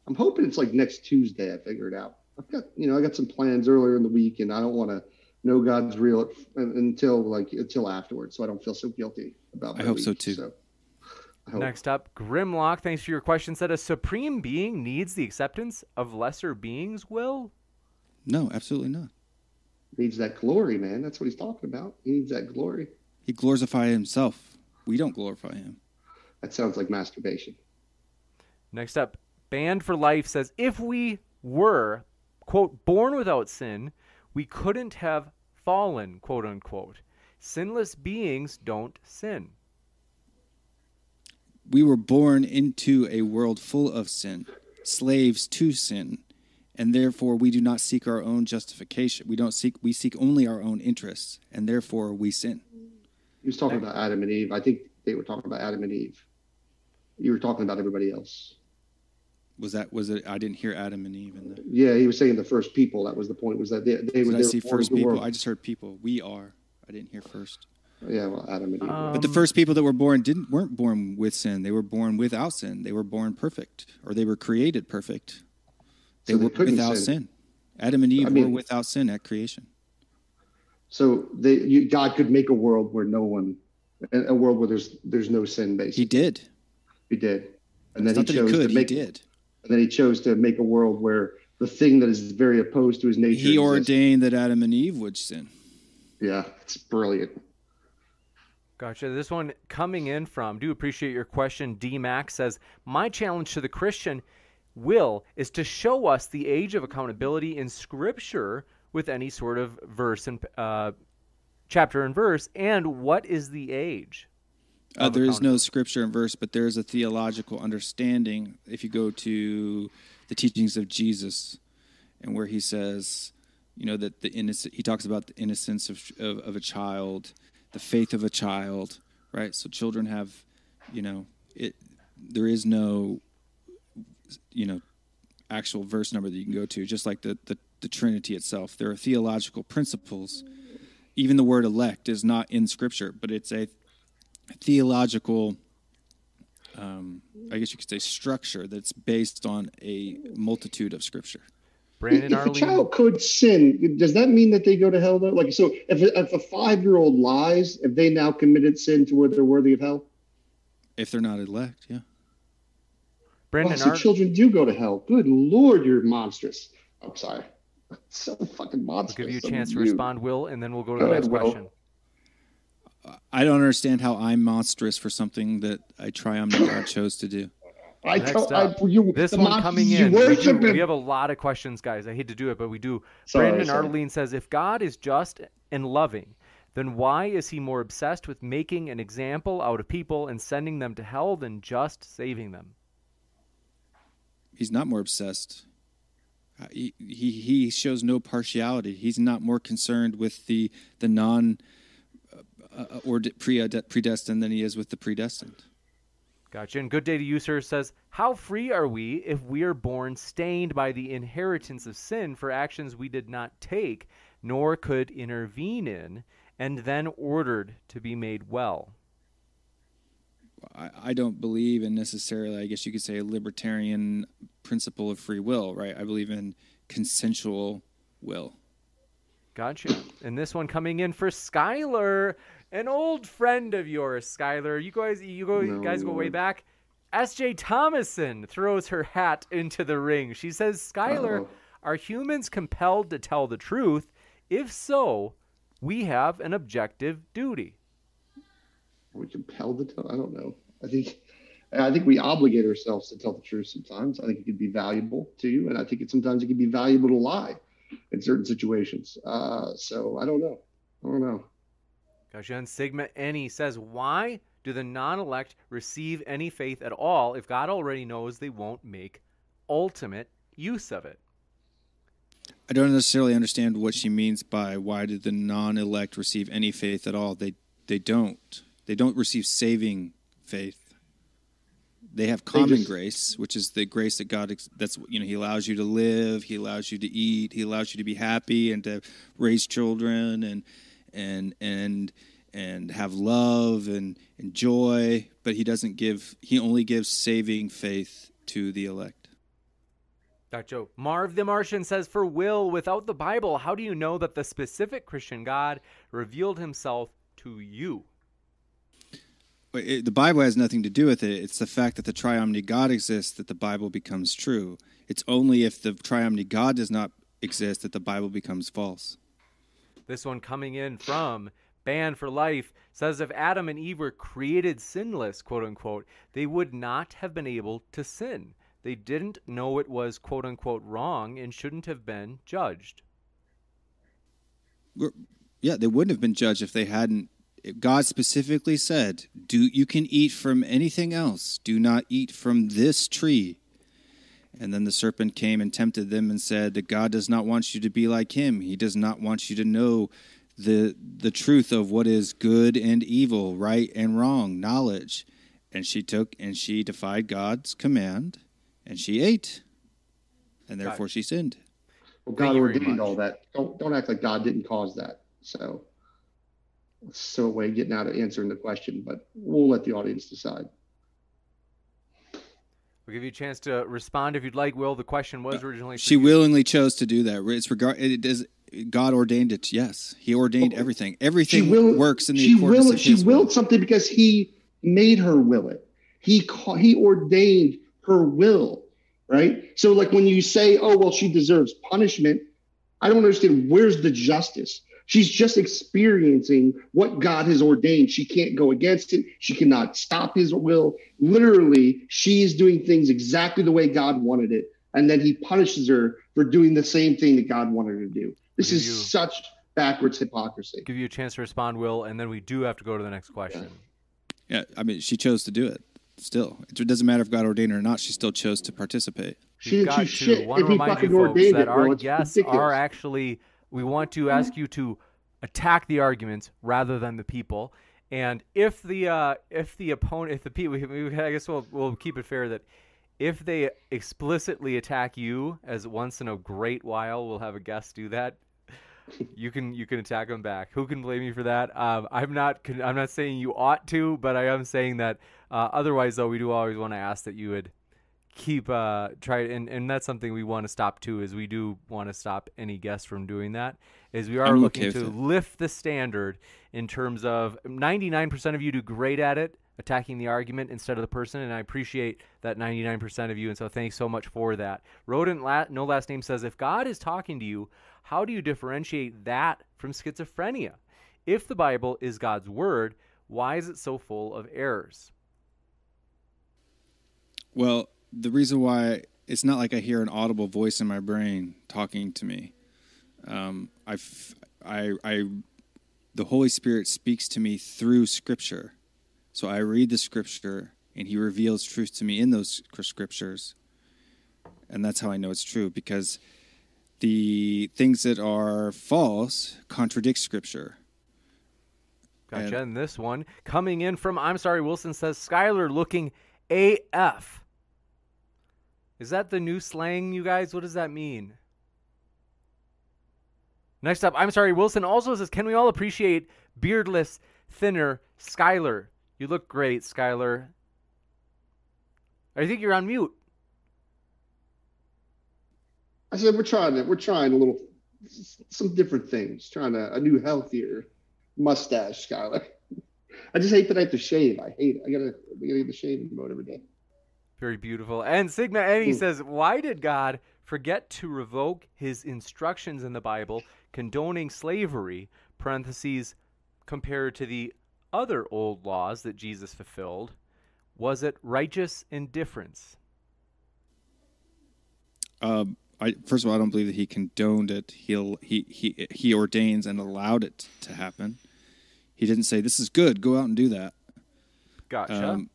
I'm hoping it's like next Tuesday. I figure it out. I've got you know I got some plans earlier in the week, and I don't want to know God's real until like until afterwards, so I don't feel so guilty about. I hope week, so too. So. Next up, Grimlock, thanks for your question. Said a supreme being needs the acceptance of lesser beings, Will? No, absolutely not. He needs that glory, man. That's what he's talking about. He needs that glory. He glorifies himself. We don't glorify him. That sounds like masturbation. Next up, Band for Life says if we were, quote, born without sin, we couldn't have fallen, quote unquote. Sinless beings don't sin we were born into a world full of sin, slaves to sin, and therefore we do not seek our own justification. We don't seek we seek only our own interests, and therefore we sin. He was talking about Adam and Eve. I think they were talking about Adam and Eve. You were talking about everybody else. Was that was it? I didn't hear Adam and Eve in there. Yeah, he was saying the first people. That was the point. Was that they, they were I see first people? I just heard people. We are. I didn't hear first. Yeah, well, Adam and Eve. But the um, first people that were born didn't weren't born with sin. They were born without sin. They were born perfect, or they were created perfect. They So they were couldn't without sin. sin. Adam and Eve I mean- were without sin at creation. so they, you, God could make a world where no one, a a world where there's there's no sin. Basically, He did. He did, and It's then not he that he chose could. to make. he did. And then he chose to make a world where the thing that is very opposed to his nature. He exists. ordained that Adam and Eve would sin. Yeah, it's brilliant. Gotcha. This one coming in from, do appreciate your question. D Max says, My challenge to the Christian will is to show us the age of accountability in Scripture with any sort of verse and uh, chapter and verse, and what is the age? Uh, there is no scripture and verse, but there is a theological understanding. If you go to the teachings of Jesus, and where he says, you know, that the innocent, he talks about the innocence of, of, of a child, the faith of a child, right? So children have, you know, it. There is no, you know, actual verse number that you can go to, just like the the, the Trinity itself. There are theological principles. Even the word elect is not in Scripture, but it's a theological um, i guess you could say structure that's based on a multitude of scripture Brandon if a child could sin, does that mean that they go to hell though? Like, so if a, if a five year old lies, if they now committed sin to where they're worthy of hell? if they're not elect yeah Oh, Brandon so Ar- children do go to hell. Good lord, you're monstrous. I'm sorry. So fucking I'll monstrous. give you a So chance to rude. respond, Will, and then we'll go to the Go next Will. question. i don't understand how i'm monstrous for something that a triumphant god chose to do I Next tell, up, I, you, This one mon- coming in. We, do- worship we have a lot of questions, guys. I hate to do it, but we do. Sorry, Brandon sorry. Arlene says, if God is just and loving, then why is he more obsessed with making an example out of people and sending them to hell than just saving them? he's not more obsessed Uh, he, he he shows no partiality he's not more concerned with the the non uh, uh, or prede- predestined than he is with the predestined Gotcha. And Good Day to You, sir, says, How free are we if we are born stained by the inheritance of sin for actions we did not take, nor could intervene in, and then ordered to be made well? I, I don't believe in necessarily, I guess you could say, a libertarian principle of free will, right? I believe in consensual will. Gotcha. And this one coming in for Skylar, an old friend of yours, Skylar. You guys, you go, you guys go way back. S.J. Thomason throws her hat into the ring. She says, Skylar, Uh-oh. are humans compelled to tell the truth? If so, we have an objective duty. Are we compelled to tell? I don't know. I think I think we obligate ourselves to tell the truth sometimes. I think it can be valuable to you, and I think it sometimes it can be valuable to lie in certain situations. Uh, so I don't know. I don't know. Gotcha. Sigma Any says, Why do the non elect receive any faith at all if God already knows they won't make ultimate use of it? I don't necessarily understand what she means by why did the non-elect receive any faith at all? They they don't. They don't receive saving faith. They have common just- grace, which is the grace that God that's you know He allows you to live, He allows you to eat, He allows you to be happy and to raise children and and and and have love and, and joy, but He doesn't give. He only gives saving faith to the elect. Gotcha. Marv the Martian says, For Will, without the Bible, how do you know that the specific Christian God revealed himself to you? It, the Bible has nothing to do with it. It's the fact that the triomni God exists that the Bible becomes true. It's only if the triomni God does not exist that the Bible becomes false. This one coming in from Banned for Life says, If Adam and Eve were created sinless, quote unquote, they would not have been able to sin. They didn't know it was, quote unquote, wrong and shouldn't have been judged. Yeah, they wouldn't have been judged if they hadn't. God specifically said, "Do you can eat from anything else? Do not eat from this tree." And then the serpent came and tempted them and said that God does not want you to be like him. He does not want you to know the the truth of what is good and evil, right and wrong, knowledge. and she took and she defied God's command, and she ate, and therefore she sinned. Well, God ordained all that. Don't don't act like God didn't cause that. So, so a way of getting out of answering the question, but we'll let the audience decide. We'll give you a chance to respond if you'd like. Will the question was uh, originally She you. willingly chose to do that. It's regard. It is God ordained it. Yes, He ordained Well, everything. She Everything will, works in the she will, of she His will. willed something because He made her will it. He ca- He ordained her will, right? So, like when you say, "Oh, well, she deserves punishment," I don't understand. Where's the justice? She's just experiencing what God has ordained. She can't go against it. She cannot stop his will. Literally, she is doing things exactly the way God wanted it. And then he punishes her for doing the same thing that God wanted her to do. This Give is you- such backwards hypocrisy. Give you a chance to respond, Will, and then we do have to go to the next question. Yeah, I mean, she chose to do it. Still, it doesn't matter if God ordained it or not. She still chose to participate. She We've didn't got do shit want if to he remind fucking you folks ordained that it, bro. our It's guests ridiculous. are actually. We want to ask you to attack the arguments rather than the people. And if the uh, if the opponent, if the people, I guess we'll we'll keep it fair that if they explicitly attack you, as once in a great while we'll have a guest do that. You can you can attack them back. Who can blame you for that? Um, I'm not I'm not saying you ought to, but I am saying that uh, otherwise though we do always want to ask that you would keep uh try and and that's something we want to stop too is we do want to stop any guests from doing that is we are I'm looking okay to lift the standard in terms of 99% of you do great at it attacking the argument instead of the person and i appreciate that 99% of you and so thanks so much for that. Rodent la- no last name says if god is talking to you how do you differentiate that from schizophrenia? If the bible is god's word why is it so full of errors? Well, the reason why it's not like I hear an audible voice in my brain talking to me. Um, I, f- I, I, the Holy Spirit speaks to me through Scripture. So I read the Scripture, and He reveals truth to me in those Scriptures, and that's how I know it's true because the things that are false contradict Scripture. Gotcha. And- And this one coming in from I'm sorry, Wilson says Skylar looking AF. Is that the new slang, you guys? What does that mean? Next up, I'm sorry, Wilson also says, Can we all appreciate beardless, thinner Skylar? You look great, Skylar. I think you're on mute. I said we're trying it. we're trying a little some different things, trying a, a new healthier mustache, Skylar. I just hate that I have to shave. I hate it. I gotta I gotta get the shaving mode every day. Very beautiful. And Sigma Ooh. says, Why did God forget to revoke his instructions in the Bible condoning slavery, parentheses, compared to the other old laws that Jesus fulfilled? Was it righteous indifference? Um, I, first of all, I don't believe that he condoned it. He'll, he he he ordains and allowed it to happen. He didn't say this is good. Go out and do that. Gotcha. Um,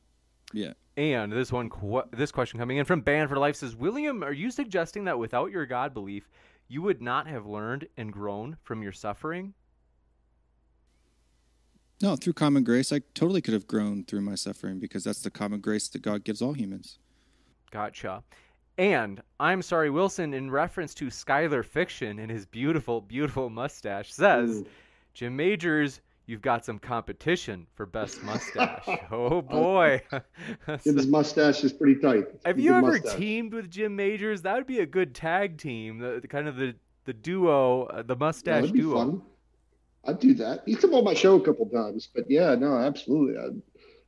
yeah. And this one, qu- this question coming in from Band for Life says, William, are you suggesting that without your God belief, you would not have learned and grown from your suffering? No, through common grace, I totally could have grown through my suffering because that's the common grace that God gives all humans. Gotcha. And I'm sorry, Wilson, in reference to Skylar Fiction and his beautiful, beautiful mustache, says, Ooh. Jim Majors, you've got some competition for best mustache. oh boy. His mustache is pretty tight. It's have you ever mustache. teamed with Jim Majors? That would be a good tag team. The, the kind of the the duo, uh, the Yeah, mustache that'd be duo. fun. I'd do that. He's come on my show a couple times, but yeah, no, absolutely. I'd,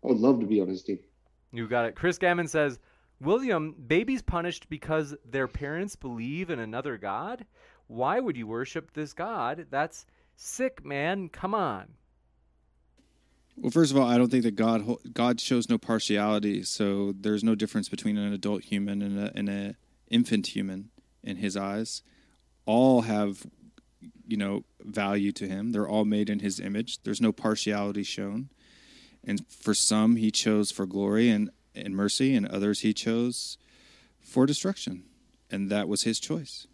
I would love to be on his team. You got it. Chris Gammon says, William, babies punished because their parents believe in another God? Why would you worship this God? That's sick, man. Come on. Well, first of all, I don't think that God God shows no partiality, so there's no difference between an adult human and a, and a infant human in His eyes. All have, you know, value to Him. They're all made in His image. There's no partiality shown, and for some He chose for glory and and mercy, and others He chose for destruction, and that was His choice.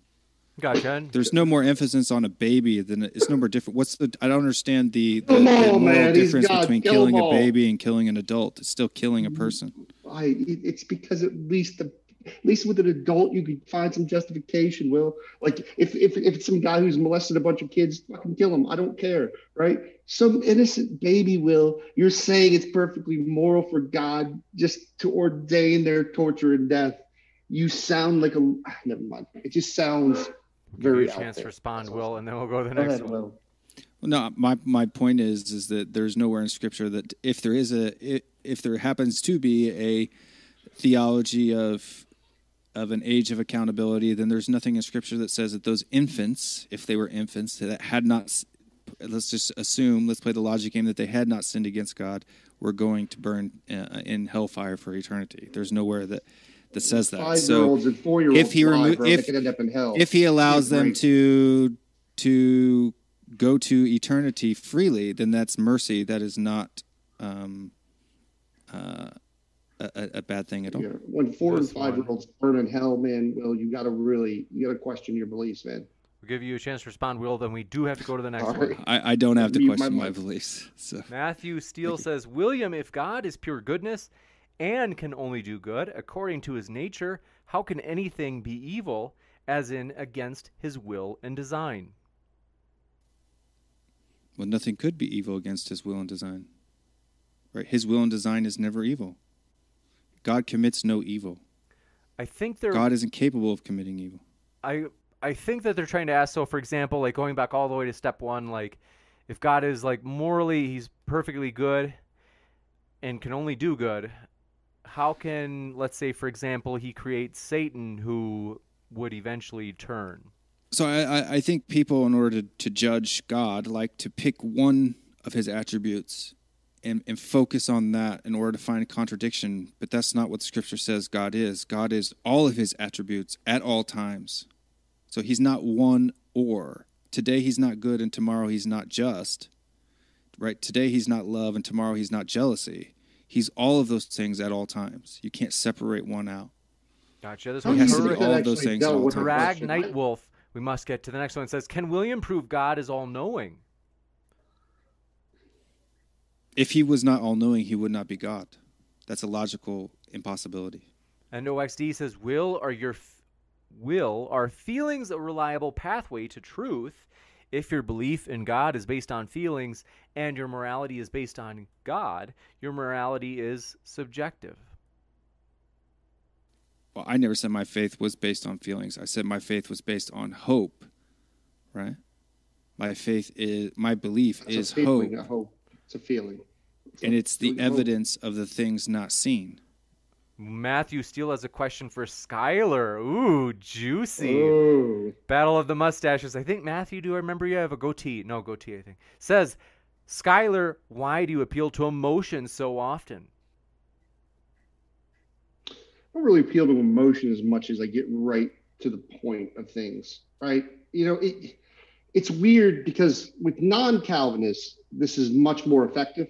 Gotcha. There's no more emphasis on a baby than it's no more different. What's the? I don't understand the, the, the moral man, difference between kill killing 'em a baby and killing an adult. It's still killing a person. I, it's because at least the at least with an adult you could find some justification. Will like if if if it's some guy who's molested a bunch of kids, fucking kill him. I don't care, right? Some innocent baby will. You're saying it's perfectly moral for God just to ordain their torture and death. You sound like a ah, never mind. It just sounds Give you a chance to respond, That's all. Will, and then we'll go to the Go next ahead, one. Will. Well, no, my my point is is that there's nowhere in Scripture that if there is a if there happens to be a theology of of an age of accountability, then there's nothing in Scripture that says that those infants, if they were infants that had not, let's just assume, let's play the logic game that they had not sinned against God, were going to burn uh, in hellfire for eternity. There's nowhere that that says that. Five year So olds and four year olds if he lie, remo- bro. if- they could end up in hell. if he allows them grief. to to go to eternity freely, then that's mercy. That is not um, uh, a, a- a bad thing at all. Yeah. When four and This five year olds burn in hell, man, well, you got to really, you got to question your beliefs, man. We'll give you a chance to respond, Will. Then we do have to go to the next All one. I, I don't have to Mute my question my beliefs. So Matthew Steele says, William, if God is pure goodness and can only do good according to his nature, how can anything be evil, as in against his will and design? well, nothing could be evil against His will and design. Right? His will and design is never evil. God commits no evil. I think they're God is incapable of committing evil. I I think that they're trying to ask. So, for example, like going back all the way to step one, like if God is like morally, he's perfectly good and can only do good. How can, let's say, for example, he creates Satan, who would eventually turn? So I, I, think people, in order to, to judge God, like to pick one of his attributes and, and focus on that in order to find contradiction. But that's not what Scripture says God is. God is all of his attributes at all times. So he's not one or. Today he's not good and tomorrow he's not just. Right? Today he's not love and tomorrow he's not jealousy. He's all of those things at all times. You can't separate one out. Gotcha. This How one, do has to be all of those things at all times. Drag question? Night Wolf. We must get to the next one. It says, Can William prove God is all knowing? If he was not all knowing, he would not be God. That's a logical impossibility. And OXD says, "Will are your f- will are feelings a reliable pathway to truth? If your belief in God is based on feelings and your morality is based on God, your morality is subjective." Well, I never said my faith was based on feelings. I said my faith was based on hope, right? My faith is my belief It's is a feeling, hope, a hope. It's a feeling. and it's the feeling of hope. evidence of the things not seen. Matthew Steele has a question for Skylar. Ooh, juicy. Oh, Battle of the Mustaches. I think Matthew, do I remember you have a goatee? No, goatee, I think. Says, Skylar, why do you appeal to emotion so often? I don't really appeal to emotion as much as I get right to the point of things, right? You know, it, it's weird because with non-Calvinists, this is much more effective,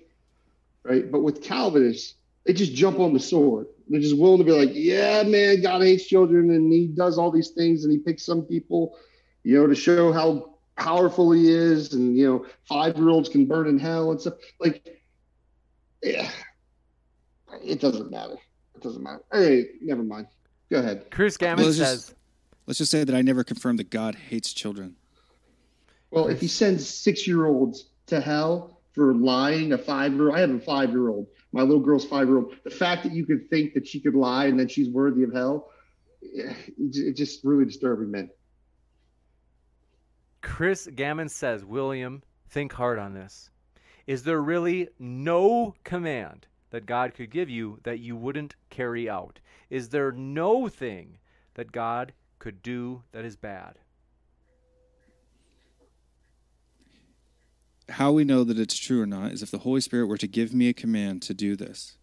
right? But with Calvinists, they just jump on the sword. They're just willing to be like, yeah, man, God hates children and he does all these things and he picks some people, you know, to show how powerful he is. And, you know, five year olds can burn in hell and stuff. Like, yeah, it doesn't matter. It doesn't matter. Hey, never mind. Go ahead. Chris Gammon Well, it's just- says, Let's just say that I never confirmed that God hates children. Well, if he sends six year olds to hell for lying, a five year old I have a five year old. My little girl's five year old. The fact that you could think that she could lie and that she's worthy of hell, it's just really disturbing, man. Chris Gammon says, William, think hard on this. Is there really no command that God could give you that you wouldn't carry out? Is there no thing that God could do that is bad? How we know that it's true or not is if the Holy Spirit were to give me a command to do this,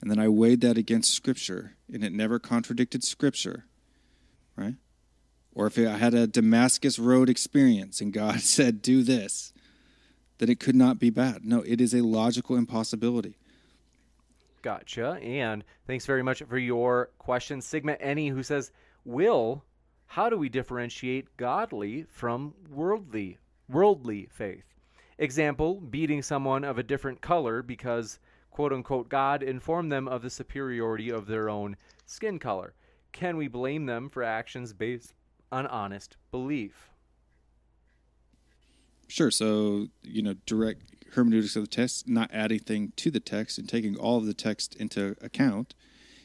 and then I weighed that against Scripture, and it never contradicted Scripture, right? Or if I had a Damascus Road experience and God said, do this, then it could not be bad. No, it is a logical impossibility. Gotcha. And thanks very much for your question. Sigma Any, who says, Will, how do we differentiate godly from worldly worldly faith? Example, beating someone of a different color because quote unquote God informed them of the superiority of their own skin color. Can we blame them for actions based on honest belief? Sure. So, you know, direct hermeneutics of the text, not adding anything to the text and taking all of the text into account,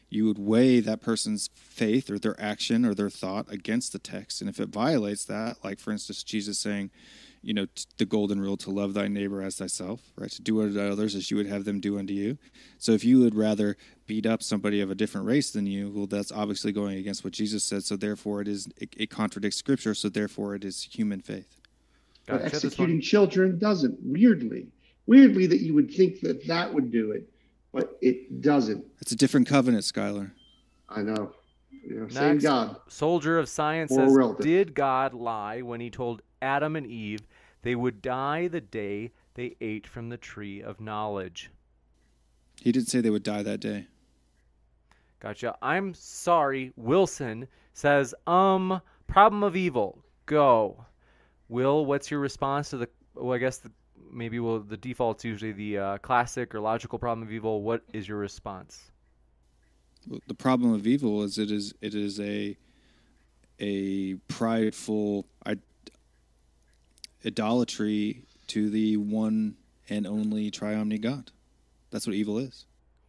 you would weigh that person's faith or their action or their thought against the text. And if it violates that, like for instance, Jesus saying, you know, t- the golden rule to love thy neighbor as thyself, right? To do unto others as you would have them do unto you. So if you would rather beat up somebody of a different race than you, well, that's obviously going against what Jesus said. So therefore, it is it, it contradicts Scripture. So therefore, it is human faith. But Gotcha. This executing children doesn't. Weirdly, weirdly that you would think that that would do it, but it doesn't. It's a different covenant, Skylar. I know. You know, same God. Soldier of Science Or says, relative. Did God lie when he told Adam and Eve they would die the day they ate from the tree of knowledge? He didn't say they would die that day. Gotcha. I'm sorry. Wilson says, um, problem of evil. Go. Will, what's your response to the, well, I guess the, maybe well, the default's usually the uh, classic or logical problem of evil. What is your response? the problem of evil is it is it is a a prideful I- idolatry to the one and only triomni God. That's what evil is.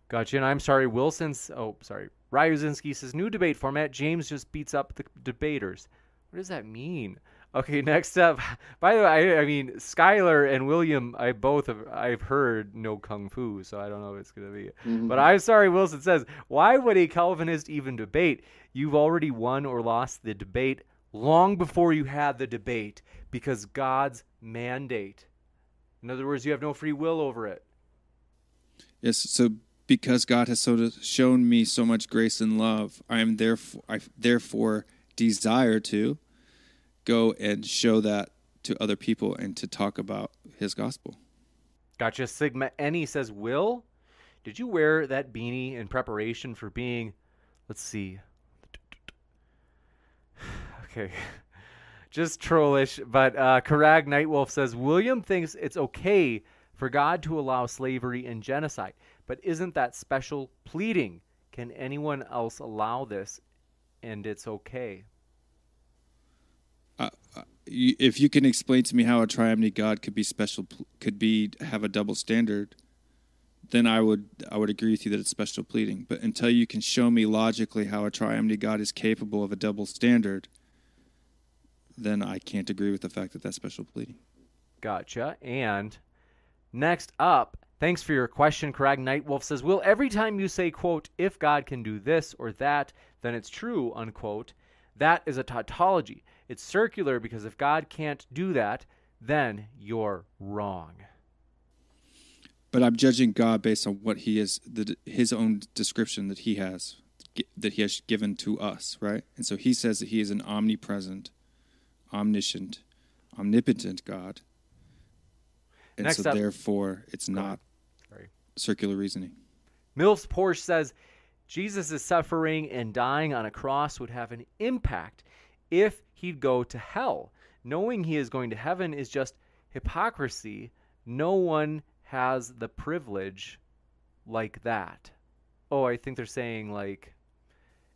Gotcha. And I'm sorry, Wilson's. Oh, sorry. Ryuzinski says new debate format. James just beats up the debaters. What does that mean? Okay, next up. By the way, I, I mean Skylar and William. I both have. I've heard no kung fu, so I don't know if it's gonna be. Mm-hmm. But I'm sorry. Wilson says, why would a Calvinist even debate? You've already won or lost the debate long before you had the debate because God's mandate. In other words, you have no free will over it. Yes, so because God has so shown me so much grace and love, I am therefore I therefore desire to go and show that to other people and to talk about his gospel. Gotcha. Sigma Any says, Will, did you wear that beanie in preparation for being, let's see. Okay. Just trollish. But uh, Karag Nightwolf says, William thinks it's okay for God to allow slavery and genocide. But isn't that special pleading? Can anyone else allow this and it's okay? You- If you can explain to me how a triomni God could be special, could be have a double standard, then I would I would agree with you that it's special pleading. But until you can show me logically how a triomni God is capable of a double standard, then I can't agree with the fact that that's special pleading. Gotcha. And next up, thanks for your question. Craig. Nightwolf says, Will every time you say, quote, if God can do this or that, then it's true, unquote, that is a tautology. It's circular because if God can't do that, then you're wrong. But I'm judging God based on what He is, the, His own description that He has, that He has given to us, right? And so He says that He is an omnipresent, omniscient, omnipotent God. And Next so up- therefore, it's not. Circular reasoning. Mills Porsche says Jesus' suffering and dying on a cross would have an impact if he'd go to hell. Knowing he is going to heaven is just hypocrisy. No one has the privilege like that. Oh, I think they're saying like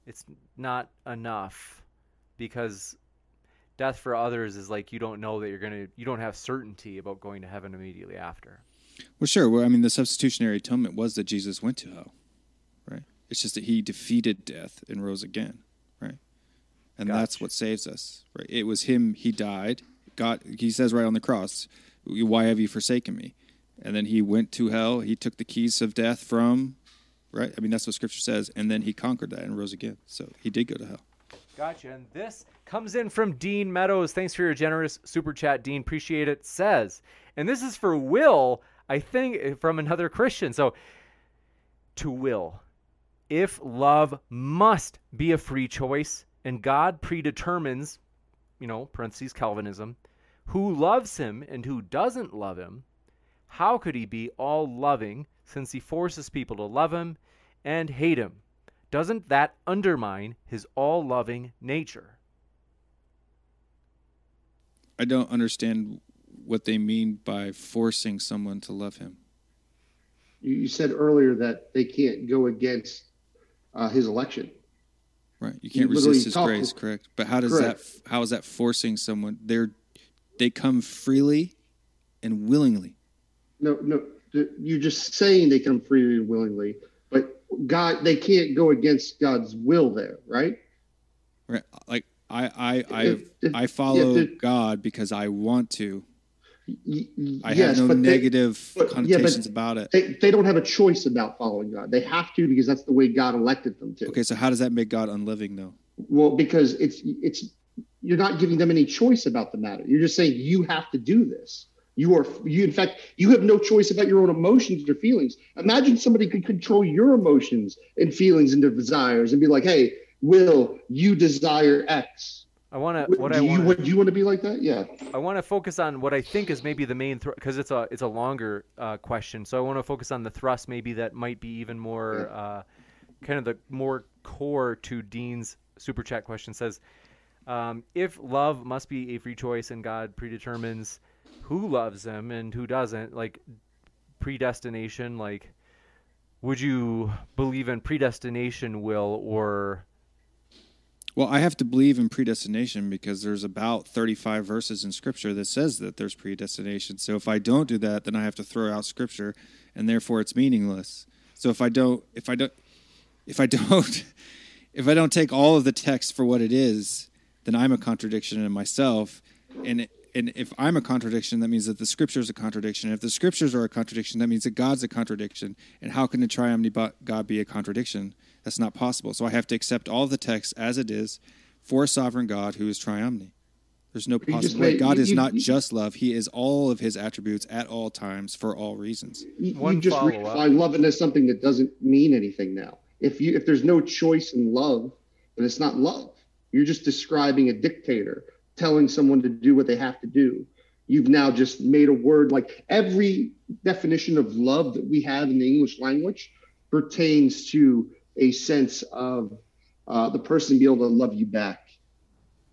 it's not enough because death for others is like you don't know that you're going to you don't have certainty about going to heaven immediately after. Well, sure. Well, I mean, the substitutionary atonement was that Jesus went to hell, right? It's just that He defeated death and rose again, right? And that's what saves us, right? It was Him. He died. God. He says right on the cross, "Why have you forsaken me?" And then He went to hell. He took the keys of death from, right? I mean, that's what Scripture says. And then He conquered that and rose again. So He did go to hell. Gotcha. And this comes in from Dean Meadows. Thanks for your generous super chat, Dean. Appreciate it. Says, and this is for Will, I think, eh, from another Christian. So, to Will, if love must be a free choice and God predetermines, you know, parentheses Calvinism, who loves him and who doesn't love him, how could he be all loving since he forces people to love him and hate him? Doesn't that undermine his all loving nature? I don't understand what they mean by forcing someone to love him. You, you said earlier that they can't go against uh, his election. Right. You can't You resist his literally grace, talk- correct? But how does Correct. that how is that forcing someone? They're they come freely and willingly. No, no, you're just saying they come freely and willingly, but God, they can't go against God's will there, right? Right. Like I I I If- if- I follow if- God because I want to. I yes, have no but they- negative but- yeah, connotations about it. They, they don't have a choice about following God. They have to because that's the way God elected them to. Okay, so how does that make God unliving though? Well, because it's it's you're not giving them any choice about the matter. You're just saying you have to do this. You are you in fact you have no choice about your own emotions or feelings. Imagine somebody could control your emotions and feelings and desires and be like, "Hey, Will, you desire X." I want to. What do I you want. would you want to be like that? Yeah. I want to focus on what I think is maybe the main because it's a it's a longer uh, question. So I want to focus on the thrust maybe that might be even more uh, kind of the more core to Dean's super chat question. Says, um, if love must be a free choice and God predetermines who loves him and who doesn't, like predestination, like would you believe in predestination, Will, or Well, I have to believe in predestination because there's about 35 verses in scripture that says that there's predestination. So if I don't do that, then I have to throw out scripture and therefore it's meaningless. So if I don't if I don't if I don't if I don't take all of the text for what it is, then I'm a contradiction in myself and and if I'm a contradiction, that means that the scripture is a contradiction. If the scriptures are a contradiction, that means that God's a contradiction. And how can the triumphant God be a contradiction? That's not possible. So I have to accept all the text as it is for a sovereign God who is triumphant. There's no You just possible way. God you- is you- not you- just love. He is all of his attributes at all times for all reasons. You, One you just follow-up. redefine love into something that doesn't mean anything now. If you if there's no choice in love, then it's not love. You're just describing a dictator telling someone to do what they have to do. You've now just made a word like every definition of love that we have in the English language pertains to a sense of uh, the person being able to love you back,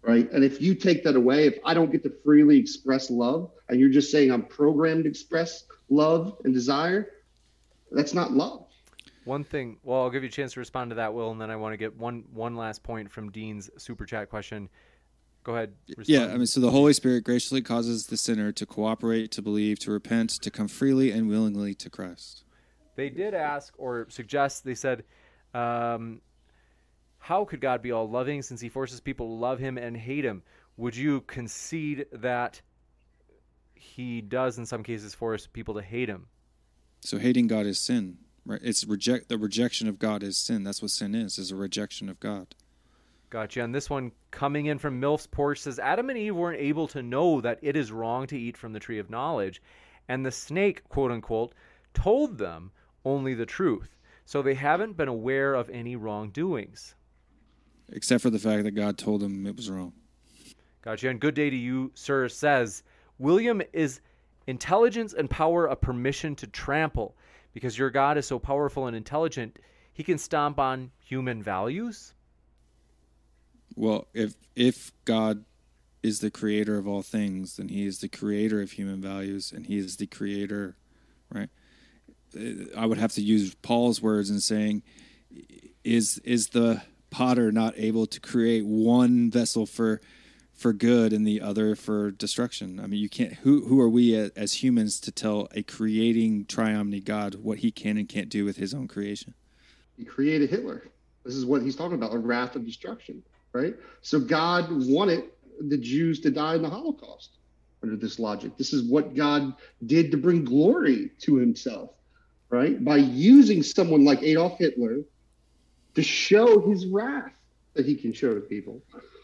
right? And if you take that away, if I don't get to freely express love, and you're just saying I'm programmed to express love and desire, that's not love. One thing, well, I'll give you a chance to respond to that, Will, and then I want to get one one last point from Dean's super chat question. Go ahead. Respond. Yeah, I mean, so the Holy Spirit graciously causes the sinner to cooperate, to believe, to repent, to come freely and willingly to Christ. they did ask or suggest. They said, um, "How could God be all loving since He forces people to love Him and hate Him?" Would you concede that He does, in some cases, force people to hate Him? So hating God is sin, right? It's reject the rejection of God is sin. That's what sin is, is a rejection of God. Gotcha. And this one coming in from MILF's porch says Adam and Eve weren't able to know that it is wrong to eat from the tree of knowledge. And the snake, quote unquote, told them only the truth. So they haven't been aware of any wrongdoings. Except for the fact that God told them it was wrong. Gotcha. And good day to you, sir, says William is intelligence and power a permission to trample. Because your God is so powerful and intelligent, he can stomp on human values? Well, if if God is the creator of all things, then he is the creator of human values and he is the creator, right? Uh, I would have to use Paul's words in saying is is the potter not able to create one vessel for for good and the other for destruction? I mean, you can't who who are we as, as humans to tell a creating triomni God what he can and can't do with his own creation? He created Hitler. This is what he's talking about, a wrath of destruction, right? So God wanted the Jews to die in the Holocaust under this logic. This is what God did to bring glory to himself, right? By using someone like Adolf Hitler to show his wrath that he can show to people.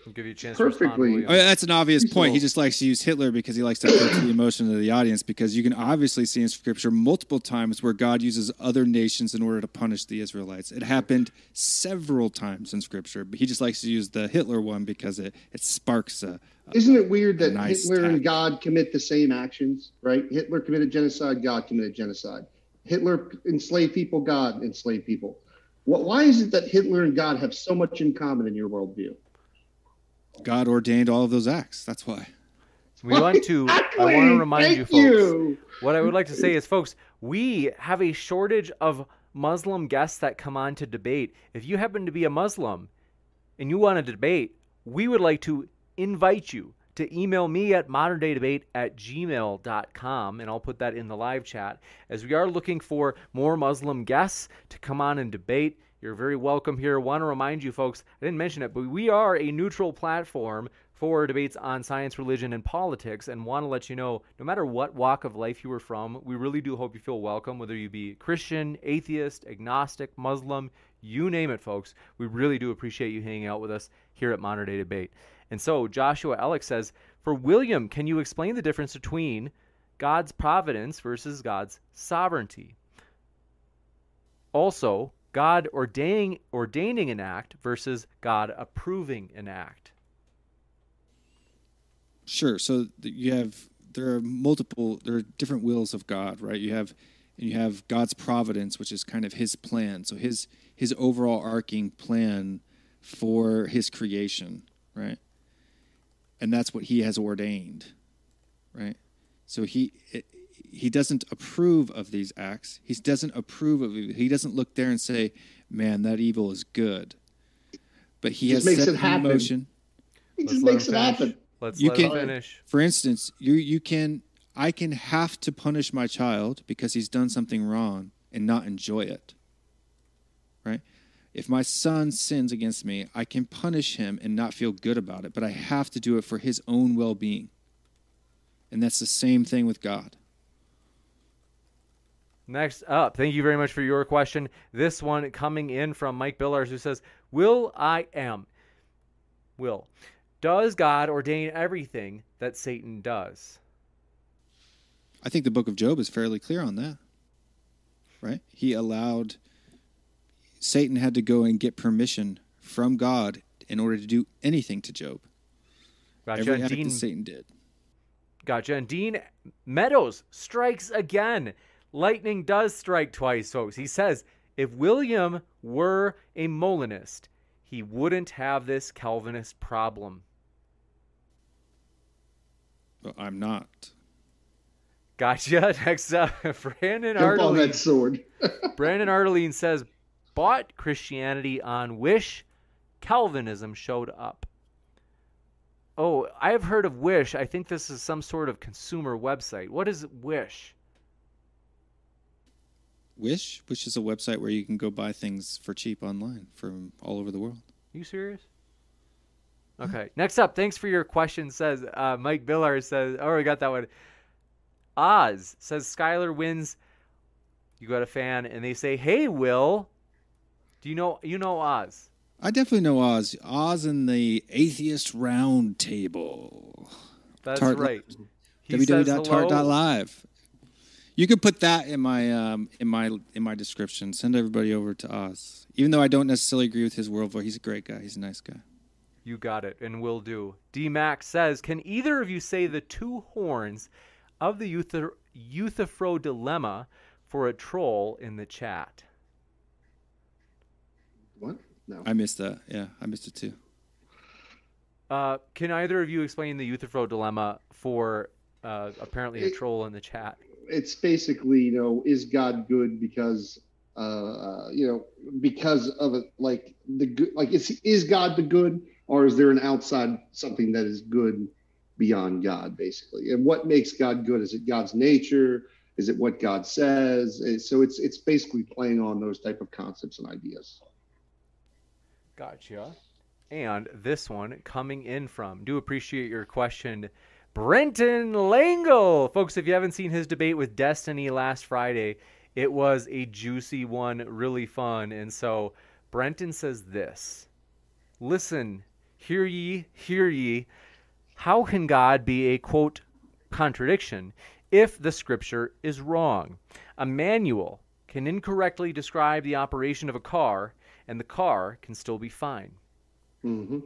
I'll give you a chance Perfectly. William. Oh, yeah, that's an obvious point. He just likes to use Hitler because he likes to appeal to the emotion of the audience. Because you can obviously see in Scripture multiple times where God uses other nations in order to punish the Israelites. It happened several times in Scripture, but he just likes to use the Hitler one because it, it sparks a. Isn't it weird that nice Hitler and. God commit the same actions, right? Hitler committed genocide, God committed genocide. Hitler enslaved people, God enslaved people. What, why is it that Hitler and God have so much in common in your worldview? God ordained all of those acts. That's why. We want to. Exactly. I want to remind Thank you, folks. you. What I would like to say is, folks, we have a shortage of Muslim guests that come on to debate. If you happen to be a Muslim and you want to debate, we would like to invite you to email me at moderndaydebate at gmail.com, and I'll put that in the live chat. As we are looking for more Muslim guests to come on and debate, you're very welcome here. Want to remind you, folks, I didn't mention it, but we are a neutral platform for debates on science, religion, and politics, and want to let you know no matter what walk of life you are from, we really do hope you feel welcome, whether you be Christian, atheist, agnostic, Muslim, you name it, folks. We really do appreciate you hanging out with us here at Modern Day Debate. And so Joshua Alex says, For William, can you explain the difference between God's providence versus God's sovereignty? Also, God ordaining, ordaining an act versus God approving an act. Sure. So you have there are multiple there are different wills of God, right? You have and you have God's providence, which is kind of His plan. So His His overall arcing plan for His creation, right? And that's what He has ordained, right? So He He doesn't approve of these acts. He doesn't approve of it. He doesn't look there and say, "Man, that evil is good." But He Just has makes set it happen. motion. He Let's just makes it finish. happen. Let's You let can- him finish. For instance, you you can I can have to punish my child because he's done something wrong and not enjoy it. Right? If my son sins against me, I can punish him and not feel good about it, but I have to do it for his own well-being. And that's the same thing with God. Next up, thank you very much for your question. This one coming in from Mike Billars, who says, Will I am? Will. Does God ordain everything that Satan does? I think the book of Job is fairly clear on that. Right? He allowed Satan had to go and get permission from God in order to do anything to Job. Gotcha. Every And act Dean, that Satan did. gotcha. And Dean Meadows strikes again. Lightning does strike twice, folks. He says, if William were a Molinist, he wouldn't have this Calvinist problem. But I'm not. Gotcha. Next up, Brandon Jump on that sword. Brandon Ardeline says, bought Christianity on Wish, Calvinism showed up. Oh, I have heard of Wish. I think this is some sort of consumer website. What is Wish? Wish, which is a website where you can go buy things for cheap online from all over the world. you serious? Okay. Next up, thanks for your question. Says uh, Mike Billard says, oh, we got that one. Oz says Skylar wins. You got a fan, and they say, "Hey, Will, do you know you know Oz?" I definitely know Oz. Oz and the Atheist Round Table. That's Tart- right. He www.tart.live. You could put that in my um, in my in my description. Send everybody over to Oz. Even though I don't necessarily agree with his worldview, he's a great guy. He's a nice guy. You got it, and will do. D Max says, "Can either of you say the two horns of the Euther- Euthyphro dilemma for a troll in the chat?" What? No. I missed that. Yeah, I missed it too. Uh, can either of you explain the Euthyphro dilemma for uh, apparently a troll in the chat? It's basically, you know, is God good because, uh, uh, you know, because of it, like the good, like is is God the good, or is there an outside something that is good beyond God, basically? And what makes God good? Is it God's nature? Is it what God says? So it's it's basically playing on those type of concepts and ideas. Gotcha. And this one coming in from, do appreciate your question, Brenton Langle. Folks, if you haven't seen his debate with Destiny last Friday, it was a juicy one, really fun. And so Brenton says this Listen, hear ye, hear ye. How can God be a quote contradiction if the scripture is wrong? A manual can incorrectly describe the operation of a car, and the car can still be fine. hmm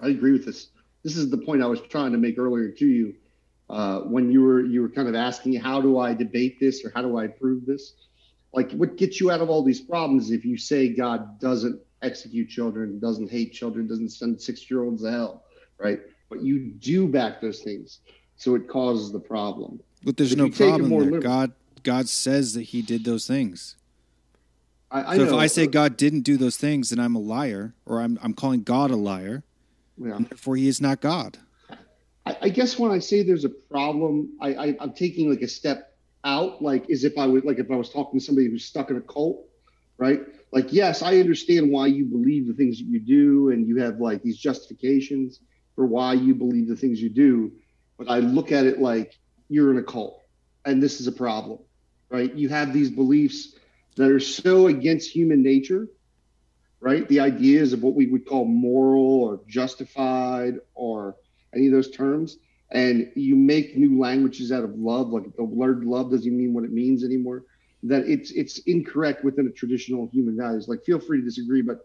I agree with this. This is the point I was trying to make earlier to you uh, when you were you were kind of asking how do I debate this or how do I prove this? Like what gets you out of all these problems if you say God doesn't execute children, doesn't hate children, doesn't send six year olds to hell, right? but you do back those things, so it causes the problem. But there's If no problem more there. liberal- God God says that He did those things. I, I so if I say God didn't do those things, then I'm a liar, or I'm I'm calling God a liar, yeah. and therefore He is not God. I, I guess when I say there's a problem, I, I I'm taking like a step out, like as if I would like if I was talking to somebody who's stuck in a cult, right? Like, yes, I understand why you believe the things that you do, and you have like these justifications for why you believe the things you do, but I look at it like you're in a cult, and this is a problem, right? You have these beliefs that are so against human nature, right? The ideas of what we would call moral or justified or any of those terms and you make new languages out of love like the word love doesn't mean what it means anymore that it's it's incorrect within a traditional human values like feel free to disagree but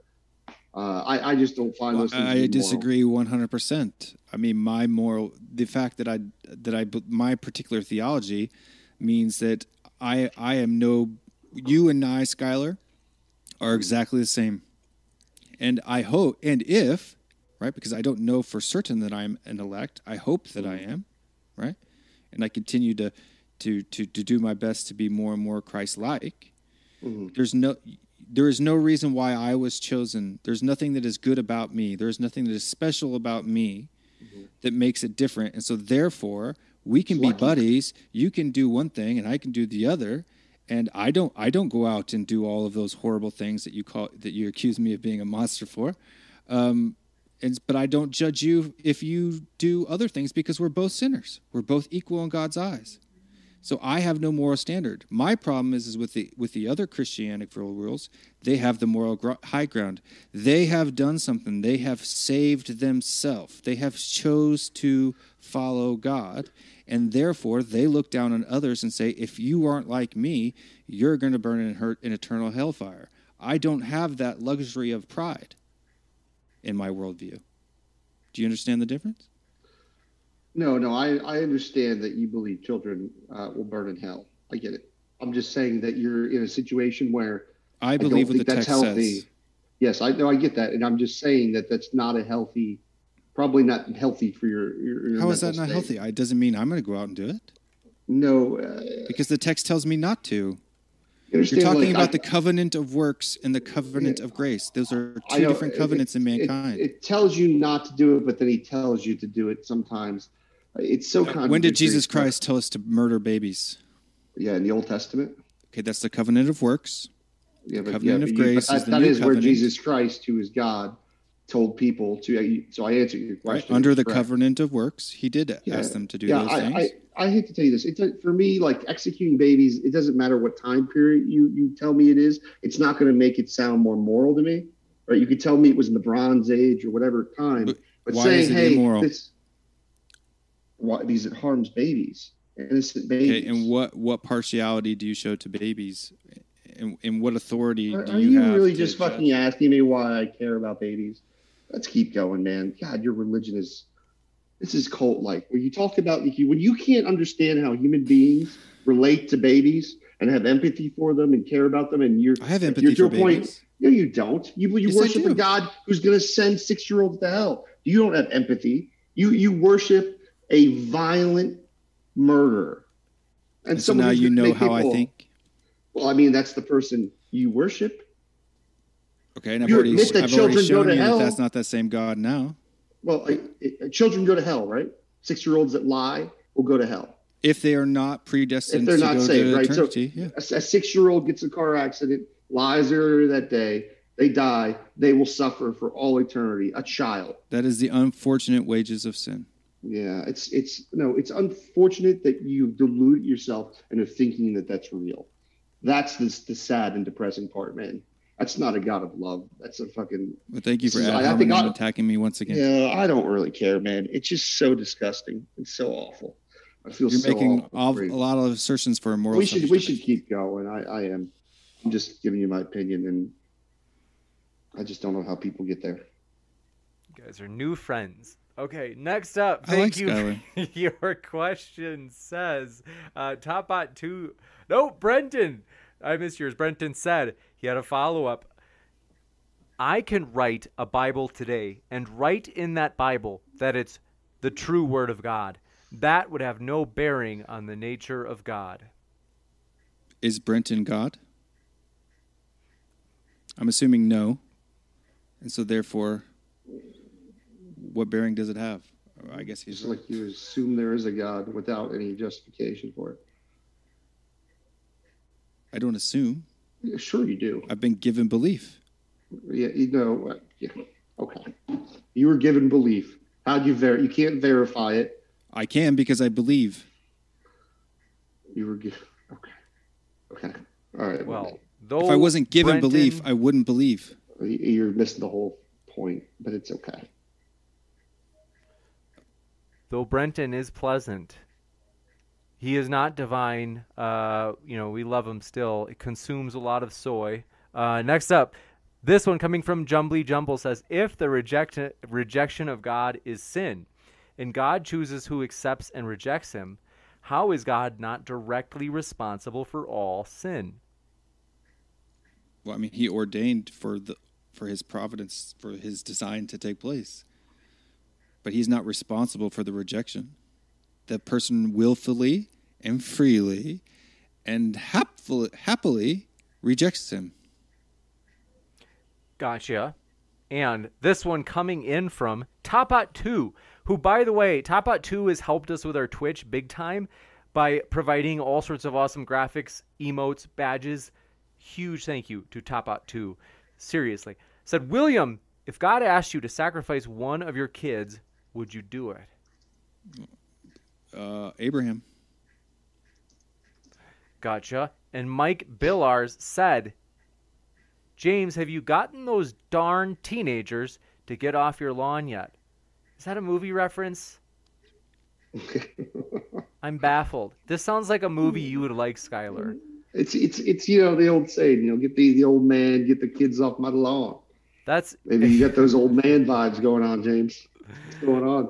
uh, I, I just don't find Well, those things I disagree 100. percent I mean, my moral, the fact that I that I my particular theology means that I I am no you and I, Skylar, are exactly the same, and I hope and if right because I don't know for certain that I'm an elect. I hope that I mm. am, right, and I continue to to to to do my best to be more and more Christ-like. Mm-hmm. There's no there is no reason why I was chosen. There's nothing that is good about me. There's nothing that is special about me mm-hmm. that makes it different. And so therefore, we can be buddies. You can do one thing and I can do the other. And I don't I don't go out and do all of those horrible things that you call that you accuse me of being a monster for. Um and but I don't judge you if you do other things because we're both sinners. We're both equal in God's eyes. So I have no moral standard. My problem is, is with the with the other Christianic rules, they have the moral high ground. They have done something. They have saved themselves. They have chose to follow God, and therefore they look down on others and say, "If you aren't like me, you're going to burn in hurt in eternal hellfire." I don't have that luxury of pride in my worldview. Do you understand the difference? No no I, I understand that you believe children uh, will burn in hell i get it i'm just saying that you're in a situation where I believe what the that's text healthy. says. Yes, I know. I get that, and I'm just saying that that's not a healthy, probably not healthy for your. your, your How is that not state. healthy? It doesn't mean I'm going to go out and do it. No, uh, Because the text tells me not to. you You're talking like, about I- the covenant of works and the covenant of grace. Those are two know, different it- covenants in it- mankind. It, tells you not to do it, but then he tells you to do it sometimes. It's so when did. Jesus Christ tell us to murder babies? Yeah, in the Old Testament. Okay, that's the covenant of works. Yeah, but, covenant yeah, of you- grace is that, that is where. Jesus Christ, who is God, told people to. Uh, so I answered your Right? question. Under the correct. covenant of works, he did ask them to do yeah, those I, things. I, I hate to tell you this. It for me, like executing babies, it doesn't matter what time period you you tell me it is. It's not going to make it sound more moral to me, right? You could tell me it was in the Bronze Age or whatever time, But but, why saying, is it "Hey, immoral?" this," why because it harms babies, innocent babies. okay, and what what partiality do you show to babies? And, and what authority Are, do are you, you, have? really just judge? fucking asking me why I care about babies? Let's keep going, man. God, your religion is this is cult like. When you talk about when you can't understand how human beings relate to babies and have empathy for them and care about them, and you're I have you're empathy to for a point. No, you don't. You you Yes, worship a God who's going to send six year olds to hell. You don't have empathy. You you worship a violent murderer. And so now you know how I think. Well, I mean, that's the person you worship. Okay, and I've You already, admit that I've already children go shown to you that hell. that's not that same God now. Well, I, I- children go to hell, right? Six year olds that lie will go to hell. If they are not predestined If they're to not go saved, to right? So eternity, yeah. a, six year old gets a car accident, lies earlier that day, they die, they will suffer for all eternity. A child. That is the unfortunate wages of sin. Yeah, it's it's no, it's unfortunate that you delude yourself into thinking that that's real. That's the, the sad and depressing part, man. That's not a God of love. That's a fucking But thank you for This is- I- I think I- attacking me once again. yeah. I don't really care, man. It's just so disgusting. It's so awful. I feel You're so making awful all, for you. a lot of assertions for a moral. we should we should keep going. I, I am. I'm just giving you my opinion, and I just don't know how people get there. You guys are new friends. Okay, next up, thank like you. Your question says, uh, Top Bot 2. No, Brenton. I missed yours. Brenton said he had a follow up. I can write a Bible today and write in that Bible that it's the true Word of God. That would have no bearing on the nature of God. Is Brenton God? I'm assuming no. And so therefore, what bearing does it have? I guess he's Just like you assume there is a God without any justification for it. I don't assume. Yeah, sure, you do. I've been given belief. Yeah, you know. uh, Yeah. Okay. You were given belief. How'd you ver? You can't verify it. I can because I believe. You were given. Okay. Okay. All right. Well, though If I wasn't given Brenton- belief, I wouldn't believe. you're missing the whole point, but it's okay. Though Brenton is pleasant, he is not divine. Uh, you know, we love him still. It consumes a lot of soy. Uh, next up, this one coming from Jumbly Jumble says, "If the reject- rejection of God is sin, and God chooses who accepts and rejects him, how is God not directly responsible for all sin?" Well, I mean, he ordained for the for his providence for his design to take place, but he's not responsible for the rejection. The person willfully and freely and happily, happily rejects him. Gotcha. And this one coming in from Topot2, who, by the way, Topot2 has helped us with our Twitch big time by providing all sorts of awesome graphics, emotes, badges. Huge thank you to Topot2. Seriously. Said, William, if God asked you to sacrifice one of your kids, would you do it? Uh, Abraham. Gotcha. And Mike Billars said, James, have you gotten those darn teenagers to get off your lawn yet? Is that a movie reference? I'm baffled. This sounds like a movie you would like, Skylar. It's it's it's you know the old saying, you know, get the the old man, get the kids off my lawn. That's Maybe you got those old man vibes going on, James. What's going on?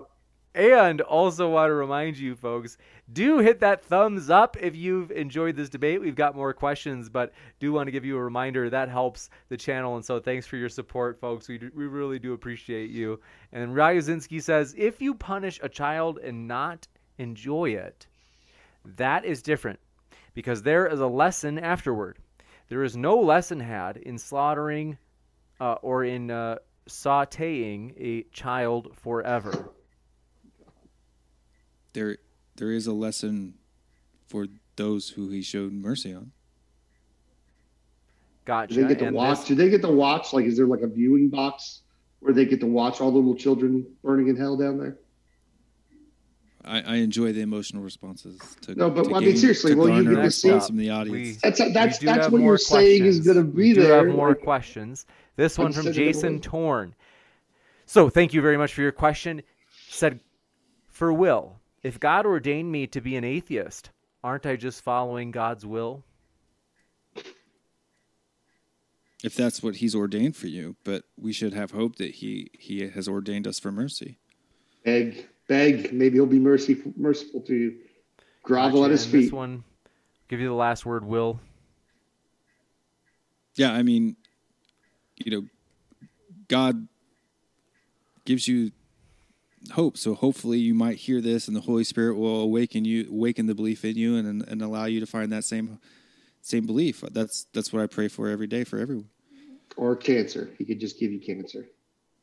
And also want to remind you folks, do hit that thumbs up if you've enjoyed this debate. We've got more questions, but do want to give you a reminder that helps the channel. And so thanks for your support, folks. We, we really do appreciate you. And Ryazinski says, if you punish a child and not enjoy it, that is different because there is a lesson afterward. There is no lesson had in slaughtering uh, or in uh, sauteing a child forever. There, there is a lesson for those who he showed mercy on. Gotcha. Do they get to and watch? this- Do they get to watch? Like, is there like a viewing box where they get to watch all the little children burning in hell down there? I, I enjoy the emotional responses. To, No, but to I mean, gain- seriously, will you garner get to see- response from the audience. We- That's that's that's what you're saying is going to be we do there. have more Like, questions. This I one from Jason. Torn. So thank you very much for your question. Said for Will, if God ordained me to be an atheist, aren't I just following God's will? if that's what he's ordained for you, but we should have hope that he he has ordained us for mercy. beg, beg. Maybe he'll be merciful, merciful to you. Grovel Gotcha. at his feet. This one, give you the last word, Will. Yeah, I mean, you know, God gives you hope. So hopefully you might hear this and the Holy Spirit will awaken you, awaken the belief in you and, and allow you to find that same, same belief. That's, that's what I pray for every day for everyone. or cancer. He could just give you cancer,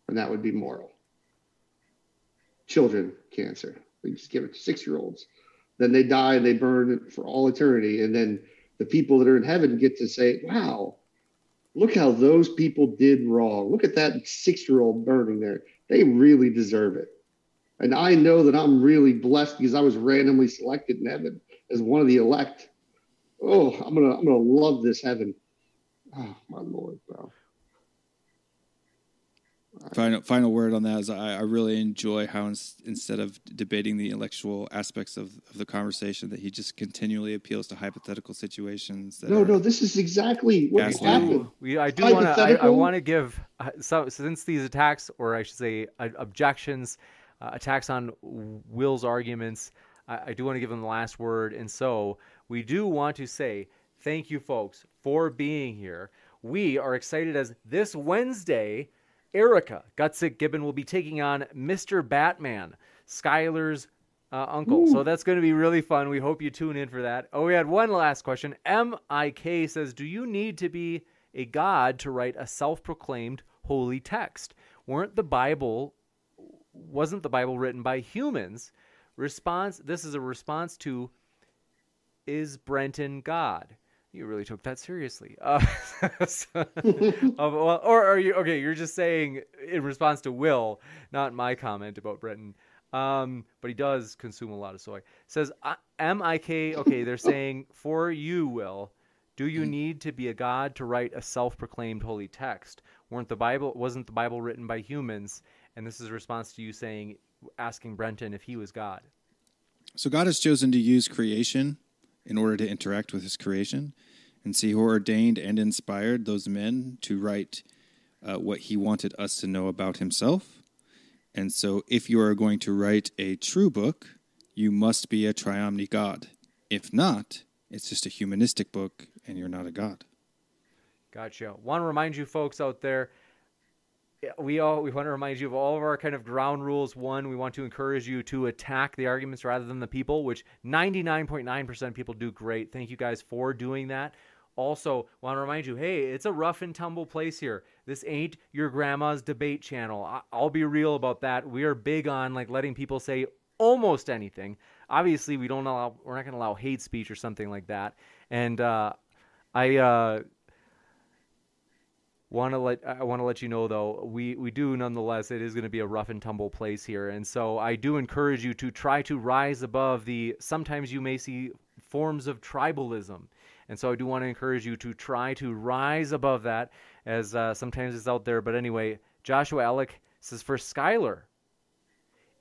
and that would be moral. Children cancer. We just give it to six year olds. Then they die and they burn for all eternity. And then the people that are in heaven get to say, wow, look how those people did wrong. Look at that six year old burning there. They really deserve it. And I know that I'm really blessed because I was randomly selected in heaven as one of the elect. Oh, I'm gonna I'm gonna love this heaven. Oh my lord, bro. Final, final word on that is I, I really enjoy how ins- instead of debating the intellectual aspects of, of the conversation, that he just continually appeals to hypothetical situations. That No, no, this is exactly what Gaslighting. happened. We, I do want to. I, I want to give uh, so since these attacks, or I should say, uh, objections, uh, attacks on Will's arguments. I, I do want to give him the last word, and so we do want to say thank you, folks, for being here. We are excited as this Wednesday, Erika Gutsick Gibbon will be taking on Mr. Batman. Skylar's uh, uncle. So that's going to be really fun. We hope you tune in for that. Oh, we had one last question. MIK says, Do you need to be a god to write a self proclaimed holy text? Weren't the Bible, wasn't the Bible written by humans? Response, this is a response to, Is Brenton God? You really took that seriously. Uh, so- well, or are you okay? You're just saying in response to Will, not my comment about Brenton. Um, but he does consume a lot of soy. Says M I K. Okay, they're saying for you, Will. Do you need to be a god to write a self-proclaimed holy text? Weren't the Bible wasn't the Bible written by humans? And this is a response to you saying, asking Brenton if he was God. So God has chosen to use creation in order to interact with His creation, and see who ordained and inspired those men to write uh, what He wanted us to know about Himself. And so, if you are going to write a true book, you must be a triomni God. If not, it's just a humanistic book, and you're not a god. Gotcha. Want to remind you folks out there, we all we want to remind you of all of our kind of ground rules. One, we want to encourage you to attack the arguments rather than the people, which 99.9% of people do great. Thank you guys for doing that. Also, want to remind you, hey, it's a rough and tumble place here. This ain't your grandma's debate channel. I'll be real about that. We are big on like letting people say almost anything. Obviously, we don't allow we're not going to allow hate speech or something like that. And uh, I uh, want to let I want to let you know though we we do nonetheless it is going to be a rough and tumble place here. And so I do encourage you to try to rise above the sometimes you may see forms of tribalism. And so I do want to encourage you to try to rise above that as uh, sometimes it's out there. But anyway Joshua Alec says for Skylar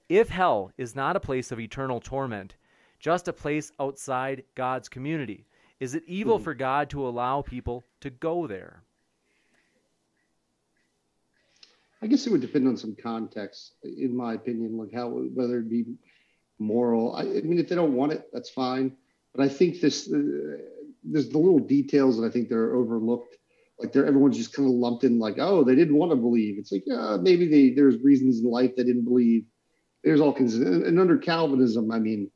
if hell is not a place of eternal torment just a place outside God's community is it evil for God to allow people to go there I guess it would depend on some context, in my opinion, like how whether it be moral. I, I mean, if they don't want it, that's fine. But I think this uh, there's the little details that I think they're overlooked. Like they're everyone's just kind of lumped in, like, oh, they didn't want to believe. It's like, yeah, maybe they there's reasons in life they didn't believe. There's all kinds of, and under Calvinism, I mean,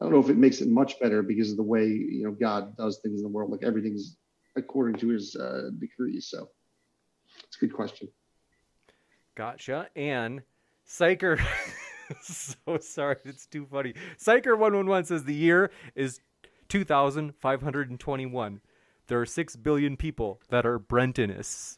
I don't know if it makes it much better because of the way you know God does things in the world. Like everything's according to His uh, decrees. So it's a good question. Gotcha. And Psycher, so sorry, it's too funny. Psycher one one one says the year is two thousand five hundred and twenty one. There are six billion people that are Brentonists.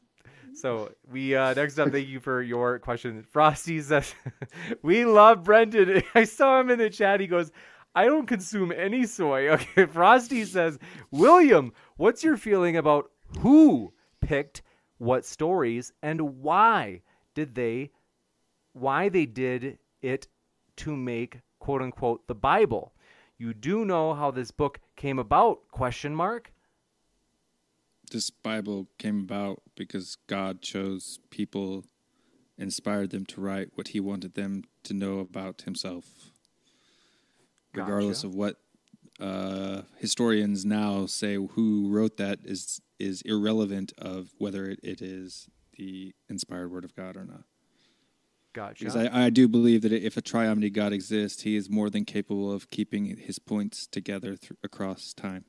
So we uh, next up, thank you for your question. Frosty says we love Brenton. I saw him in the chat. He goes, I don't consume any soy. Okay, Frosty says, William, what's your feeling about who picked what stories and why did they why they did it to make quote unquote the Bible? You do know how this book came about? Question mark. This Bible came about because God chose people, inspired them to write what He wanted them to know about Himself. Regardless of what uh, historians now say who wrote that is is irrelevant of whether it, it is the inspired word of God or not. Gotcha. Because I, I do believe that if a triomni God exists, He is more than capable of keeping His points together thr across time.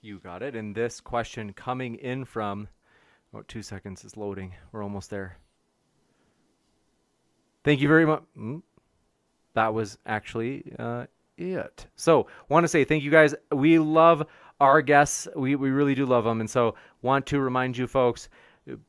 You got it. And this question coming in from, oh, two seconds is loading. We're almost there. Thank you very much. Mm. That was actually uh, it. So, want to say thank you guys. We love our guests. We, we really do love them. And so, want to remind you folks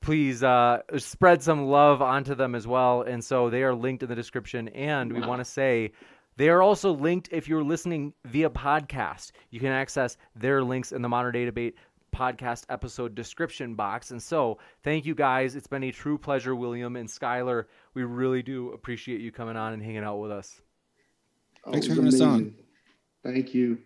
please uh, spread some love onto them as well. And so, they are linked in the description. And we want to say, they are also linked if you're listening via podcast. You can access their links in the Modern Day Debate podcast episode description box. And so, thank you guys. It's been a true pleasure, William and Skylar. We really do appreciate you coming on and hanging out with us. Thanks for having us on. Thank you.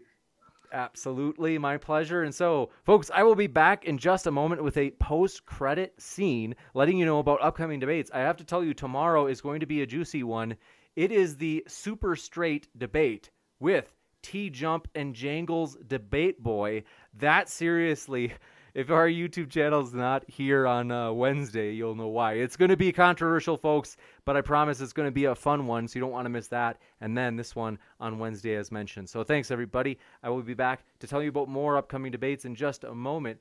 Absolutely, my pleasure. And so, folks, I will be back in just a moment with a post credit scene letting you know about upcoming debates. I have to tell you, tomorrow is going to be a juicy one. It is the super straight debate with T Jump and Jangles Debate Boy. That seriously if our YouTube channel's not here on uh, Wednesday, you'll know why. It's going to be controversial, folks, but I promise it's going to be a fun one, so you don't want to miss that. And then this one on Wednesday, as mentioned. So thanks, everybody. I will be back to tell you about more upcoming debates in just a moment.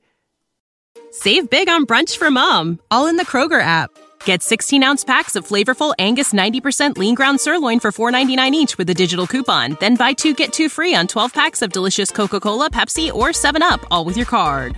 Save big on brunch for mom, all in the Kroger app. Get 16 ounce packs of flavorful Angus 90% lean ground sirloin for $4.99 each with a digital coupon. Then buy two get two free on 12 packs of delicious Coca Cola, Pepsi, or 7UP, all with your card.